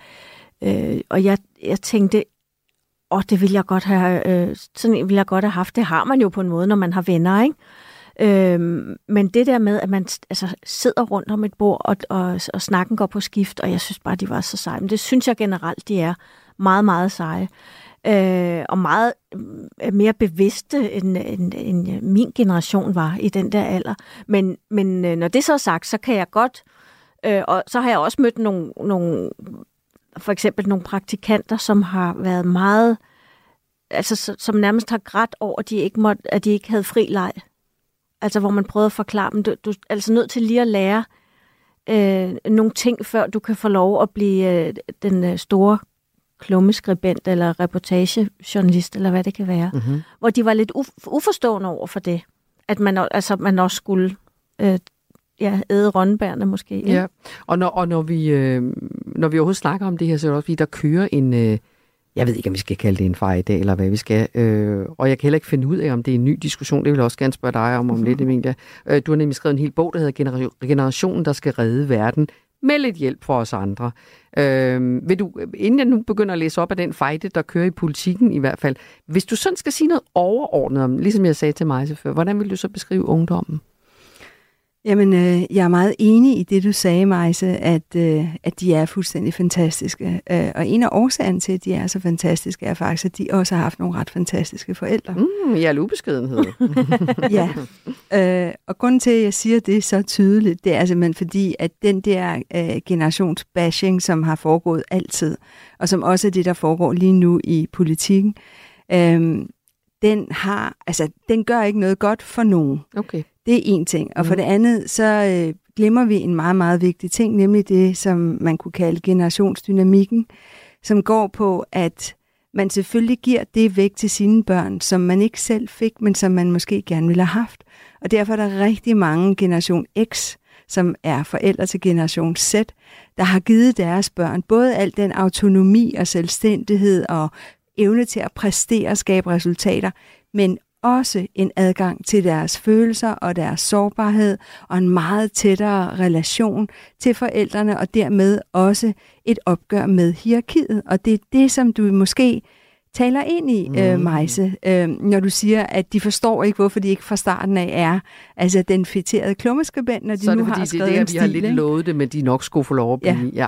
Speaker 4: øh, og jeg, jeg tænkte, åh, det ville jeg godt have, øh, sådan vil ville jeg godt have haft. Det har man jo på en måde, når man har venner, ikke? Øhm, men det der med, at man altså, sidder rundt om et bord, og, og, og snakken går på skift, og jeg synes bare, de var så seje. Men det synes jeg generelt, de er meget, meget seje. Øh, og meget øh, mere bevidste, end, end, end min generation var i den der alder. Men, men øh, når det så er sagt, så kan jeg godt... Øh, og så har jeg også mødt nogle, nogle, for eksempel nogle praktikanter, som har været meget... Altså, som nærmest har grædt over, at de ikke, måtte, at de ikke havde fri leg. Altså, hvor man prøvede at forklare dem, du, du er altså nødt til lige at lære øh, nogle ting, før du kan få lov at blive øh, den øh, store klummeskribent eller reportagejournalist, eller hvad det kan være.
Speaker 3: Mhm.
Speaker 4: Hvor de var lidt uf- uforstående over for det. At man, altså, man også skulle øh, ja, æde rønnebærne måske. ikke?
Speaker 3: Ja, og når, og når, vi, øh, når vi overhovedet snakker om det her, så er det også fordi, der kører en, øh, jeg ved ikke, om vi skal kalde det en far i dag, eller hvad vi skal, øh, og jeg kan heller ikke finde ud af, om det er en ny diskussion, det vil jeg også gerne spørge dig om om lidt, Emilia. Øh, du har nemlig skrevet en hel bog, der hedder Genera- Generationen, der skal redde verden, med lidt hjælp for os andre. Øh, vil du, inden jeg nu begynder at læse op af den fejde, der kører i politikken i hvert fald, hvis du sådan skal sige noget overordnet om, ligesom jeg sagde til mig før, hvordan vil du så beskrive ungdommen?
Speaker 15: Jamen, øh, jeg er meget enig i det, du sagde, Majse, at, øh, at de er fuldstændig fantastiske. Øh, og en af årsagerne til, at de er så fantastiske, er faktisk, at de også har haft nogle ret fantastiske forældre.
Speaker 3: Mm, al ubeskedenhed. [LAUGHS]
Speaker 15: ja. Øh, og grunden til, at jeg siger det så tydeligt, det er simpelthen fordi, at den der øh, generationsbashing, som har foregået altid, og som også er det, der foregår lige nu i politikken, øh, den har, altså, den gør ikke noget godt for nogen.
Speaker 3: Okay.
Speaker 15: Det er en ting. Og for
Speaker 3: Mm.
Speaker 15: det andet, så øh, glemmer vi en meget, meget vigtig ting, nemlig det, som man kunne kalde generationsdynamikken, som går på, at man selvfølgelig giver det væk til sine børn, som man ikke selv fik, men som man måske gerne ville have haft. Og derfor er der rigtig mange generation X, som er forældre til generation Z, der har givet deres børn både al den autonomi og selvstændighed og evne til at præstere og skabe resultater, men også en adgang til deres følelser og deres sårbarhed og en meget tættere relation til forældrene og dermed også et opgør med hierarkiet. Og det er det, som du måske taler ind i, mm. øh, Majse, øh, når du siger, at de forstår ikke, hvorfor de ikke fra starten af er altså den fætterede klummeskribent, når de
Speaker 3: så er
Speaker 15: nu
Speaker 3: det,
Speaker 15: har
Speaker 3: fordi det
Speaker 15: skrevet
Speaker 3: er det,
Speaker 15: en
Speaker 3: at vi har
Speaker 15: stil,
Speaker 3: lidt
Speaker 15: ikke?
Speaker 3: lovet det, men de nok skulle få lov at blive. Ja. ja.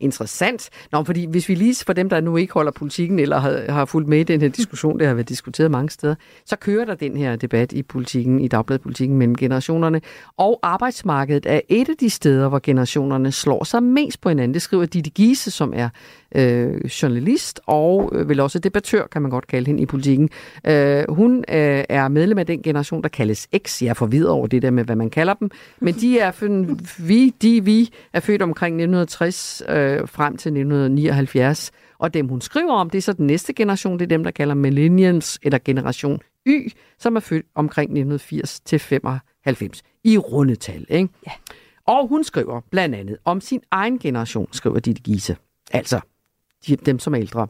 Speaker 3: Interessant. Nå, fordi hvis vi lige, for dem, der nu ikke holder politikken, eller har, har fulgt med i den her diskussion, det har været diskuteret mange steder, så kører der den her debat i politikken, i dagbladpolitikken mellem generationerne. Og arbejdsmarkedet er et af de steder, hvor generationerne slår sig mest på hinanden. Det skriver Ditte Giese, som er øh, journalist og øh, vel også debattør, kan man godt kalde hende i politikken. Øh, hun øh, er medlem af den generation, der kaldes X. Jeg er forvirret over det der med, hvad man kalder dem. Men de er, vi, de, vi er født omkring 1960 øh, frem til 1979. Og dem, hun skriver om, det er så den næste generation. Det er dem, der kalder millennials eller generation Y, som er født omkring 1980 til 95 i rundetal. Ikke? Ja. Og hun skriver blandt andet om sin egen generation, skriver Ditte Giese. Altså de, dem, som er ældre.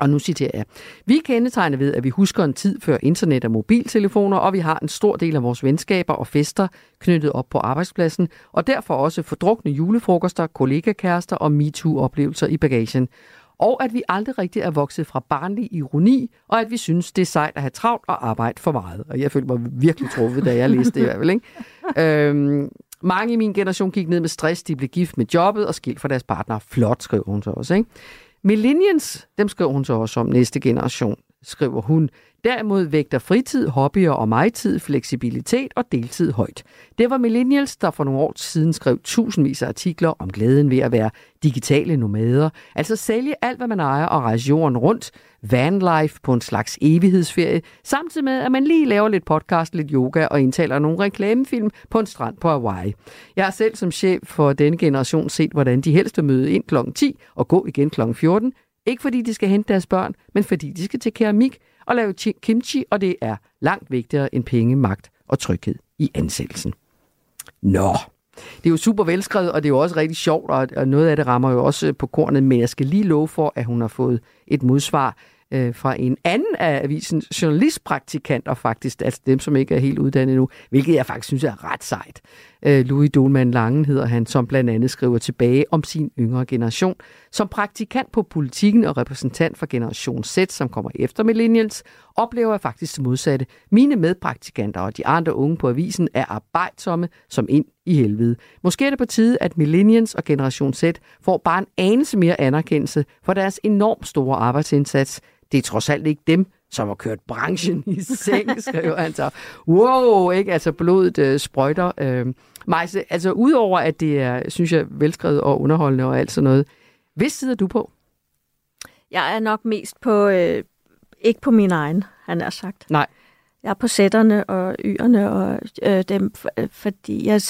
Speaker 3: Og nu citerer jeg. Vi er kendetegnet ved, at vi husker en tid før internet og mobiltelefoner, og vi har en stor del af vores venskaber og fester knyttet op på arbejdspladsen, og derfor også fordrukne julefrokoster, kollegakærester og MeToo-oplevelser i bagagen. Og at vi aldrig rigtig er vokset fra barnlig ironi, og at vi synes, det er sejt at have travlt og arbejde for meget. Og jeg følte mig virkelig truffet, da jeg læste det i hvert fald. Ikke? Øhm, mange i min generation gik ned med stress, de blev gift med jobbet og skilt fra deres partner. Flot, skriver hun så også. Ikke? Millennials, dem skriver hun så også om næste generation, skriver hun. Derimod vægter fritid, hobbyer og mig-tid, fleksibilitet og deltid højt. Det var millennials, der for nogle år siden skrev tusindvis af artikler om glæden ved at være digitale nomader. Altså sælge alt, hvad man ejer og rejse jorden rundt. Vanlife på en slags evighedsferie. Samtidig med, at man lige laver lidt podcast, lidt yoga og indtaler nogle reklamefilm på en strand på Hawaii. Jeg har selv som chef for denne generation set, hvordan de helst vil møde ind kl. 10 og gå igen kl. 14. Ikke fordi de skal hente deres børn, men fordi de skal til keramik og lave kimchi, og det er langt vigtigere end penge, magt og tryghed i ansættelsen. Nå, det er jo super velskrevet, og det er jo også rigtig sjovt, og noget af det rammer jo også på kornet, men jeg skal lige love for, at hun har fået et modsvar øh, fra en anden af avisens journalistpraktikanter faktisk, altså dem, som ikke er helt uddannet nu, hvilket jeg faktisk synes er ret sejt. Øh, Louis Dolman Langen hedder han, som blandt andet skriver tilbage om sin yngre generation. Som praktikant på politikken og repræsentant for generation Z, som kommer efter millennials, oplever jeg faktisk det modsatte. Mine medpraktikanter og de andre unge på avisen er arbejdsomme som ind i helvede. Måske er det på tide, at millennials og generation Z får bare en anelse mere anerkendelse for deres enormt store arbejdsindsats. Det er trods alt ikke dem, som har kørt branchen i seng, [LAUGHS] skriver han så. Wow, ikke? Altså blodet øh, sprøjter. Øh. Majse, altså udover at det er, synes jeg, velskrevet og underholdende og alt sådan noget, hvis sidder du på?
Speaker 4: Jeg er nok mest på, øh, ikke på min egen, han har sagt.
Speaker 3: Nej.
Speaker 4: Jeg er på sætterne og yerne og øh, dem, for, øh, fordi jeg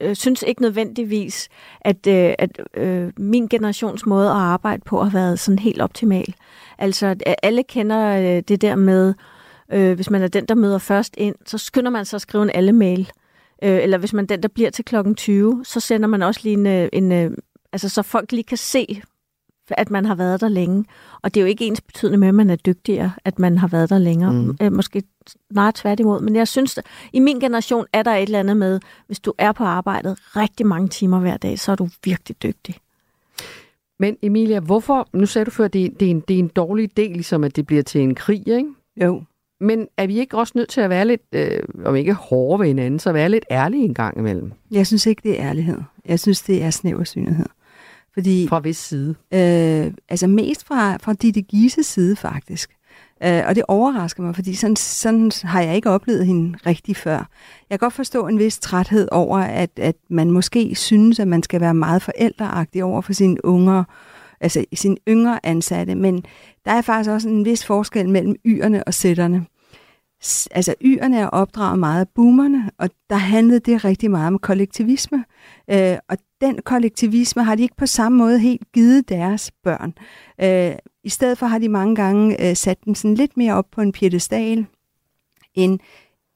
Speaker 4: øh, synes ikke nødvendigvis, at, øh, at øh, min generations måde at arbejde på har været sådan helt optimal. Altså, alle kender øh, det der med, øh, hvis man er den, der møder først ind, så skynder man sig at skrive en alle-mail. Øh, eller hvis man er den, der bliver til klokken 20, så sender man også lige en, øh, en øh, altså så folk lige kan se, at man har været der længe. Og det er jo ikke ens betydende med, at man er dygtigere, at man har været der længere. Mm. Øh, måske snarere tværtimod. Men jeg synes, at i min generation er der et eller andet med, hvis du er på arbejdet rigtig mange timer hver dag, så er du virkelig dygtig.
Speaker 3: Men Emilia, hvorfor, nu sagde du før, det, det, er en, det er en dårlig del, ligesom at det bliver til en krig, ikke?
Speaker 15: Jo.
Speaker 3: Men er vi ikke også nødt til at være lidt, øh, om ikke hårde ved hinanden, så være lidt ærlige en gang imellem?
Speaker 15: Jeg synes ikke, det er ærlighed. Jeg synes, det er snæversynlighed. Fordi,
Speaker 3: fra hvis side?
Speaker 15: Øh, altså mest fra, fra Ditte Gises side, faktisk. Øh, og det overrasker mig, fordi sådan, sådan har jeg ikke oplevet hende rigtig før. Jeg kan godt forstå en vis træthed over, at, at man måske synes, at man skal være meget forældreagtig over for sine unger, altså sine yngre ansatte, men der er faktisk også en vis forskel mellem yerne og sætterne. Altså yerne er opdraget meget af boomerne, og der handlede det rigtig meget om kollektivisme. Øh, og den kollektivisme har de ikke på samme måde helt givet deres børn. Øh, I stedet for har de mange gange øh, sat den sådan lidt mere op på en piedestal, end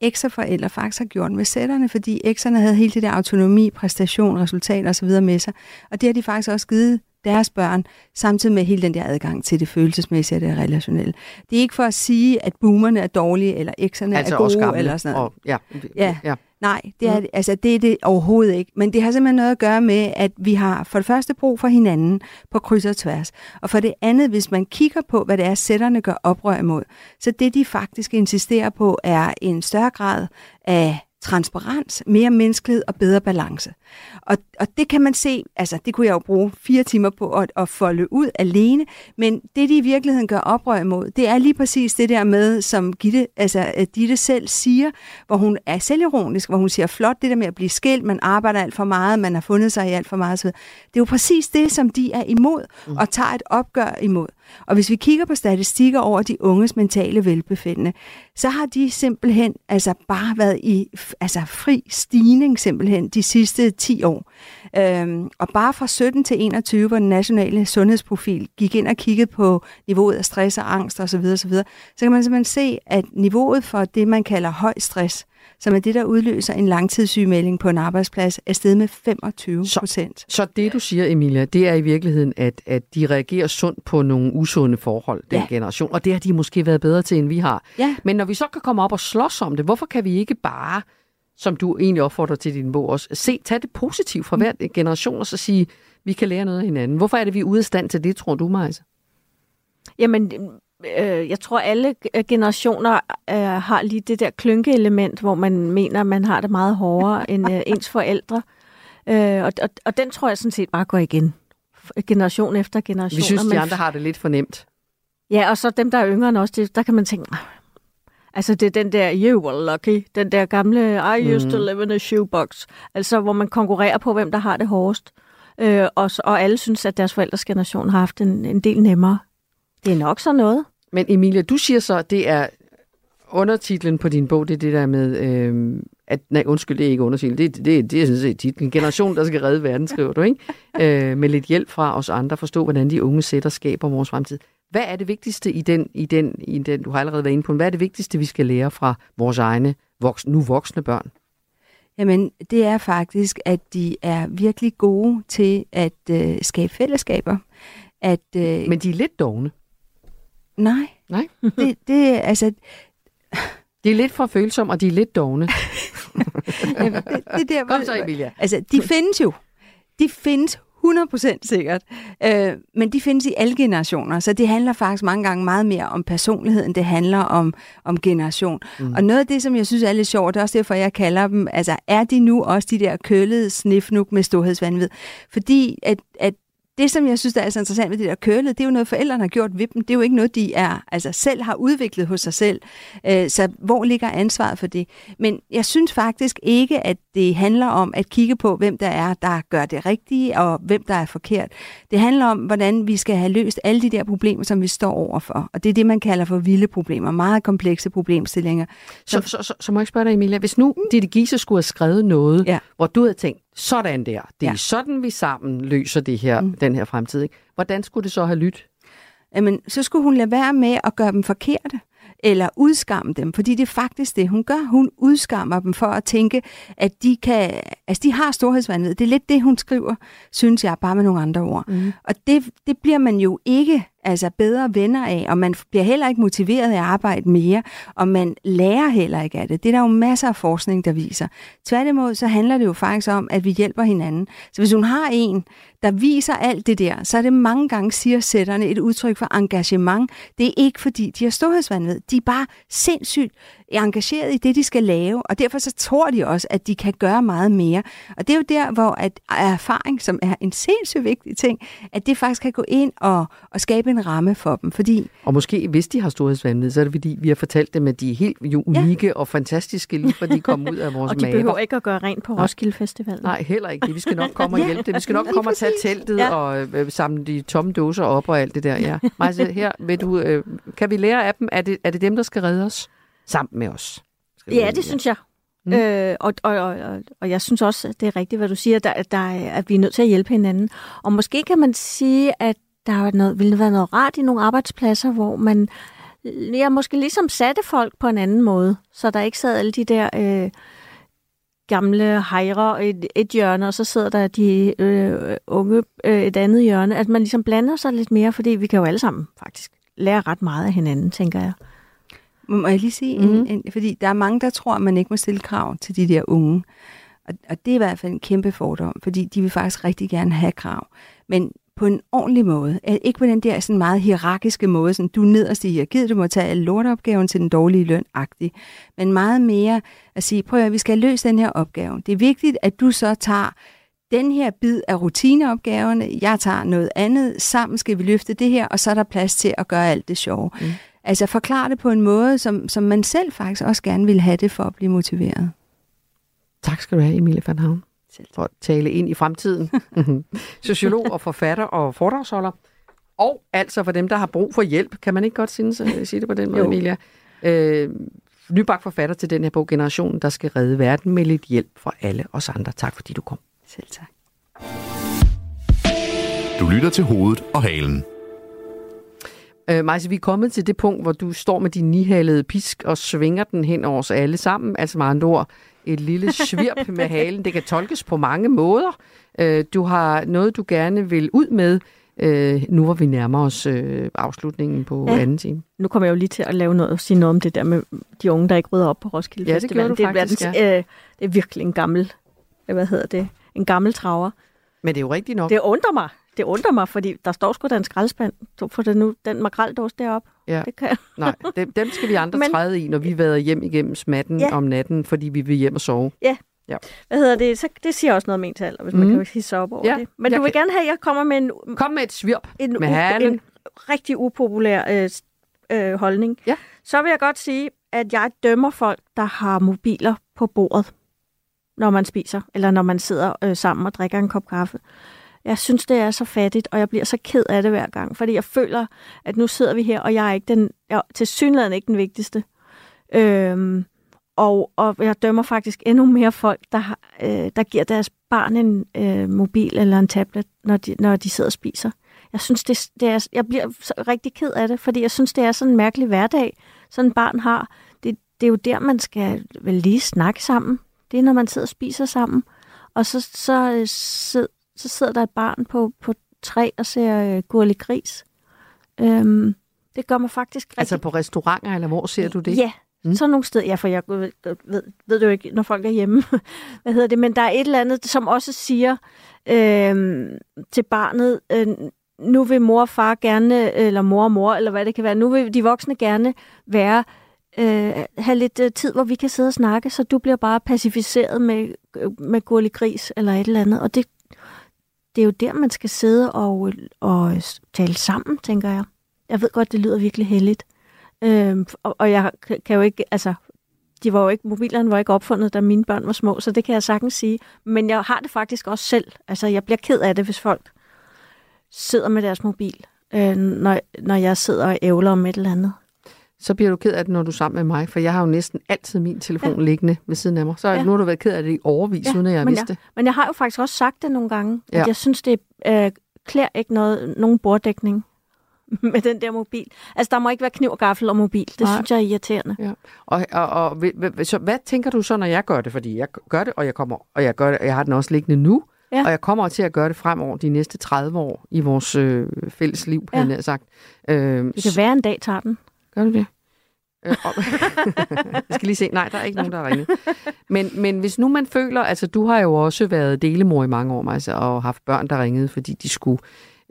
Speaker 15: ekserforældre faktisk har gjort med sætterne, fordi ekserne havde hele det der autonomi, præstation, resultat osv. med sig. Og det har de faktisk også givet deres børn, samtidig med hele den der adgang til det følelsesmæssige og det relationelle. Det er ikke for at sige, at boomerne er dårlige, eller ekserne
Speaker 3: Altså
Speaker 15: er gode,
Speaker 3: gamle,
Speaker 15: eller sådan noget.
Speaker 3: og- ja,
Speaker 15: ja.
Speaker 3: ja.
Speaker 15: Nej, det er, mm. altså, det er det overhovedet ikke. Men det har simpelthen noget at gøre med, at vi har for det første brug for hinanden på kryds og tværs. Og for det andet, hvis man kigger på, hvad det er, sætterne gør oprør imod, så det de faktisk insisterer på, er en større grad af transparens, mere menneskelighed og bedre balance. Og, og det kan man se, altså det kunne jeg jo bruge fire timer på at, at folde ud alene, men det de i virkeligheden gør oprør imod, det er lige præcis det der med, som Gitte, altså, at Ditte selv siger, hvor hun er selvironisk, hvor hun siger, flot det der med at blive skilt, man arbejder alt for meget, man har fundet sig i alt for meget. Videre. det er jo præcis det, som de er imod og tager et opgør imod. Og hvis vi kigger på statistikker over de unges mentale velbefindende, så har de simpelthen altså bare været i altså fri stigning simpelthen de sidste 10 år. Øhm, og bare fra 17 til 21, hvor den nationale sundhedsprofil gik ind og kiggede på niveauet af stress og angst osv., osv., så kan man simpelthen se, at niveauet for det, man kalder høj stress, som er det, der udløser en langtidssygemelding på en arbejdsplads, er steget med 25 procent.
Speaker 3: Så det, du siger, Emilia, det er i virkeligheden, at, at de reagerer sundt på nogle usunde forhold, den
Speaker 15: Ja.
Speaker 3: generation. Og det har de måske været bedre til, end vi har.
Speaker 15: Ja.
Speaker 3: Men når vi så kan komme op og slås om det, hvorfor kan vi ikke bare, som du egentlig opfordrer til din bog også, se, tage det positivt fra hver generation og så sige, vi kan lære noget af hinanden. Hvorfor er det, vi er ude af stand til det, tror du, Majse?
Speaker 4: Jamen, øh, jeg tror, alle g- generationer øh, har lige det der klynkeelement, hvor man mener, man har det meget hårdere [LAUGHS] end øh, ens forældre. Øh, og, og, og den tror jeg sådan set bare går igen. Generation efter generation.
Speaker 3: Vi synes, de andre har det lidt for nemt.
Speaker 4: Ja, og så dem, der er yngre end os, det, der kan man tænke, "Ah, altså det er den der, you were lucky, den der gamle, I used to
Speaker 3: Mhm.
Speaker 4: live in a shoebox, altså hvor man konkurrerer på, hvem der har det hårdest. Øh, og, og alle synes, at deres forældres generation har haft en, en del nemmere. Det er nok så noget.
Speaker 3: Men Emilia, du siger så, at det er undertitlen på din bog, det er det der med, øh, at, nej, undskyld, det er ikke undertitlen, det, det, det er sådan set titlen. Generation, der skal redde verden, skriver du, ikke? [LAUGHS] Øh, med lidt hjælp fra os andre, forstå, hvordan de unge sætter skaber vores fremtid. Hvad er det vigtigste i den, i den, i den, du har allerede været inde på, hvad er det vigtigste, vi skal lære fra vores egne voksne, nu voksne børn?
Speaker 15: Jamen, det er faktisk, at de er virkelig gode til at øh, skabe fællesskaber. At, øh,
Speaker 3: Men de er lidt dogne.
Speaker 15: Nej.
Speaker 3: Nej.
Speaker 15: det, det, altså,
Speaker 3: De er lidt for følsomme, og de er lidt dogne. [LAUGHS]
Speaker 15: Jamen, det, det der,
Speaker 3: Kom så, Emilia.
Speaker 15: Altså, de findes jo. De findes 100% sikkert. Øh, men de findes i alle generationer, så det handler faktisk mange gange meget mere om personligheden, det handler om, om generation. Mm. Og noget af det, som jeg synes er lidt sjovt, det er også derfor, jeg kalder dem, altså er de nu også de der kølede snifnuk med storhedsvandvid? Fordi at, at det, som jeg synes, der er så interessant ved det der kølede, det er jo noget, forældrene har gjort ved dem. Det er jo ikke noget, de er, altså selv har udviklet hos sig selv. Øh, så hvor ligger ansvaret for det? Men jeg synes faktisk ikke, at det handler om at kigge på, hvem der er, der gør det rigtige, og hvem der er forkert. Det handler om, hvordan vi skal have løst alle de der problemer, som vi står overfor. Og det er det, man kalder for vilde problemer. Meget komplekse problemstillinger.
Speaker 3: Så, så, så, så må jeg spørge dig, Emilia, hvis nu Ditte Giese skulle have skrevet noget,
Speaker 15: ja.
Speaker 3: hvor du havde tænkt, sådan der, det er
Speaker 15: Ja.
Speaker 3: ja. sådan, vi sammen løser det her, mm. den her fremtid. Ikke? Hvordan skulle det så have lyttet?
Speaker 15: Jamen, så skulle hun lade være med at gøre dem forkerte eller udskamme dem, fordi det er faktisk det, hun gør. Hun udskammer dem for at tænke, at de kan, altså de har storhedsvandvid. Det er lidt det, hun skriver, synes jeg, bare med nogle andre ord. Mm. Og det, det bliver man jo ikke altså bedre venner af, og man bliver heller ikke motiveret af at arbejde mere, og man lærer heller ikke af det. Det er der jo masser af forskning, der viser. Tværtimod, så handler det jo faktisk om, at vi hjælper hinanden. Så hvis hun har en, der viser alt det der, så er det mange gange, siger sætterne, et udtryk for engagement. Det er ikke fordi, de har storhedsvandvid. De er bare sindssygt engageret i det, de skal lave, og derfor så tror de også, at de kan gøre meget mere. Og det er jo der, hvor at erfaring, som er en sindssygt vigtig ting, at det faktisk kan gå ind og, og skabe en ramme for dem, fordi
Speaker 3: Og måske, hvis de har storhedsvandvid, så er det fordi, vi har fortalt dem, at de er helt jo unikke ja. og fantastiske, lige fra de kom ud af [LAUGHS] vores
Speaker 4: Og de
Speaker 3: maver.
Speaker 4: behøver ikke at gøre rent på. Roskilde Festival.
Speaker 3: Nej, heller ikke det. Vi skal nok [LAUGHS] komme og hjælpe dem. Vi skal nok komme og tage teltet
Speaker 4: Ja.
Speaker 3: og øh, samle de tomme dåser op og alt det der. Ja. Majse, her vil du, øh, kan vi lære af dem? Er det, er det dem, der skal redde os? Sammen med os? Skal
Speaker 4: Ja, det synes jeg.
Speaker 3: Mm.
Speaker 4: Øh, og, og, og, og, jeg synes også, at det er rigtigt, hvad du siger, der, der, er- at vi er nødt til at hjælpe hinanden. Og måske kan man sige, at der er noget, ville være noget rart i nogle arbejdspladser, hvor man ja, måske ligesom satte folk på en anden måde, så der ikke sad alle de der øh, gamle hejrer et, et hjørne, og så sidder der de øh, unge øh, et andet hjørne. At man ligesom blander sig lidt mere, fordi vi kan jo alle sammen faktisk lære ret meget af hinanden, tænker jeg.
Speaker 15: Må jeg lige sige, mm. en, en, fordi der er mange, der tror, at man ikke må stille krav til de der unge. Og, og det er i hvert fald en kæmpe fordom, fordi de vil faktisk rigtig gerne have krav. Men på en ordentlig måde. Øh, Ikke på den der sådan meget hierarkiske måde, sådan du er nederst i hierarkiet, du må tage alle lorteopgaven til den dårlige løn -agtig. Men meget mere at sige, prøv at vi skal løse den her opgave. Det er vigtigt, at du så tager den her bid af rutineopgaverne, jeg tager noget andet, sammen skal vi løfte det her, og så er der plads til at gøre alt det sjove. Mm. Altså forklare det på en måde, som, som man selv faktisk også gerne vil have det for at blive motiveret.
Speaker 3: Tak skal du have, Emilie van Havn, for at tale ind i fremtiden. [LAUGHS] Sociolog og forfatter og foredragsholder. Og altså for dem, der har brug for hjælp, kan man ikke godt synes, øh, sige det på den måde,
Speaker 4: Jo.
Speaker 3: Emilia? Øh, nybagt forfatter til den her bog, Generationen, der skal redde verden med lidt hjælp fra alle os andre. Tak fordi du kom.
Speaker 15: Selv tak.
Speaker 2: Du lytter til hovedet og halen.
Speaker 3: Øh, Majse, vi er kommet til det punkt, hvor du står med din nihalede pisk og svinger den hen over os alle sammen. Altså med andre ord, et lille svirp [LAUGHS] med halen. Det kan tolkes på mange måder. Øh, du har noget, du gerne vil ud med, øh, nu hvor vi nærmer os øh, afslutningen på
Speaker 4: Ja.
Speaker 3: anden time.
Speaker 4: Nu kommer jeg jo lige til at lave noget, sige noget om det der med de unge, der ikke rydder op på Roskilde
Speaker 3: Ja, det
Speaker 4: Festival.
Speaker 3: du
Speaker 4: er
Speaker 3: faktisk,
Speaker 4: verdens, øh, det er virkelig en gammel, øh, hvad hedder det, en gammel traver.
Speaker 3: Men det er jo rigtigt nok.
Speaker 4: Det undrer mig. Det undrer mig, fordi der står sgu da en skraldespand. Du får det nu, den makraldås derop.
Speaker 3: Ja.
Speaker 4: Det kan jeg.
Speaker 3: Nej, dem, dem skal vi andre [LAUGHS]
Speaker 4: Men-
Speaker 3: træde i, når vi vader hjem igennem smatten
Speaker 4: Ja.
Speaker 3: om natten, fordi vi vil hjem og sove.
Speaker 4: Ja.
Speaker 3: Ja.
Speaker 4: Hvad hedder det? Så det siger også noget om ens alder, hvis man
Speaker 3: Mhm.
Speaker 4: kan hisse op over
Speaker 3: Ja,
Speaker 4: det. Men
Speaker 3: jeg
Speaker 4: du vil
Speaker 3: kan-
Speaker 4: gerne have, at jeg kommer med en...
Speaker 3: Kom med et svirp
Speaker 4: en,
Speaker 3: med halen.
Speaker 4: en rigtig upopulær øh, øh, holdning.
Speaker 3: Ja.
Speaker 4: Så vil jeg godt sige, at jeg dømmer folk, der har mobiler på bordet, når man spiser, eller når man sidder øh, sammen og drikker en kop kaffe. Jeg synes, det er så fattigt, og jeg bliver så ked af det hver gang, fordi jeg føler, at nu sidder vi her, og jeg er ikke den, jeg er til synligheden ikke den vigtigste. Øhm, og, og jeg dømmer faktisk endnu mere folk, der, øh, der giver deres barn en øh, mobil eller en tablet, når de, når de sidder og spiser. Jeg synes, det, det er, jeg bliver så rigtig ked af det, fordi jeg synes, det er sådan en mærkelig hverdag, sådan en barn har. Det, det er jo der, man skal vel lige snakke sammen. Det er, når man sidder og spiser sammen. Og så, så, så, sid, så sidder der et barn på, på træ og ser øh, gurlig gris. Øhm, det gør mig faktisk rigtig...
Speaker 3: Altså på restauranter, eller hvor ser du det?
Speaker 4: Ja, mm. sådan nogle steder. Ja, for jeg ved, ved, ved det jo ikke, når folk er hjemme. [LAUGHS] Hvad hedder det? Men der er et eller andet, som også siger øh, til barnet, øh, nu vil mor og far gerne, eller mor og mor, eller hvad det kan være, nu vil de voksne gerne være, øh, have lidt øh, tid, hvor vi kan sidde og snakke, så du bliver bare pacificeret med, øh, med gurlig gris, eller et eller andet. Og det, det er jo der, man skal sidde og, og tale sammen, tænker jeg. Jeg ved godt, det lyder virkelig heldigt. Øhm, og, og jeg kan jo ikke, altså, de var jo ikke, mobilerne var ikke opfundet, da mine børn var små, så det kan jeg sagtens sige. Men jeg har det faktisk også selv. Altså, jeg bliver ked af det, hvis folk sidder med deres mobil, øh, når, når jeg sidder og ævler om et eller andet.
Speaker 3: Så bliver du ked af det, når du er sammen med mig, for jeg har jo næsten altid min telefon ja. liggende ved siden af mig. Så
Speaker 4: Ja.
Speaker 3: nu har du været ked af det i overvis, ja, uden at jeg
Speaker 4: men,
Speaker 3: vidste det.
Speaker 4: men jeg har jo faktisk også sagt det nogle gange, ja. At jeg synes, det øh, klæder ikke noget, nogen borddækning [LAUGHS] med den der mobil. Altså, der må ikke være kniv og gaffel og mobil. Det
Speaker 3: Nej.
Speaker 4: synes jeg er irriterende.
Speaker 3: Ja. Og, og, og så hvad tænker du så, når jeg gør det? Fordi jeg gør det, og jeg kommer, og jeg gør det, og jeg har den også liggende nu.
Speaker 4: Ja.
Speaker 3: Og jeg kommer til at gøre det fremover de næste 30 år i vores øh, fælles liv,
Speaker 4: Ja.
Speaker 3: havde jeg sagt. Øh,
Speaker 4: Det kan være, en dag tager den.
Speaker 3: Gør du det? Øh, [LAUGHS] jeg skal lige se. Nej, der er ikke nogen, der har ringet. Men, men hvis nu man føler, altså du har jo også været delemor i mange år, altså, og haft børn, der ringede, fordi de skulle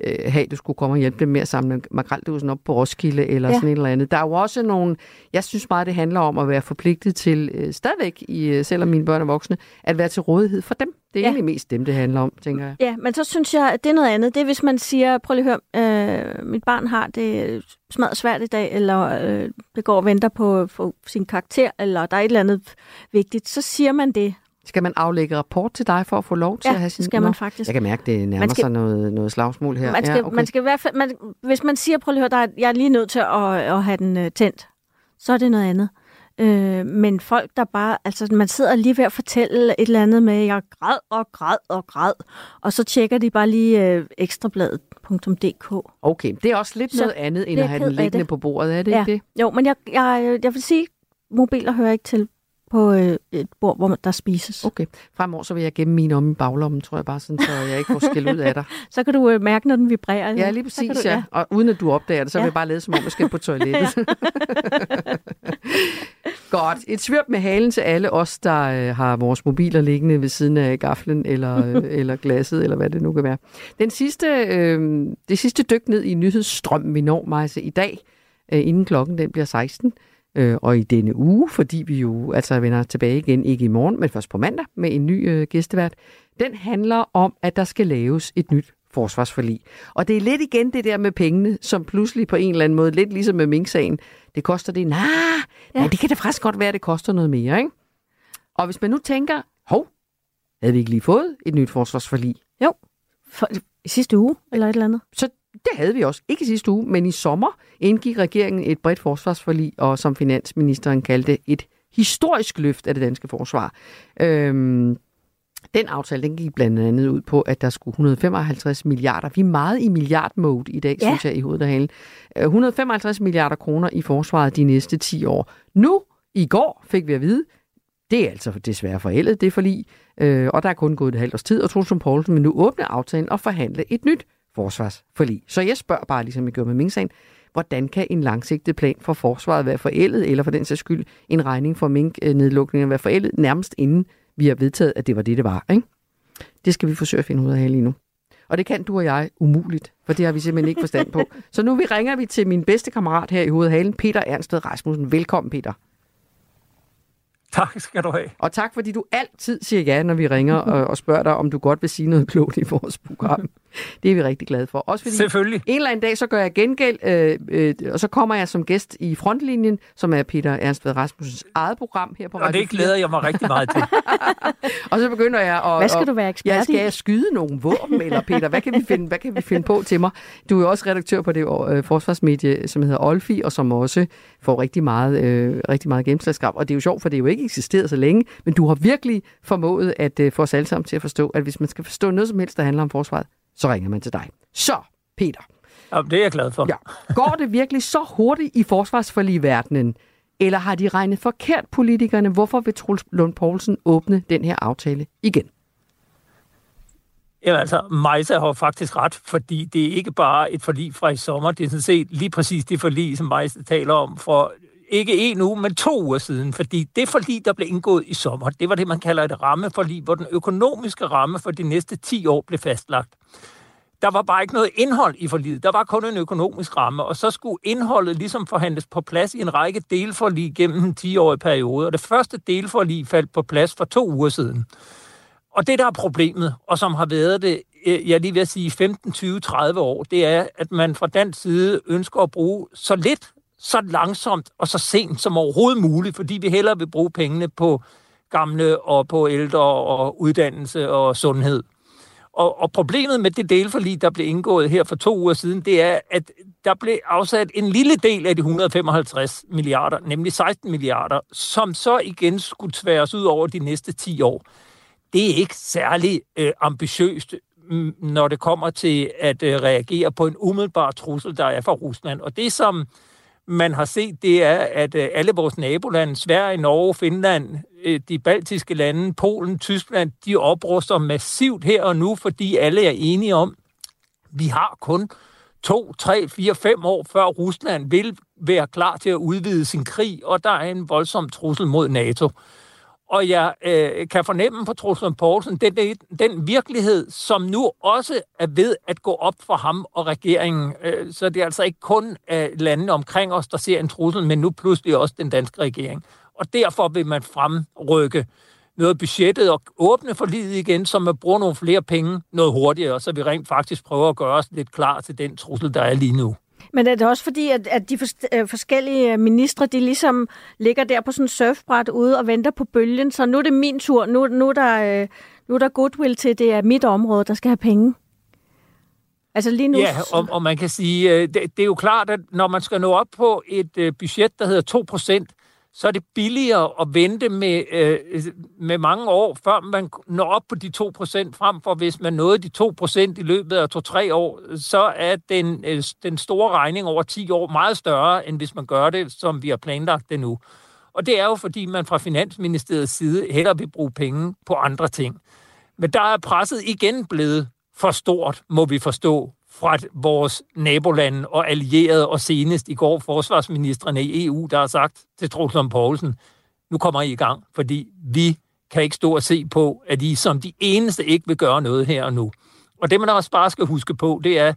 Speaker 3: øh, have, du skulle komme og hjælpe dem med at samle makreldusen op på Roskilde, eller
Speaker 4: Ja.
Speaker 3: sådan et eller andet. Der er jo også nogle, jeg synes meget, det handler om at være forpligtet til, øh, stadigvæk, i, øh, selvom mine børn er voksne, at være til rådighed for dem. Det er
Speaker 4: ja.
Speaker 3: egentlig mest dem, det handler om, tænker jeg.
Speaker 4: Ja, men så synes jeg, at det er noget andet. Det er, hvis man siger, prøv lige at høre, øh, mit barn har det smadret svært i dag, eller øh, det går og venter på, på sin karakter, eller der er et eller andet vigtigt, så siger man det.
Speaker 3: Skal man aflægge rapport til dig for at få lov til
Speaker 4: Ja,
Speaker 3: at have sin...
Speaker 4: skal man faktisk.
Speaker 3: Jeg kan mærke, det nærmer
Speaker 4: Man skal-
Speaker 3: sig noget, noget slagsmål her.
Speaker 4: Man skal,
Speaker 3: ja, okay.
Speaker 4: man skal i hvert fald, man, hvis man siger, prøv lige at høre, der er, jeg er lige nødt til at, at have den øh, tændt, så er det noget andet. Øh, men folk, der bare, altså man sidder lige ved at fortælle et eller andet med, jeg græd og græd og græd, og så tjekker de bare lige øh, ekstrabladet.dk.
Speaker 3: Okay, det er også lidt
Speaker 4: Så
Speaker 3: noget andet, end at have den liggende
Speaker 4: det.
Speaker 3: på bordet, er det
Speaker 4: ja.
Speaker 3: ikke det?
Speaker 4: Jo, men jeg, jeg, jeg vil sige, mobiler hører ikke til på øh, et bord, hvor der spises.
Speaker 3: Okay. Fremover så vil jeg gemme min om i baglommen, tror jeg bare, sådan, så jeg ikke får skæld ud af dig. [LAUGHS]
Speaker 4: Så kan du øh, mærke, når den vibrerer.
Speaker 3: Ja, lige præcis,
Speaker 4: du,
Speaker 3: ja. Og uden at du opdager det, så vil
Speaker 4: Ja.
Speaker 3: jeg bare lade som om, jeg skal på toilettet. [LAUGHS] [LAUGHS] Godt. Et svirp med halen til alle os, der øh, har vores mobiler liggende ved siden af gaflen eller, øh, eller glasset, eller hvad det nu kan være. Den sidste, øh, det sidste dyk ned i nyhedsstrømmen, vi når, Majse, i dag, øh, inden klokken den bliver 16, øh, og i denne uge, fordi vi jo altså vender tilbage igen, ikke i morgen, men først på mandag, med en ny øh, gæstevært. Den handler om, at der skal laves et nyt forsvarsforlig. Og det er lidt igen det der med pengene, som pludselig på en eller anden måde, lidt ligesom med Mink-sagen, det koster det, nej, ja. det kan da faktisk godt være, at det koster noget mere, ikke? Og hvis man nu tænker, hov, havde vi ikke lige fået et nyt forsvarsforlig?
Speaker 4: Jo, for, sidste uge, eller et eller andet.
Speaker 3: Så det havde vi også. Ikke i sidste uge, men i sommer indgik regeringen et bredt forsvarsforlig, og som finansministeren kaldte et historisk løft af det danske forsvar. Øhm, den aftale, den gik blandt andet ud på, at der skulle 155 milliarder. Vi er meget i milliardmode i dag,
Speaker 4: Ja.
Speaker 3: synes jeg, i hovedet af halen. Øh, 155 milliarder kroner i forsvaret de næste 10 år. Nu, i går, fik vi at vide, det er altså desværre forældet, det forlig, øh, og der er kun gået et halvt års tid, og Trudsen Poulsen vil nu åbne aftalen og forhandle et nyt forsvarsforlig. Så jeg spørger bare, ligesom jeg gjorde med Mink-sagen, hvordan kan en langsigtet plan for forsvaret være forældet, eller for den sags skyld en regning for mink-nedlukningen være forældet, nærmest inden vi har vedtaget, at det var det, det var. Ikke? Det skal vi forsøge at finde ud af her lige nu. Og det kan du og jeg umuligt, for det har vi simpelthen ikke forstand på. Så nu vi ringer vi til min bedste kammerat her i hovedhalen, Peter Ernsted Rasmussen. Velkommen, Peter. [LAUGHS]
Speaker 16: Tak skal du have.
Speaker 3: Og tak, fordi du altid siger ja, når vi ringer og, og spørger dig, om du godt vil sige noget klogt i vores program. Det er vi rigtig glade for. Også fordi
Speaker 16: Selvfølgelig.
Speaker 3: En eller anden dag, så gør jeg gengæld, øh, øh, og så kommer jeg som gæst i Frontlinjen, som er Peter Ernstved Rasmussens eget program her på
Speaker 16: Og
Speaker 3: Radio
Speaker 16: det glæder jeg mig rigtig meget til. [LAUGHS]
Speaker 3: Og så begynder jeg at...
Speaker 4: Hvad skal du være ekspert
Speaker 3: ja, skal jeg skyde nogle våben, eller Peter, hvad kan vi finde, hvad kan vi finde på til mig? Du er jo også redaktør på det øh, forsvarsmedie, som hedder Olfi, og som også får rigtig meget, øh, rigtig meget gennemslagskraft. Og det er jo sjovt, for det er jo ikke eksisteret så længe, men du har virkelig formået at øh, få os alle sammen til at forstå, at hvis man skal forstå noget som helst, der handler om forsvaret, så ringer man til dig. Så, Peter.
Speaker 16: Jamen, det er jeg glad for.
Speaker 3: Ja. Går det virkelig så hurtigt i forsvarsforligverdenen, eller har de regnet forkert politikerne? Hvorfor vil Truls Lund Poulsen åbne den her aftale igen?
Speaker 16: Jamen altså, Majsa har faktisk ret, fordi det er ikke bare et forlig fra i sommer, det er sådan set lige præcis det forlig, som Majsa taler om for ikke en uge, men to uger siden, fordi det forlig, der blev indgået i sommer, det var det, man kalder et rammeforlig, hvor den økonomiske ramme for de næste 10 år blev fastlagt. Der var bare ikke noget indhold i forliget. Der var kun en økonomisk ramme, og så skulle indholdet ligesom forhandles på plads i en række delforlig gennem en 10-årig periode. Og det første delforlig faldt på plads for to uger siden. Og det, der er problemet, og som har været det, øh, jeg lige vil sige 15, 20, 30 år, det er, at man fra den side ønsker at bruge så lidt, så langsomt og så sent som overhovedet muligt, fordi vi hellere vil bruge pengene på gamle og på ældre og uddannelse og sundhed. Og, og problemet med det delforlig, der blev indgået her for to uger siden, det er, at der blev afsat en lille del af de 155 milliarder, nemlig 16 milliarder, som så igen skulle tværes ud over de næste 10 år. Det er ikke særlig øh, ambitiøst, mm, når det kommer til at øh, reagere på en umiddelbar trussel, der er fra Rusland. Og det, som man har set, det er, at øh, alle vores nabolande, Sverige, Norge, Finland, øh, de baltiske lande, Polen, Tyskland, de opruster massivt her og nu, fordi alle er enige om, vi har kun to, tre, fire, fem år før Rusland vil være klar til at udvide sin krig, og der er en voldsom trussel mod NATO. Og jeg øh, kan fornemme på Truslund Poulsen, den, den, den virkelighed, som nu også er ved at gå op for ham og regeringen. Øh, så det er altså ikke kun øh, landene omkring os, der ser en trussel, men nu pludselig også den danske regering. Og derfor vil man fremrykke noget af budgettet og åbne for livet igen, så man bruger nogle flere penge noget hurtigere, så vi rent faktisk prøver at gøre os lidt klar til den trussel, der er lige nu.
Speaker 4: Men er det også fordi, at, at de fors- øh, forskellige øh, ministre, de ligesom ligger der på sådan en surfbræt ude og venter på bølgen, så nu er det min tur, nu, nu, er, der, øh, nu er der goodwill til, det er mit område, der skal have penge? Altså lige nu...
Speaker 16: Ja, og, og man kan sige, det, det er jo klart, at når man skal nå op på et budget, der hedder 2%, så er det billigere at vente med, øh, med mange år, før man når op på de 2%, frem for hvis man nåede de 2% i løbet af 2-3 år, så er den, øh, den store regning over 10 år meget større, end hvis man gør det, som vi har planlagt det nu. Og det er jo, fordi man fra Finansministeriets side hellere vil bruge penge på andre ting. Men der er presset igen blevet for stort, må vi forstå, fra vores nabolande og allierede, og senest i går forsvarsministerne i EU, der har sagt til Truslund Poulsen, nu kommer I i gang, fordi vi kan ikke stå og se på, at I som de eneste ikke vil gøre noget her og nu. Og det, man også bare skal huske på, det er,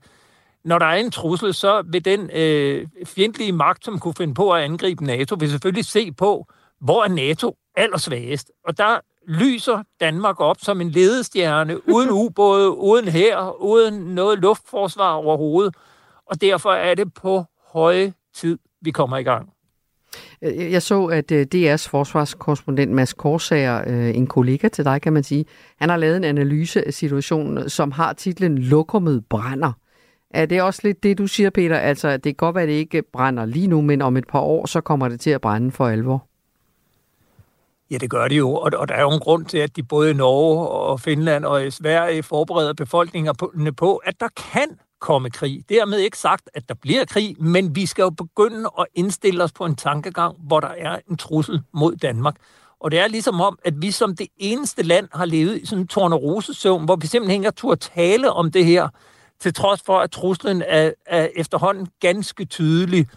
Speaker 16: når der er en trussel, så vil den øh, fjendtlige magt, som kunne finde på at angribe NATO, vil selvfølgelig se på, hvor er NATO allersvagest. Og der lyser Danmark op som en ledestjerne, uden [LAUGHS] ubåde, uden her, uden noget luftforsvar overhovedet. Og derfor er det på høje tid, vi kommer i gang.
Speaker 3: Øh, Jeg så, at øh, DR's forsvarskorrespondent Mads Korsager, øh, en kollega til dig, kan man sige, han har lavet en analyse af situationen, som har titlen Lokummet brænder. Er det også lidt det, du siger, Peter? Altså, det kan godt være, at det ikke brænder lige nu, men om et par år, så kommer det til at brænde for alvor.
Speaker 16: Ja, det gør de jo, og, og der er jo en grund til, at de både i Norge og Finland og i Sverige forbereder befolkninger på, på, at der kan komme krig. Dermed ikke sagt, at der bliver krig, men vi skal jo begynde at indstille os på en tankegang, hvor der er en trussel mod Danmark. Og det er ligesom om, at vi som det eneste land har levet i sådan en tornerosesøvn, hvor vi simpelthen ikke har turde tale om det her, til trods for, at truslen er, er efterhånden ganske tydelig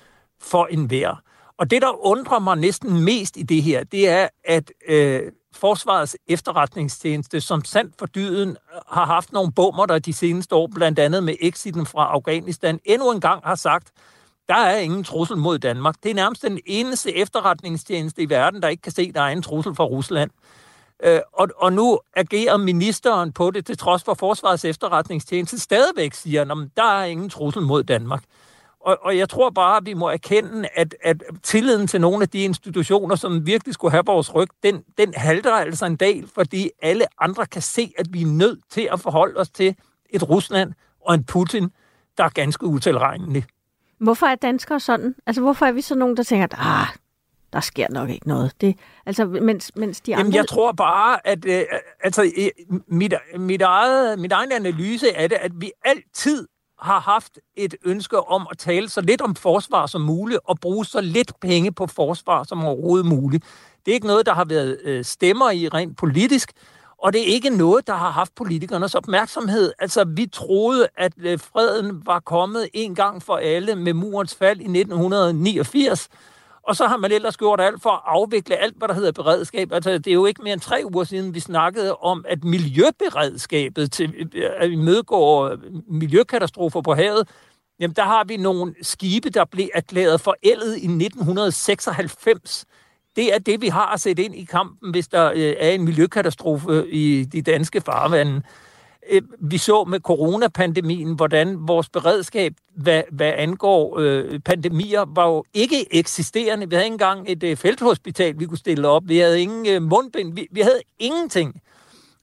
Speaker 16: for enhver. Og det, der undrer mig næsten mest i det her, det er, at øh, Forsvarets efterretningstjeneste, som sandt for dyden, har haft nogle bomber, der de seneste år, blandt andet med exiten fra Afghanistan, endnu en gang har sagt, der er ingen trussel mod Danmark. Det er nærmest den eneste efterretningstjeneste i verden, der ikke kan se, at der er en trussel fra Rusland. Øh, og, og nu agerer ministeren på det, til trods for Forsvarets efterretningstjeneste stadigvæk siger, at der er ingen trussel mod Danmark. Og, og jeg tror bare, at vi må erkende, at, at tilliden til nogle af de institutioner, som virkelig skulle have vores ryg, den, den halter altså en del, fordi alle andre kan se, at vi er nødt til at forholde os til et Rusland og en Putin, der er ganske utilregnelig.
Speaker 4: Hvorfor er danskere sådan? Altså, hvorfor er vi så nogen, der tænker, at ah, der sker nok ikke noget? Det, altså, mens, mens de andre...
Speaker 16: Jamen, jeg tror bare, at øh, altså, øh, mit, mit, eget, mit egen analyse er det, at vi altid har haft et ønske om at tale så lidt om forsvar som muligt og bruge så lidt penge på forsvar som overhovedet muligt. Det er ikke noget, der har været øh, stemmer i rent politisk, og det er ikke noget, der har haft politikernes opmærksomhed. Altså, vi troede, at øh, freden var kommet en gang for alle med murens fald i 1989, og så har man ellers gjort alt for at afvikle alt, hvad der hedder beredskab. Altså, det er jo ikke mere end tre uger siden, vi snakkede om, at miljøberedskabet til øh, at imødegå øh, miljøkatastrofer på havet, jamen der har vi nogle skibe, der blev erklæret forældet i 1996. Det er det, vi har at sætte ind i kampen, hvis der øh, er en miljøkatastrofe øh, i de danske farvande. Øh, vi så med coronapandemien, hvordan vores beredskab, hvad, hvad angår øh, pandemier, var jo ikke eksisterende. Vi havde ikke engang et øh, felthospital, vi kunne stille op. Vi havde ingen øh, mundbind. Vi, vi havde ingenting.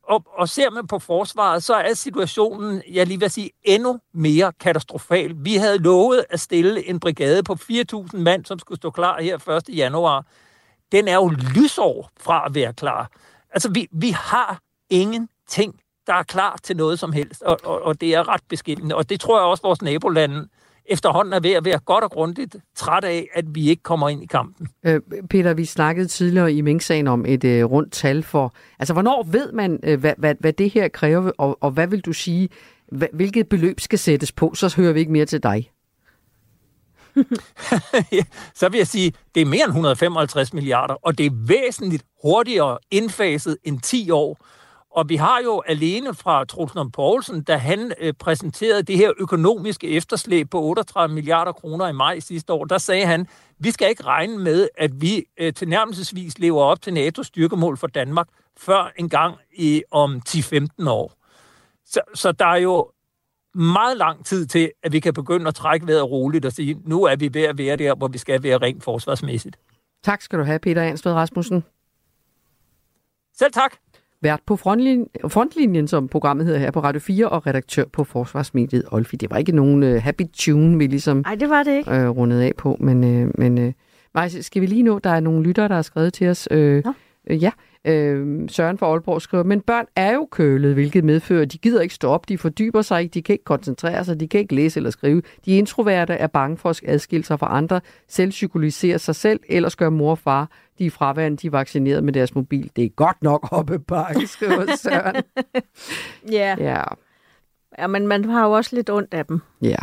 Speaker 16: Og, og ser man på forsvaret, så er situationen, jeg lige vil sige, endnu mere katastrofal. Vi havde lovet at stille en brigade på 4.000 mand, som skulle stå klar her 1. januar. Den er jo lysår fra at være klar. Altså, vi, vi har ingenting der er klar til noget som helst, og, og, og det er ret beskæmmende. Og det tror jeg også, vores nabolande efterhånden er ved at være godt og grundigt træt af, at vi ikke kommer ind i kampen.
Speaker 3: Øh, Peter, vi snakkede tidligere i Mink-sagen om et øh, rundt tal for... Altså, hvornår ved man, øh, hvad, hvad, hvad det her kræver, og, og hvad vil du sige, hvad, hvilket beløb skal sættes på? Så hører vi ikke mere til dig. [LAUGHS]
Speaker 16: Så vil jeg sige, det er mere end 155 milliarder, og det er væsentligt hurtigere indfaset end 10 år. Og vi har jo alene fra Trulsund Poulsen, da han øh, præsenterede det her økonomiske efterslæb på 38 milliarder kroner i maj sidste år, der sagde han, vi skal ikke regne med, at vi øh, tilnærmelsesvis lever op til NATO's styrkemål for Danmark før en gang i om 10-15 år. Så, så der er jo meget lang tid til, at vi kan begynde at trække vejret roligt og sige, nu er vi ved at være der, hvor vi skal være rent forsvarsmæssigt.
Speaker 3: Tak skal du have, Peter Ansved Rasmussen.
Speaker 16: Selv tak.
Speaker 3: Vært på frontlinjen, frontlinjen, som programmet hedder her på Radio 4, og redaktør på Forsvarsmediet Olfi. Det var ikke nogen uh, happy tune, vi ligesom
Speaker 4: Nej, det var det ikke.
Speaker 3: øh, rundet af på, men, øh, men øh, skal vi lige nå, der er nogle lyttere, der har skrevet til os. Øh, øh, ja, Øh, Søren fra Aalborg skriver, men børn er jo kølet, hvilket medfører, at de gider ikke stå op, de fordyber sig ikke, de kan ikke koncentrere sig, de kan ikke læse eller skrive. De introverte er bange for at adskille sig fra andre, selv psykologisere sig selv, ellers gør mor og far de er fraværende, de er vaccineret med deres mobil. Det er godt nok oppe bakke, [LAUGHS] skriver Søren.
Speaker 4: Ja.
Speaker 3: Ja,
Speaker 4: ja, men man har jo også lidt ondt af dem.
Speaker 3: ja.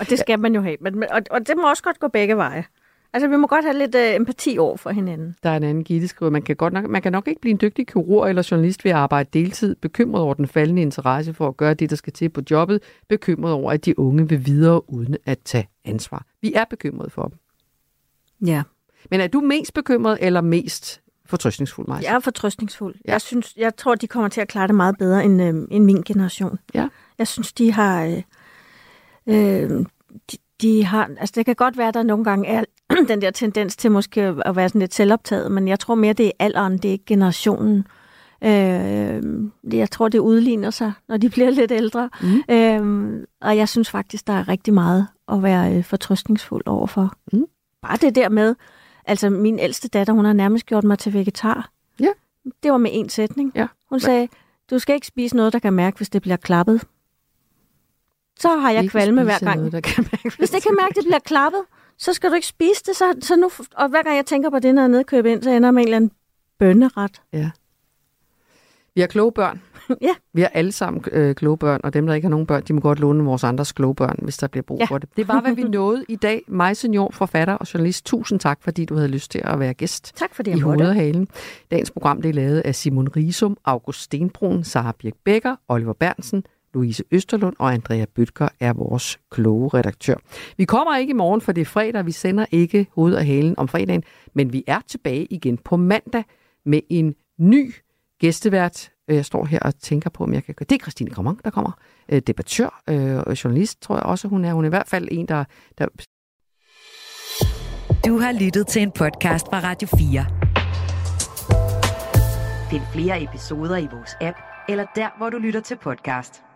Speaker 4: Og det skal man jo have. Men, men- og, og det må også godt gå begge veje. Altså, vi må godt have lidt øh, empati over for hinanden.
Speaker 3: Der er en anden Gitte skriver, man kan, godt nok, man kan nok ikke blive en dygtig kirurg eller journalist ved at arbejde deltid, bekymret over den faldende interesse for at gøre det, der skal til på jobbet, bekymret over, at de unge vil videre uden at tage ansvar. Vi er bekymrede for dem.
Speaker 4: Ja.
Speaker 3: Men er du mest bekymret eller mest fortrøstningsfuld, Maja?
Speaker 4: Jeg er fortrøstningsfuld. Ja. Jeg, synes, jeg tror, de kommer til at klare det meget bedre end, øh, end min generation.
Speaker 3: Ja.
Speaker 4: Jeg synes, de har... Øh, øh, de, de har, altså det kan godt være, at der nogle gange er [CLEARS THROAT] den der tendens til måske at være sådan lidt selvoptaget, men jeg tror mere, det er alderen, det er ikke generationen. Øh, jeg tror, det udligner sig, når de [LAUGHS] bliver lidt ældre. Mm. Øh, og jeg synes faktisk, der er rigtig meget at være øh, fortrøstningsfuld overfor.
Speaker 3: Mm.
Speaker 4: Bare det der med, altså min ældste datter, hun har nærmest gjort mig til vegetar.
Speaker 3: Ja.
Speaker 4: Det var med en sætning.
Speaker 3: Ja.
Speaker 4: Hun sagde, du skal ikke spise noget, der kan mærke, hvis det bliver klappet. Så har jeg kvalme hver gang.
Speaker 3: noget, der kan
Speaker 4: Hvis det kan mærke, det bliver klappet, så skal du ikke spise det. Så, så nu, og hver gang jeg tænker på det, når jeg er nede og køber ind, så ender jeg med en eller anden bønneret.
Speaker 3: Ja. Vi har kloge børn. [LAUGHS]
Speaker 4: ja.
Speaker 3: Vi har alle sammen øh, kloge børn, og dem, der ikke har nogen børn, de må godt låne vores andres kloge børn, hvis der bliver brug
Speaker 4: Ja.
Speaker 3: for det. Det var, hvad vi [LAUGHS] nåede i dag. Mig, senior, forfatter og journalist. Tusind tak, fordi du havde lyst til at være gæst
Speaker 4: Tak fordi
Speaker 3: i
Speaker 4: jeg måtte.
Speaker 3: hovedet og halen. Dagens program det er lavet af Simon Risum, August Stenbrun, Sara Birk Becker, Oliver Bernsen, Louise Østerlund og Andrea Bøtker er vores kloge redaktør. Vi kommer ikke i morgen, for det er fredag. Vi sender ikke hovedet og halen om fredagen, men vi er tilbage igen på mandag med en ny gæstevært. Øh, Jeg står her og tænker på, om jeg kan gøre... Det er Christine Grammont, der kommer. Øh, Debattør øh, og journalist, tror jeg også, hun er. Hun er i hvert fald en, der, der
Speaker 9: Du har lyttet til en podcast fra Radio 4. Find flere episoder i vores app, eller der, hvor du lytter til podcast.